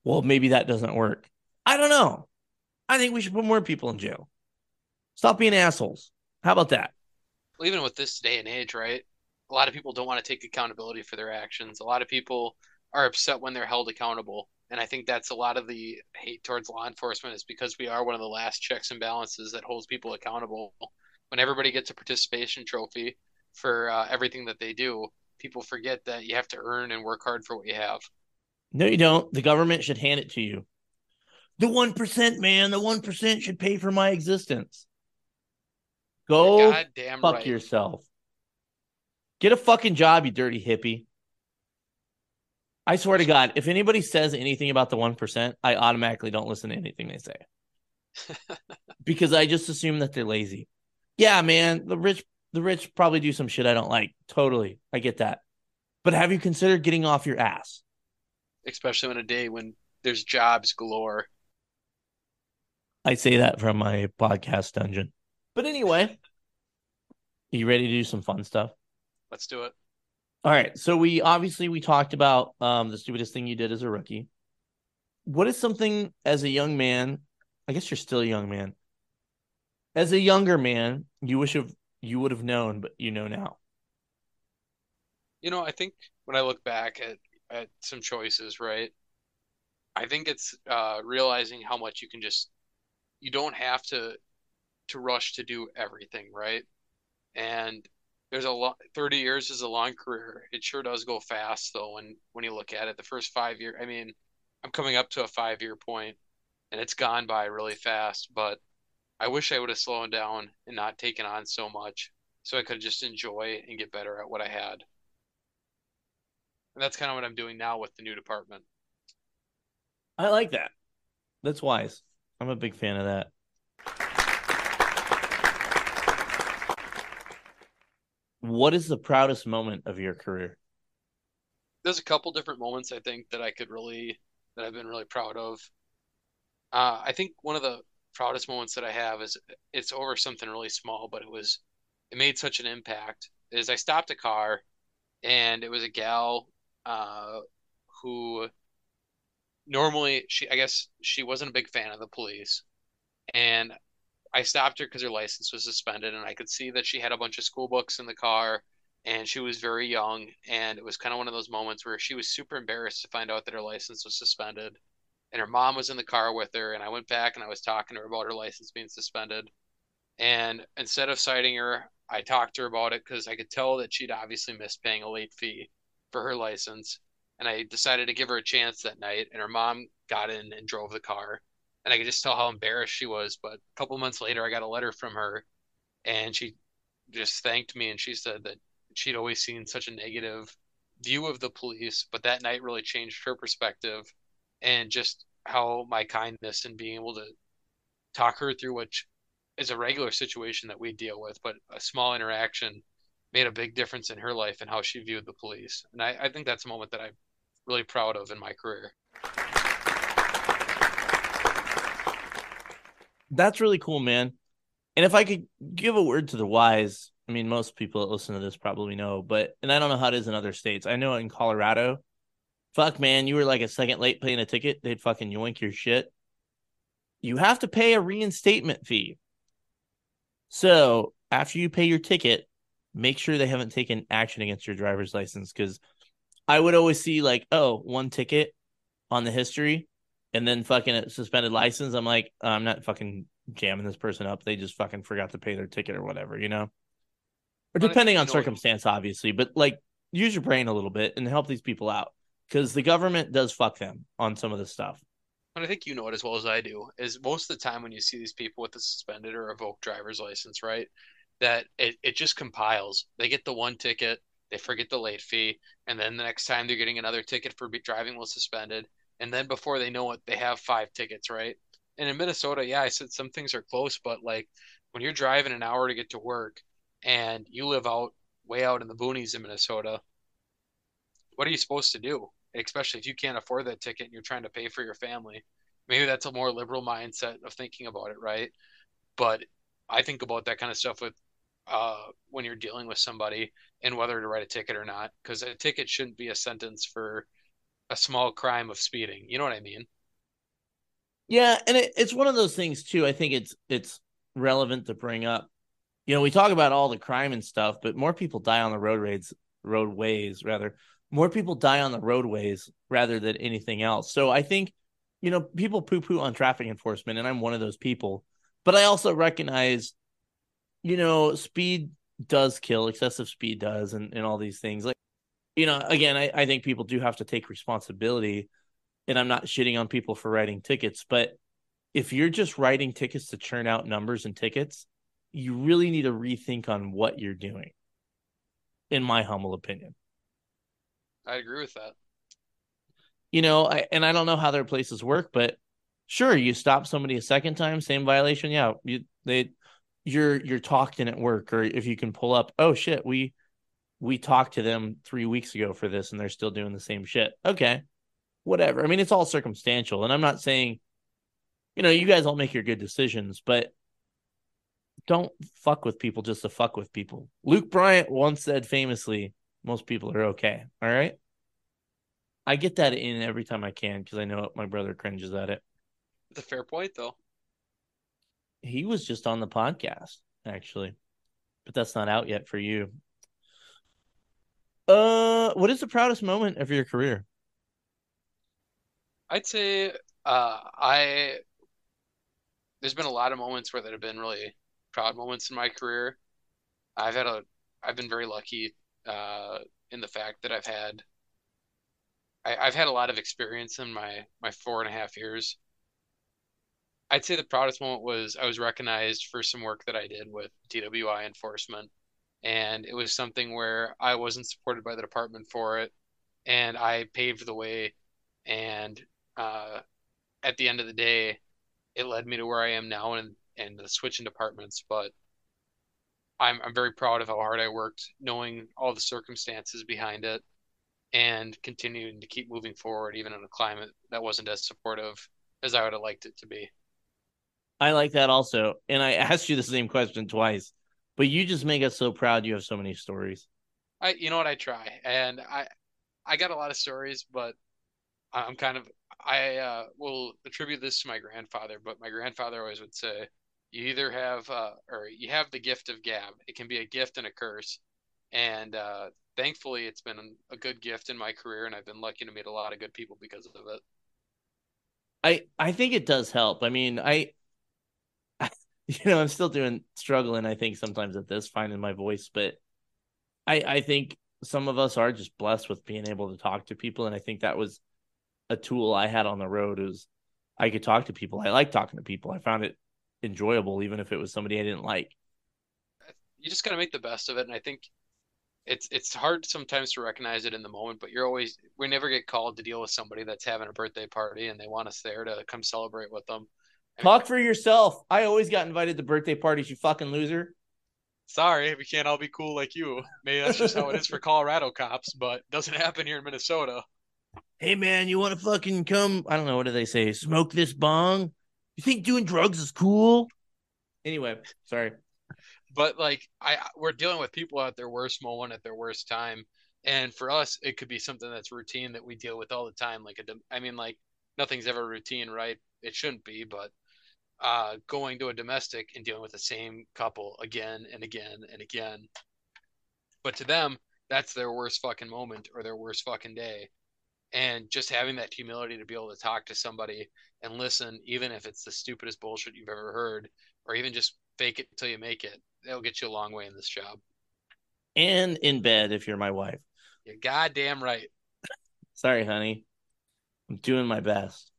well, maybe that doesn't work. I don't know. I think we should put more people in jail. Stop being assholes. How about that? Well, even with this day and age, right? A lot of people don't want to take accountability for their actions. A lot of people are upset when they're held accountable. And I think that's a lot of the hate towards law enforcement is because we are one of the last checks and balances that holds people accountable. When everybody gets a participation trophy for uh, everything that they do, people forget that you have to earn and work hard for what you have. No, you don't. The government should hand it to you. The 1%, man, the 1% should pay for my existence. Go fuck right. yourself. Get a fucking job, you dirty hippie. I swear to God, if anybody says anything about the 1%, I automatically don't listen to anything they say (laughs) because I just assume that they're lazy. Yeah, man, the rich the rich probably do some shit I don't like. Totally. I get that. But have you considered getting off your ass? Especially on a day when there's jobs galore. I say that from my podcast dungeon. But anyway, you ready to do some fun stuff? Let's do it. All right. So we obviously we talked about um the stupidest thing you did as a rookie. What is something as a young man? I guess you're still a young man. As a younger man, you wish of you would have known, but you know now. You know, I think when I look back at at some choices, right? I think it's uh, realizing how much you can just you don't have to to rush to do everything, right? And there's a lot 30 years is a long career. It sure does go fast though when when you look at it. The first 5 year, I mean, I'm coming up to a 5 year point and it's gone by really fast, but I wish I would have slowed down and not taken on so much so I could just enjoy and get better at what I had. And that's kind of what I'm doing now with the new department. I like that. That's wise. I'm a big fan of that. What is the proudest moment of your career? There's a couple different moments I think that I could really that I've been really proud of. Uh, I think one of the proudest moments that I have is it's over something really small, but it was it made such an impact. Is I stopped a car, and it was a gal uh, who normally she I guess she wasn't a big fan of the police, and I stopped her because her license was suspended, and I could see that she had a bunch of school books in the car, and she was very young, and it was kind of one of those moments where she was super embarrassed to find out that her license was suspended, and her mom was in the car with her, and I went back and I was talking to her about her license being suspended, and instead of citing her, I talked to her about it because I could tell that she'd obviously missed paying a late fee for her license, and I decided to give her a chance that night, and her mom got in and drove the car. And I could just tell how embarrassed she was. But a couple months later, I got a letter from her, and she just thanked me, and she said that she'd always seen such a negative view of the police, but that night really changed her perspective and just how my kindness and being able to talk her through which is a regular situation that we deal with, but a small interaction made a big difference in her life and how she viewed the police. And I, I think that's a moment that I'm really proud of in my career. That's really cool, man. And if I could give a word to the wise, I mean, most people that listen to this probably know, but and I don't know how it is in other states. I know in Colorado, fuck, man, you were like a second late paying a ticket, they'd fucking yoink your shit. You have to pay a reinstatement fee. So after you pay your ticket, make sure they haven't taken action against your driver's license because I would always see like, oh, one ticket on the history and then fucking a suspended license. I'm like, oh, I'm not fucking jamming this person up. They just fucking forgot to pay their ticket or whatever, you know? Or depending on circumstance, obviously, but like use your brain a little bit and help these people out because the government does fuck them on some of this stuff. And I think you know it as well as I do, is most of the time when you see these people with a suspended or revoked driver's license, right? That it, it just compiles. They get the one ticket, they forget the late fee, and then the next time they're getting another ticket for driving while suspended. And then before they know it, they have five tickets, right? And in Minnesota, yeah, I said some things are close, but like when you're driving an hour to get to work and you live out way out in the boonies in Minnesota, what are you supposed to do? Especially if you can't afford that ticket and you're trying to pay for your family. Maybe that's a more liberal mindset of thinking about it, right? But I think about that kind of stuff with uh, when you're dealing with somebody and whether to write a ticket or not, because a ticket shouldn't be a sentence for a small crime of speeding. You know what I mean? Yeah, and it, it's one of those things too. I think it's it's relevant to bring up. You know, we talk about all the crime and stuff, but more people die on the road raids, roadways rather. More people die on the roadways rather than anything else. So I think, you know, people poo poo on traffic enforcement, and I'm one of those people. But I also recognize, you know, speed does kill, excessive speed does, and, and all these things. Like, you know, again, I, I think people do have to take responsibility and I'm not shitting on people for writing tickets, but if you're just writing tickets to churn out numbers and tickets, you really need to rethink on what you're doing. In my humble opinion, I agree with that. you know, I, and I don't know how their places work, but sure, you stop somebody a second time, same violation, yeah, you they you're you're talked in at work, or if you can pull up, oh shit, we we talked to them three weeks ago for this, and they're still doing the same shit. Okay, whatever. I mean, it's all circumstantial, and I'm not saying, you know, you guys all make your good decisions, but don't fuck with people just to fuck with people. Luke Bryan once said famously, most people are okay. All right. I get that in every time I can because I know my brother cringes at it. It's a fair point, though. He was just on the podcast, actually, but that's not out yet for you. Uh, what is the proudest moment of your career? I'd say uh, I there's been a lot of moments where that have been really proud moments in my career. I've had a I've been very lucky uh, in the fact that I've had I, I've had a lot of experience in my my four and a half years. I'd say the proudest moment was I was recognized for some work that I did with DWI enforcement, and it was something where I wasn't supported by the department for it, and I paved the way, and uh, at the end of the day, it led me to where I am now and and the switch in departments. But I'm I'm very proud of how hard I worked, knowing all the circumstances behind it, and continuing to keep moving forward, even in a climate that wasn't as supportive as I would have liked it to be. I like that also. And I asked you the same question twice, but you just make us so proud you have so many stories. I you know what I try, and I I got a lot of stories, but I'm kind of I uh, will attribute this to my grandfather, but my grandfather always would say, "You either have uh, or you have the gift of gab. It can be a gift and a curse." And uh, thankfully, it's been a good gift in my career, and I've been lucky to meet a lot of good people because of it. I I think it does help. I mean, I (laughs) you know, I'm still doing struggling, I think, sometimes at this, finding my voice, but I I think some of us are just blessed with being able to talk to people. And I think that was a tool I had on the road is I could talk to people. I like talking to people. I found it enjoyable, even if it was somebody I didn't like. You just got to make the best of it, and I think it's it's hard sometimes to recognize it in the moment, but you're always we never get called to deal with somebody that's having a birthday party and they want us there to come celebrate with them. Talk for yourself. I always got invited to birthday parties, you fucking loser. Sorry, we can't all be cool like you. Maybe that's just how it is for (laughs) Colorado cops, but doesn't happen here in Minnesota. Hey man, you want to fucking come? I don't know. What do they say? Smoke this bong? You think doing drugs is cool? Anyway, sorry. But like I we're dealing with people at their worst moment at their worst time. And for us, it could be something that's routine that we deal with all the time. Like a, dom- I mean, like nothing's ever routine, right? It shouldn't be, but uh, going to a domestic and dealing with the same couple again and again and again. But to them, that's their worst fucking moment or their worst fucking day. And just having that humility to be able to talk to somebody and listen, even if it's the stupidest bullshit you've ever heard, or even just fake it until you make it, it'll get you a long way in this job. And in bed if you're my wife. You're goddamn right. (laughs) Sorry, honey. I'm doing my best.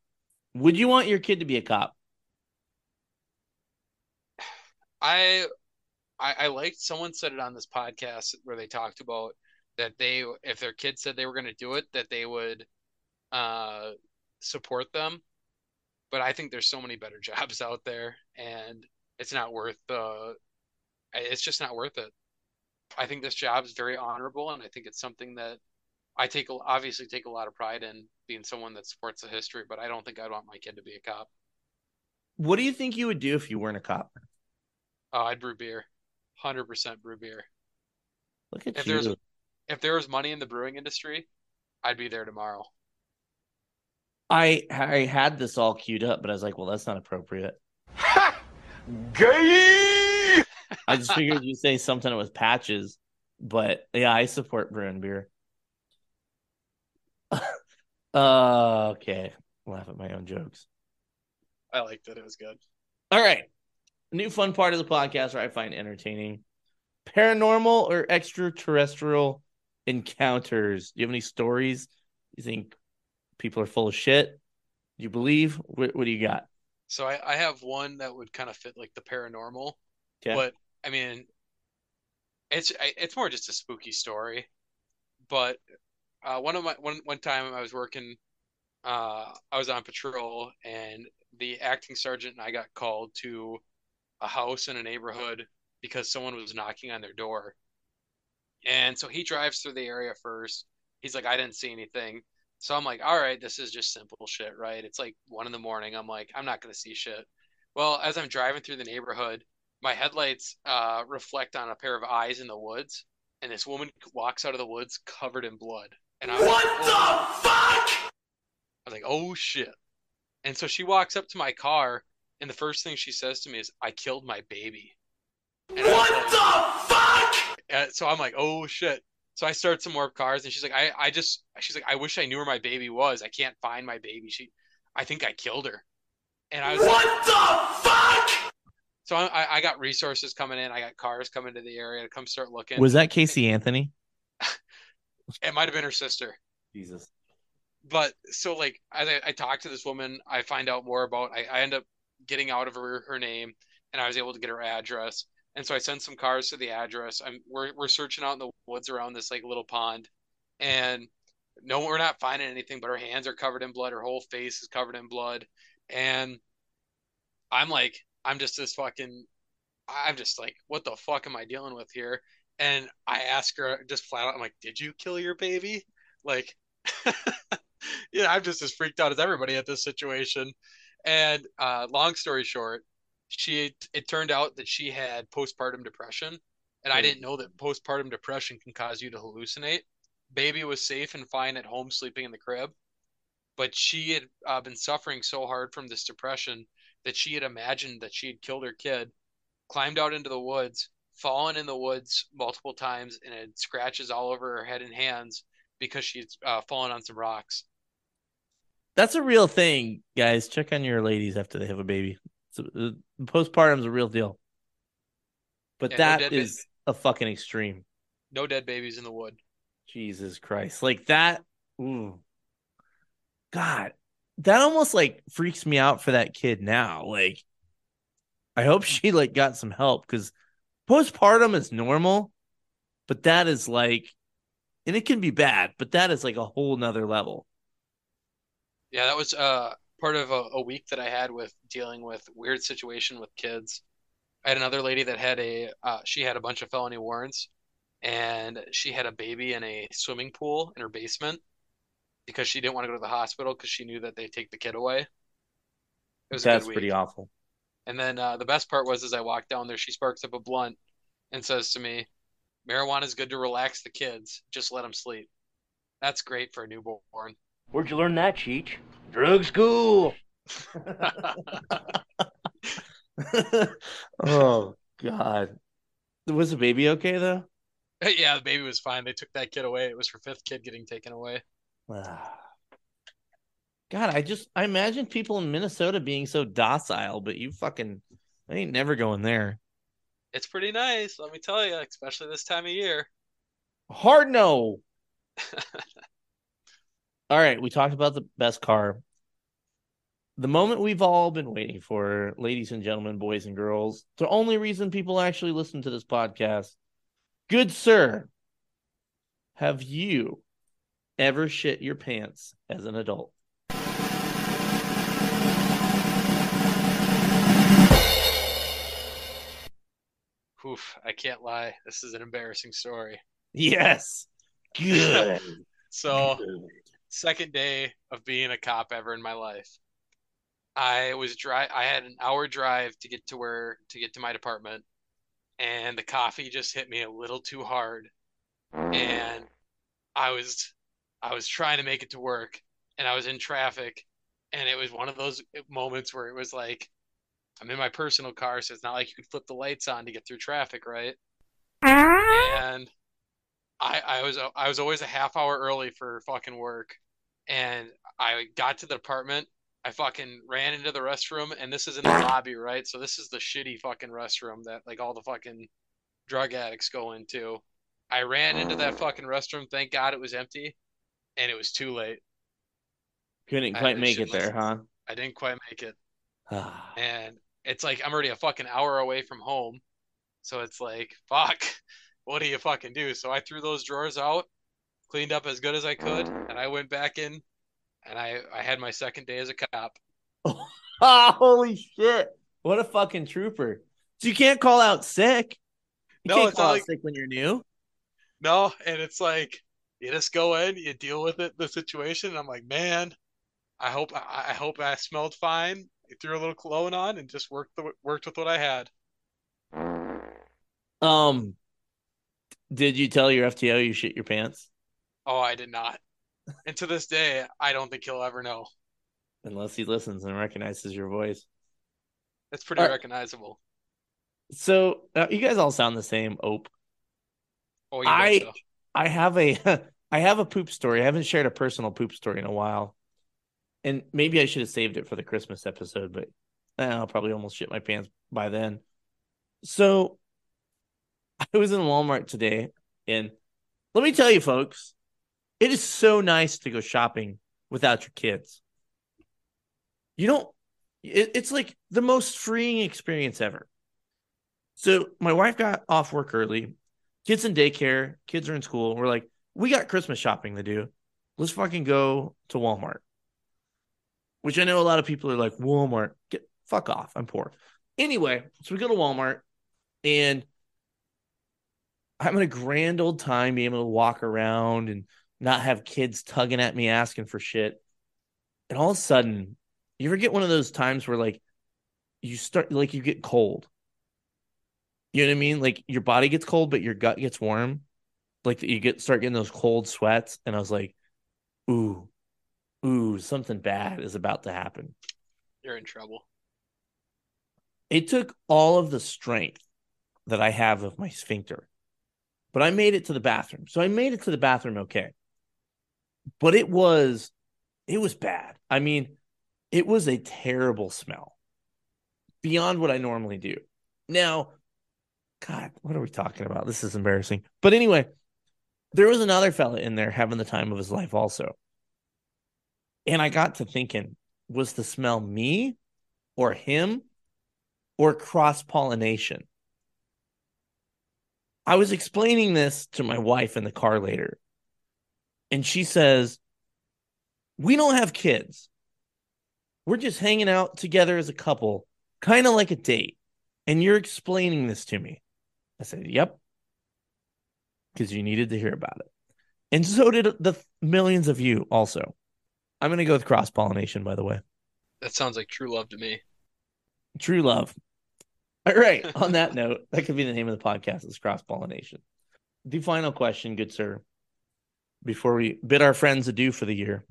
Would you want your kid to be a cop? (sighs) I, I I liked someone said it on this podcast where they talked about that they if their kid said they were going to do it that they would uh support them but I think there's so many better (laughs) jobs out there and it's not worth uh it's just not worth it. I think this job is very honorable and I think it's something that I take obviously take a lot of pride in being someone that supports the history but I don't think I'd want my kid to be a cop. What do you think you would do if you weren't a cop? Oh, I'd brew beer. 100% brew beer. Look at If you. there's if there was money in the brewing industry, I'd be there tomorrow. I I had this all queued up, but I was like, well, that's not appropriate. (laughs) Gay! I just figured you'd say something with patches, but yeah, I support brewing beer. (laughs) uh, okay. Laugh at my own jokes. I liked it. It was good. All right. New fun part of the podcast where I find entertaining paranormal or extraterrestrial encounters. Do you have any stories? You think people are full of shit? You believe? What, what do you got? So I, I have one that would kind of fit like the paranormal, Okay. but I mean, it's I- it's more just a spooky story. But uh, one of my one one time I was working, uh, I was on patrol and the acting sergeant and I got called to a house in a neighborhood because someone was knocking on their door. And so he drives through the area first. He's like, I didn't see anything. So I'm like, all right, this is just simple shit, right? It's like one in the morning. I'm like, I'm not gonna see shit. Well, as I'm driving through the neighborhood, my headlights uh, reflect on a pair of eyes in the woods, and this woman walks out of the woods covered in blood. And I was What like, the "Oh." fuck? I was like, oh shit. And so she walks up to my car, and the first thing she says to me is, I killed my baby. And What like- the fuck? so I'm like, oh shit. So I start some more cars, and she's like, I, I just, she's like, I wish I knew where my baby was. I can't find my baby. She, I think I killed her. And I was like, What the fuck? so I, I got resources coming in. I got cars coming to the area to come start looking. Was that Casey Anthony? (laughs) It might have been her sister. Jesus. But so like, as I, I talk to this woman, I find out more about. I, I end up getting out of her her name, and I was able to get her address. And so I send some cars to the address. I'm we're we're searching out in the woods around this like little pond, and no, we're not finding anything. But her hands are covered in blood. Her whole face is covered in blood, and I'm like, I'm just this fucking. I'm just like, what the fuck am I dealing with here? And I ask her just flat out, I'm like, did you kill your baby? Like, (laughs) yeah, I'm just as freaked out as everybody at this situation. And uh, long story short, she it turned out that she had postpartum depression, and I didn't know that postpartum depression can cause you to hallucinate. Baby was safe and fine at home, sleeping in the crib, but she had uh, been suffering so hard from this depression that she had imagined that she had killed her kid, climbed out into the woods, fallen in the woods multiple times, and had scratches all over her head and hands because she'd uh, fallen on some rocks. That's a real thing, guys. Check on your ladies after they have a baby. A, uh, postpartum's a real deal. But Yeah, that dead is a fucking extreme. No dead babies in the wood. Jesus Christ. Like that. Ooh. God, that almost like freaks me out for that kid now. Like, I hope she like got some help because postpartum is normal, But that is like, and it can be bad, but that is like a whole nother level. Yeah, that was uh part of a, a week that I had with dealing with weird situation with kids. I had another lady that had a uh, she had a bunch of felony warrants, and she had a baby in a swimming pool in her basement because she didn't want to go to the hospital because she knew that they take the kid away. It was That's good pretty awful. And then uh, the best part was as I walked down there, she sparks up a blunt and says to me, "Marijuana is good to relax the kids. Just let them sleep." That's great for a newborn. Where'd you learn that, Cheech? Drug school. (laughs) (laughs) oh God. Was the baby okay though? (laughs) yeah, the baby was fine. They took that kid away. It was her fifth kid getting taken away. (sighs) God, I just I imagine people in Minnesota being so docile, but you fucking I ain't never going there. It's pretty nice, let me tell you, especially this time of year. Hard no. All right, we talked about the best car. The moment we've all been waiting for, ladies and gentlemen, boys and girls, the only reason people actually listen to this podcast. Good sir, have you ever shit your pants as an adult? Oof, I can't lie. This is an embarrassing story. Yes. Good. (laughs) So, second day of being a cop ever in my life. I was dry I had an hour drive to get to where to get to my department and the coffee just hit me a little too hard and I was I was trying to make it to work and I was in traffic and it was one of those moments where it was like I'm in my personal car so it's not like you could flip the lights on to get through traffic, right? Ah. And I I was I was always a half hour early for fucking work and I got to the apartment. I fucking ran into the restroom, and this is in the lobby, right? So this is the shitty fucking restroom that like all the fucking drug addicts go into. I ran into that fucking restroom. Thank God it was empty, and it was too late. Couldn't quite make it there, huh? I didn't quite make it, (sighs) and it's like I'm already a fucking hour away from home, so it's like fuck. What do you fucking do? So I threw those drawers out, cleaned up as good as I could, and I went back in, and I I had my second day as a cop. Ah, (laughs) holy shit. What a fucking trooper. So you can't call out sick. You No, can't call out like- sick when you're new. No, and it's like you just go in, you deal with it, the situation. And I'm like, man, I hope I, I hope I smelled fine. I threw a little cologne on and just worked the worked with what I had. Um did you tell your FTO you shit your pants? Oh, I did not. And to this day, I don't think he'll ever know. Unless he listens and recognizes your voice. It's pretty right. recognizable. So uh, you guys all sound the same. Ope. Oh, I betcha. I have a (laughs) I have a poop story. I haven't shared a personal poop story in a while. And maybe I should have saved it for the Christmas episode, but eh, I'll probably almost shit my pants by then. So (laughs) I was in Walmart today, and let me tell you, folks, it is so nice to go shopping without your kids. You don't, it, it's like the most freeing experience ever. So my wife got off work early, kids in daycare, kids are in school. We're like, we got Christmas shopping to do. Let's fucking go to Walmart. Which I know a lot of people are like, Walmart, get fuck off. I'm poor. Anyway, so we go to Walmart and having a grand old time being able to walk around and not have kids tugging at me asking for shit. And all of a sudden, you ever get one of those times where like you start like you get cold? You know what I mean? Like your body gets cold, but your gut gets warm. Like you get start getting those cold sweats. And I was like, ooh, ooh, something bad is about to happen. You're in trouble. It took all of the strength that I have of my sphincter, but I made it to the bathroom. So I made it to the bathroom okay. But it was, it was bad. I mean, it was a terrible smell beyond what I normally do. Now, God, what are we talking about? This is embarrassing. But anyway, there was another fella in there having the time of his life also. And I got to thinking, was the smell me or him or cross pollination? I was explaining this to my wife in the car later, and she says, We don't have kids. We're just hanging out together as a couple, kind of like a date. And you're explaining this to me. I said, Yep. Because you needed to hear about it. And so did the millions of you also. I'm going to go with cross pollination, by the way. That sounds like true love to me. True love. All right. (laughs) On that note, that could be the name of the podcast is cross pollination. The final question, good sir, before we bid our friends adieu for the year.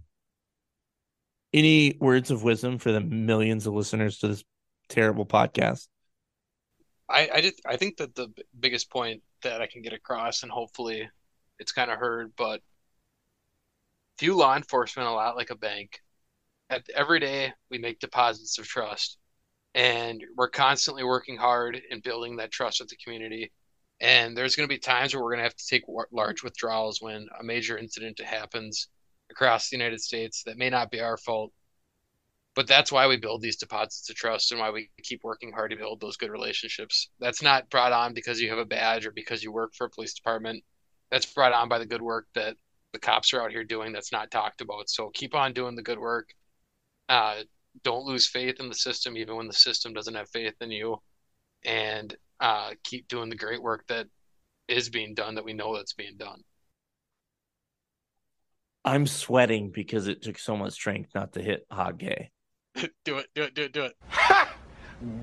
Any words of wisdom for the millions of listeners to this terrible podcast? I I just I think that the biggest point that I can get across, and hopefully it's kind of heard, but view law enforcement a lot like a bank. At every day we make deposits of trust, and we're constantly working hard and building that trust with the community. And there's going to be times where we're going to have to take large withdrawals when a major incident happens across the United States that may not be our fault. But that's why we build these deposits of trust and why we keep working hard to build those good relationships. That's not brought on because you have a badge or because you work for a police department. That's brought on by the good work that the cops are out here doing that's not talked about. So keep on doing the good work. Uh, don't lose faith in the system, even when the system doesn't have faith in you. And uh, keep doing the great work that is being done that we know that's being done. I'm sweating because it took so much strength not to hit hot gay. (laughs) do it, do it, do it, do it.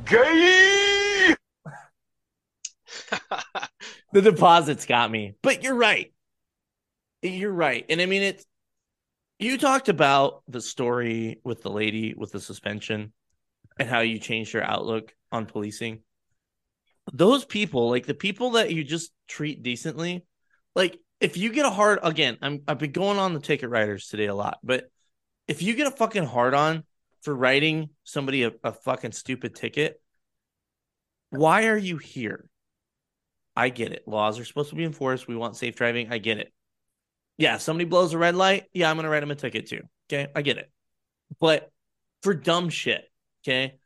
Gay! (laughs) the deposits got me. But you're right. You're right. And I mean it's you talked about the story with the lady with the suspension and how you changed your outlook on policing. Those people, like the people that you just treat decently, like if you get a hard again, I'm I've been going on the ticket writers today a lot, but if you get a fucking hard on for writing somebody a, a fucking stupid ticket, why are you here? I get it. Laws are supposed to be enforced. We want safe driving. I get it. Yeah, somebody blows a red light. Yeah, I'm to write them a ticket too. Okay. I get it. But for dumb shit, okay,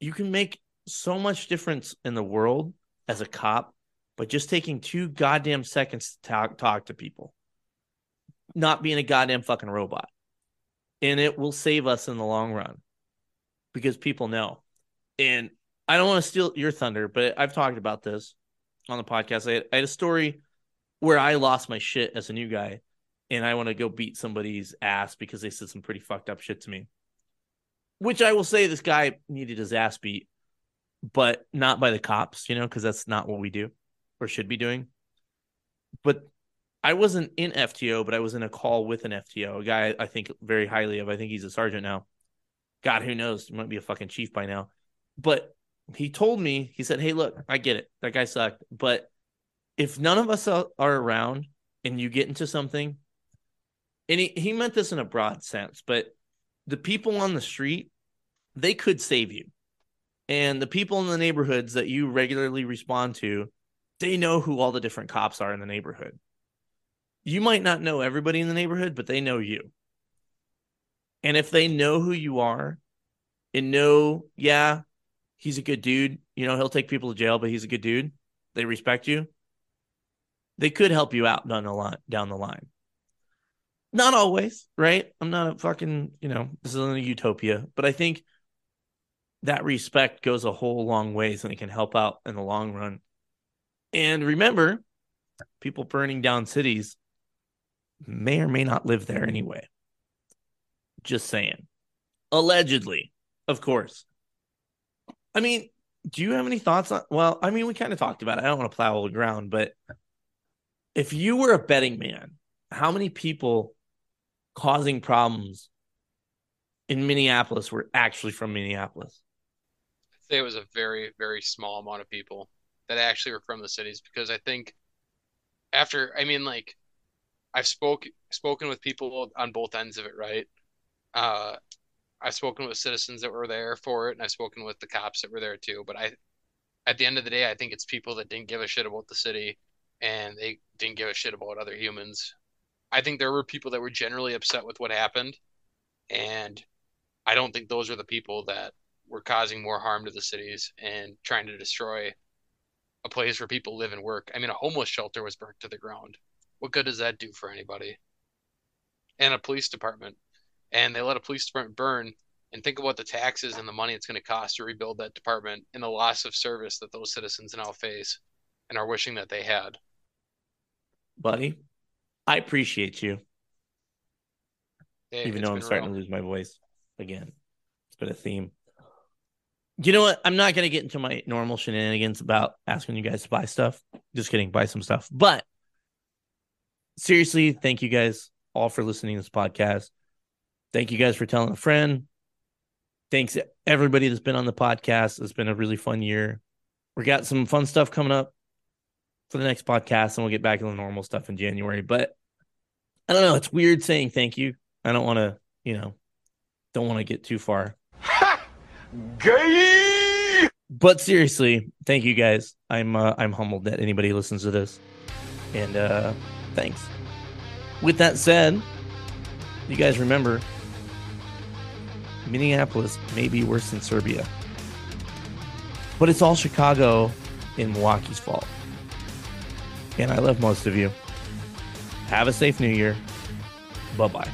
you can make so much difference in the world as a cop by just taking two goddamn seconds to talk, talk to people, not being a goddamn fucking robot. And it will save us in the long run because people know. And I don't want to steal your thunder, but I've talked about this on the podcast. I had, I had a story where I lost my shit as a new guy and I want to go beat somebody's ass because they said some pretty fucked up shit to me. Which I will say this guy needed his ass beat, but not by the cops, you know, because that's not what we do or should be doing. But I wasn't in FTO, but I was in a call with an FTO, a guy I think very highly of. I think he's a sergeant now. God, who knows? He might be a fucking chief by now. But he told me, he said, Hey, look, I get it. That guy sucked. But if none of us are around and you get into something, and he, he meant this in a broad sense, but the people on the street, they could save you. And the people in the neighborhoods that you regularly respond to, they know who all the different cops are in the neighborhood. You might not know everybody in the neighborhood, but they know you. And if they know who you are and know, yeah, he's a good dude, you know, he'll take people to jail, but he's a good dude, they respect you, they could help you out down the line down the line. Not always, right? I'm not a fucking, you know, this isn't a utopia, but I think that respect goes a whole long ways and it can help out in the long run. And remember, people burning down cities may or may not live there anyway. Just saying. Allegedly, of course. I mean, do you have any thoughts on well, I mean, we kind of talked about it. I don't want to plow all the ground, but if you were a betting man, how many people causing problems in Minneapolis were actually from Minneapolis? I'd say it was a very, very small amount of people that actually were from the cities because I think after, I mean, like, I've spoke spoken with people on both ends of it, right? Uh, I've spoken with citizens that were there for it, and I've spoken with the cops that were there too. But I, at the end of the day, I think it's people that didn't give a shit about the city, and they didn't give a shit about other humans. I think there were people that were generally upset with what happened, and I don't think those are the people that were causing more harm to the cities and trying to destroy a place where people live and work. I mean, a homeless shelter was burnt to the ground. What good does that do for anybody? And a police department. And they let a police department burn and think about the taxes and the money it's going to cost to rebuild that department and the loss of service that those citizens now face and are wishing that they had. Buddy, I appreciate you. Even though I'm starting real. to lose my voice again. It's been a theme. You know what? I'm not going to get into my normal shenanigans about asking you guys to buy stuff. Just kidding, buy some stuff. But seriously, thank you guys all for listening to this podcast. Thank you guys for telling a friend. Thanks everybody that's been on the podcast. It's been a really fun year. We got some fun stuff coming up for the next podcast, and we'll get back to the normal stuff in January. But I don't know. It's weird saying thank you. I don't want to, you know, don't want to get too far. (laughs) Gay! But seriously, thank you guys. I'm uh, I'm humbled that anybody listens to this, and uh, thanks. With that said, you guys remember, Minneapolis may be worse than Serbia, but it's all Chicago and Milwaukee's fault. And I love most of you. Have a safe New Year. Bye bye.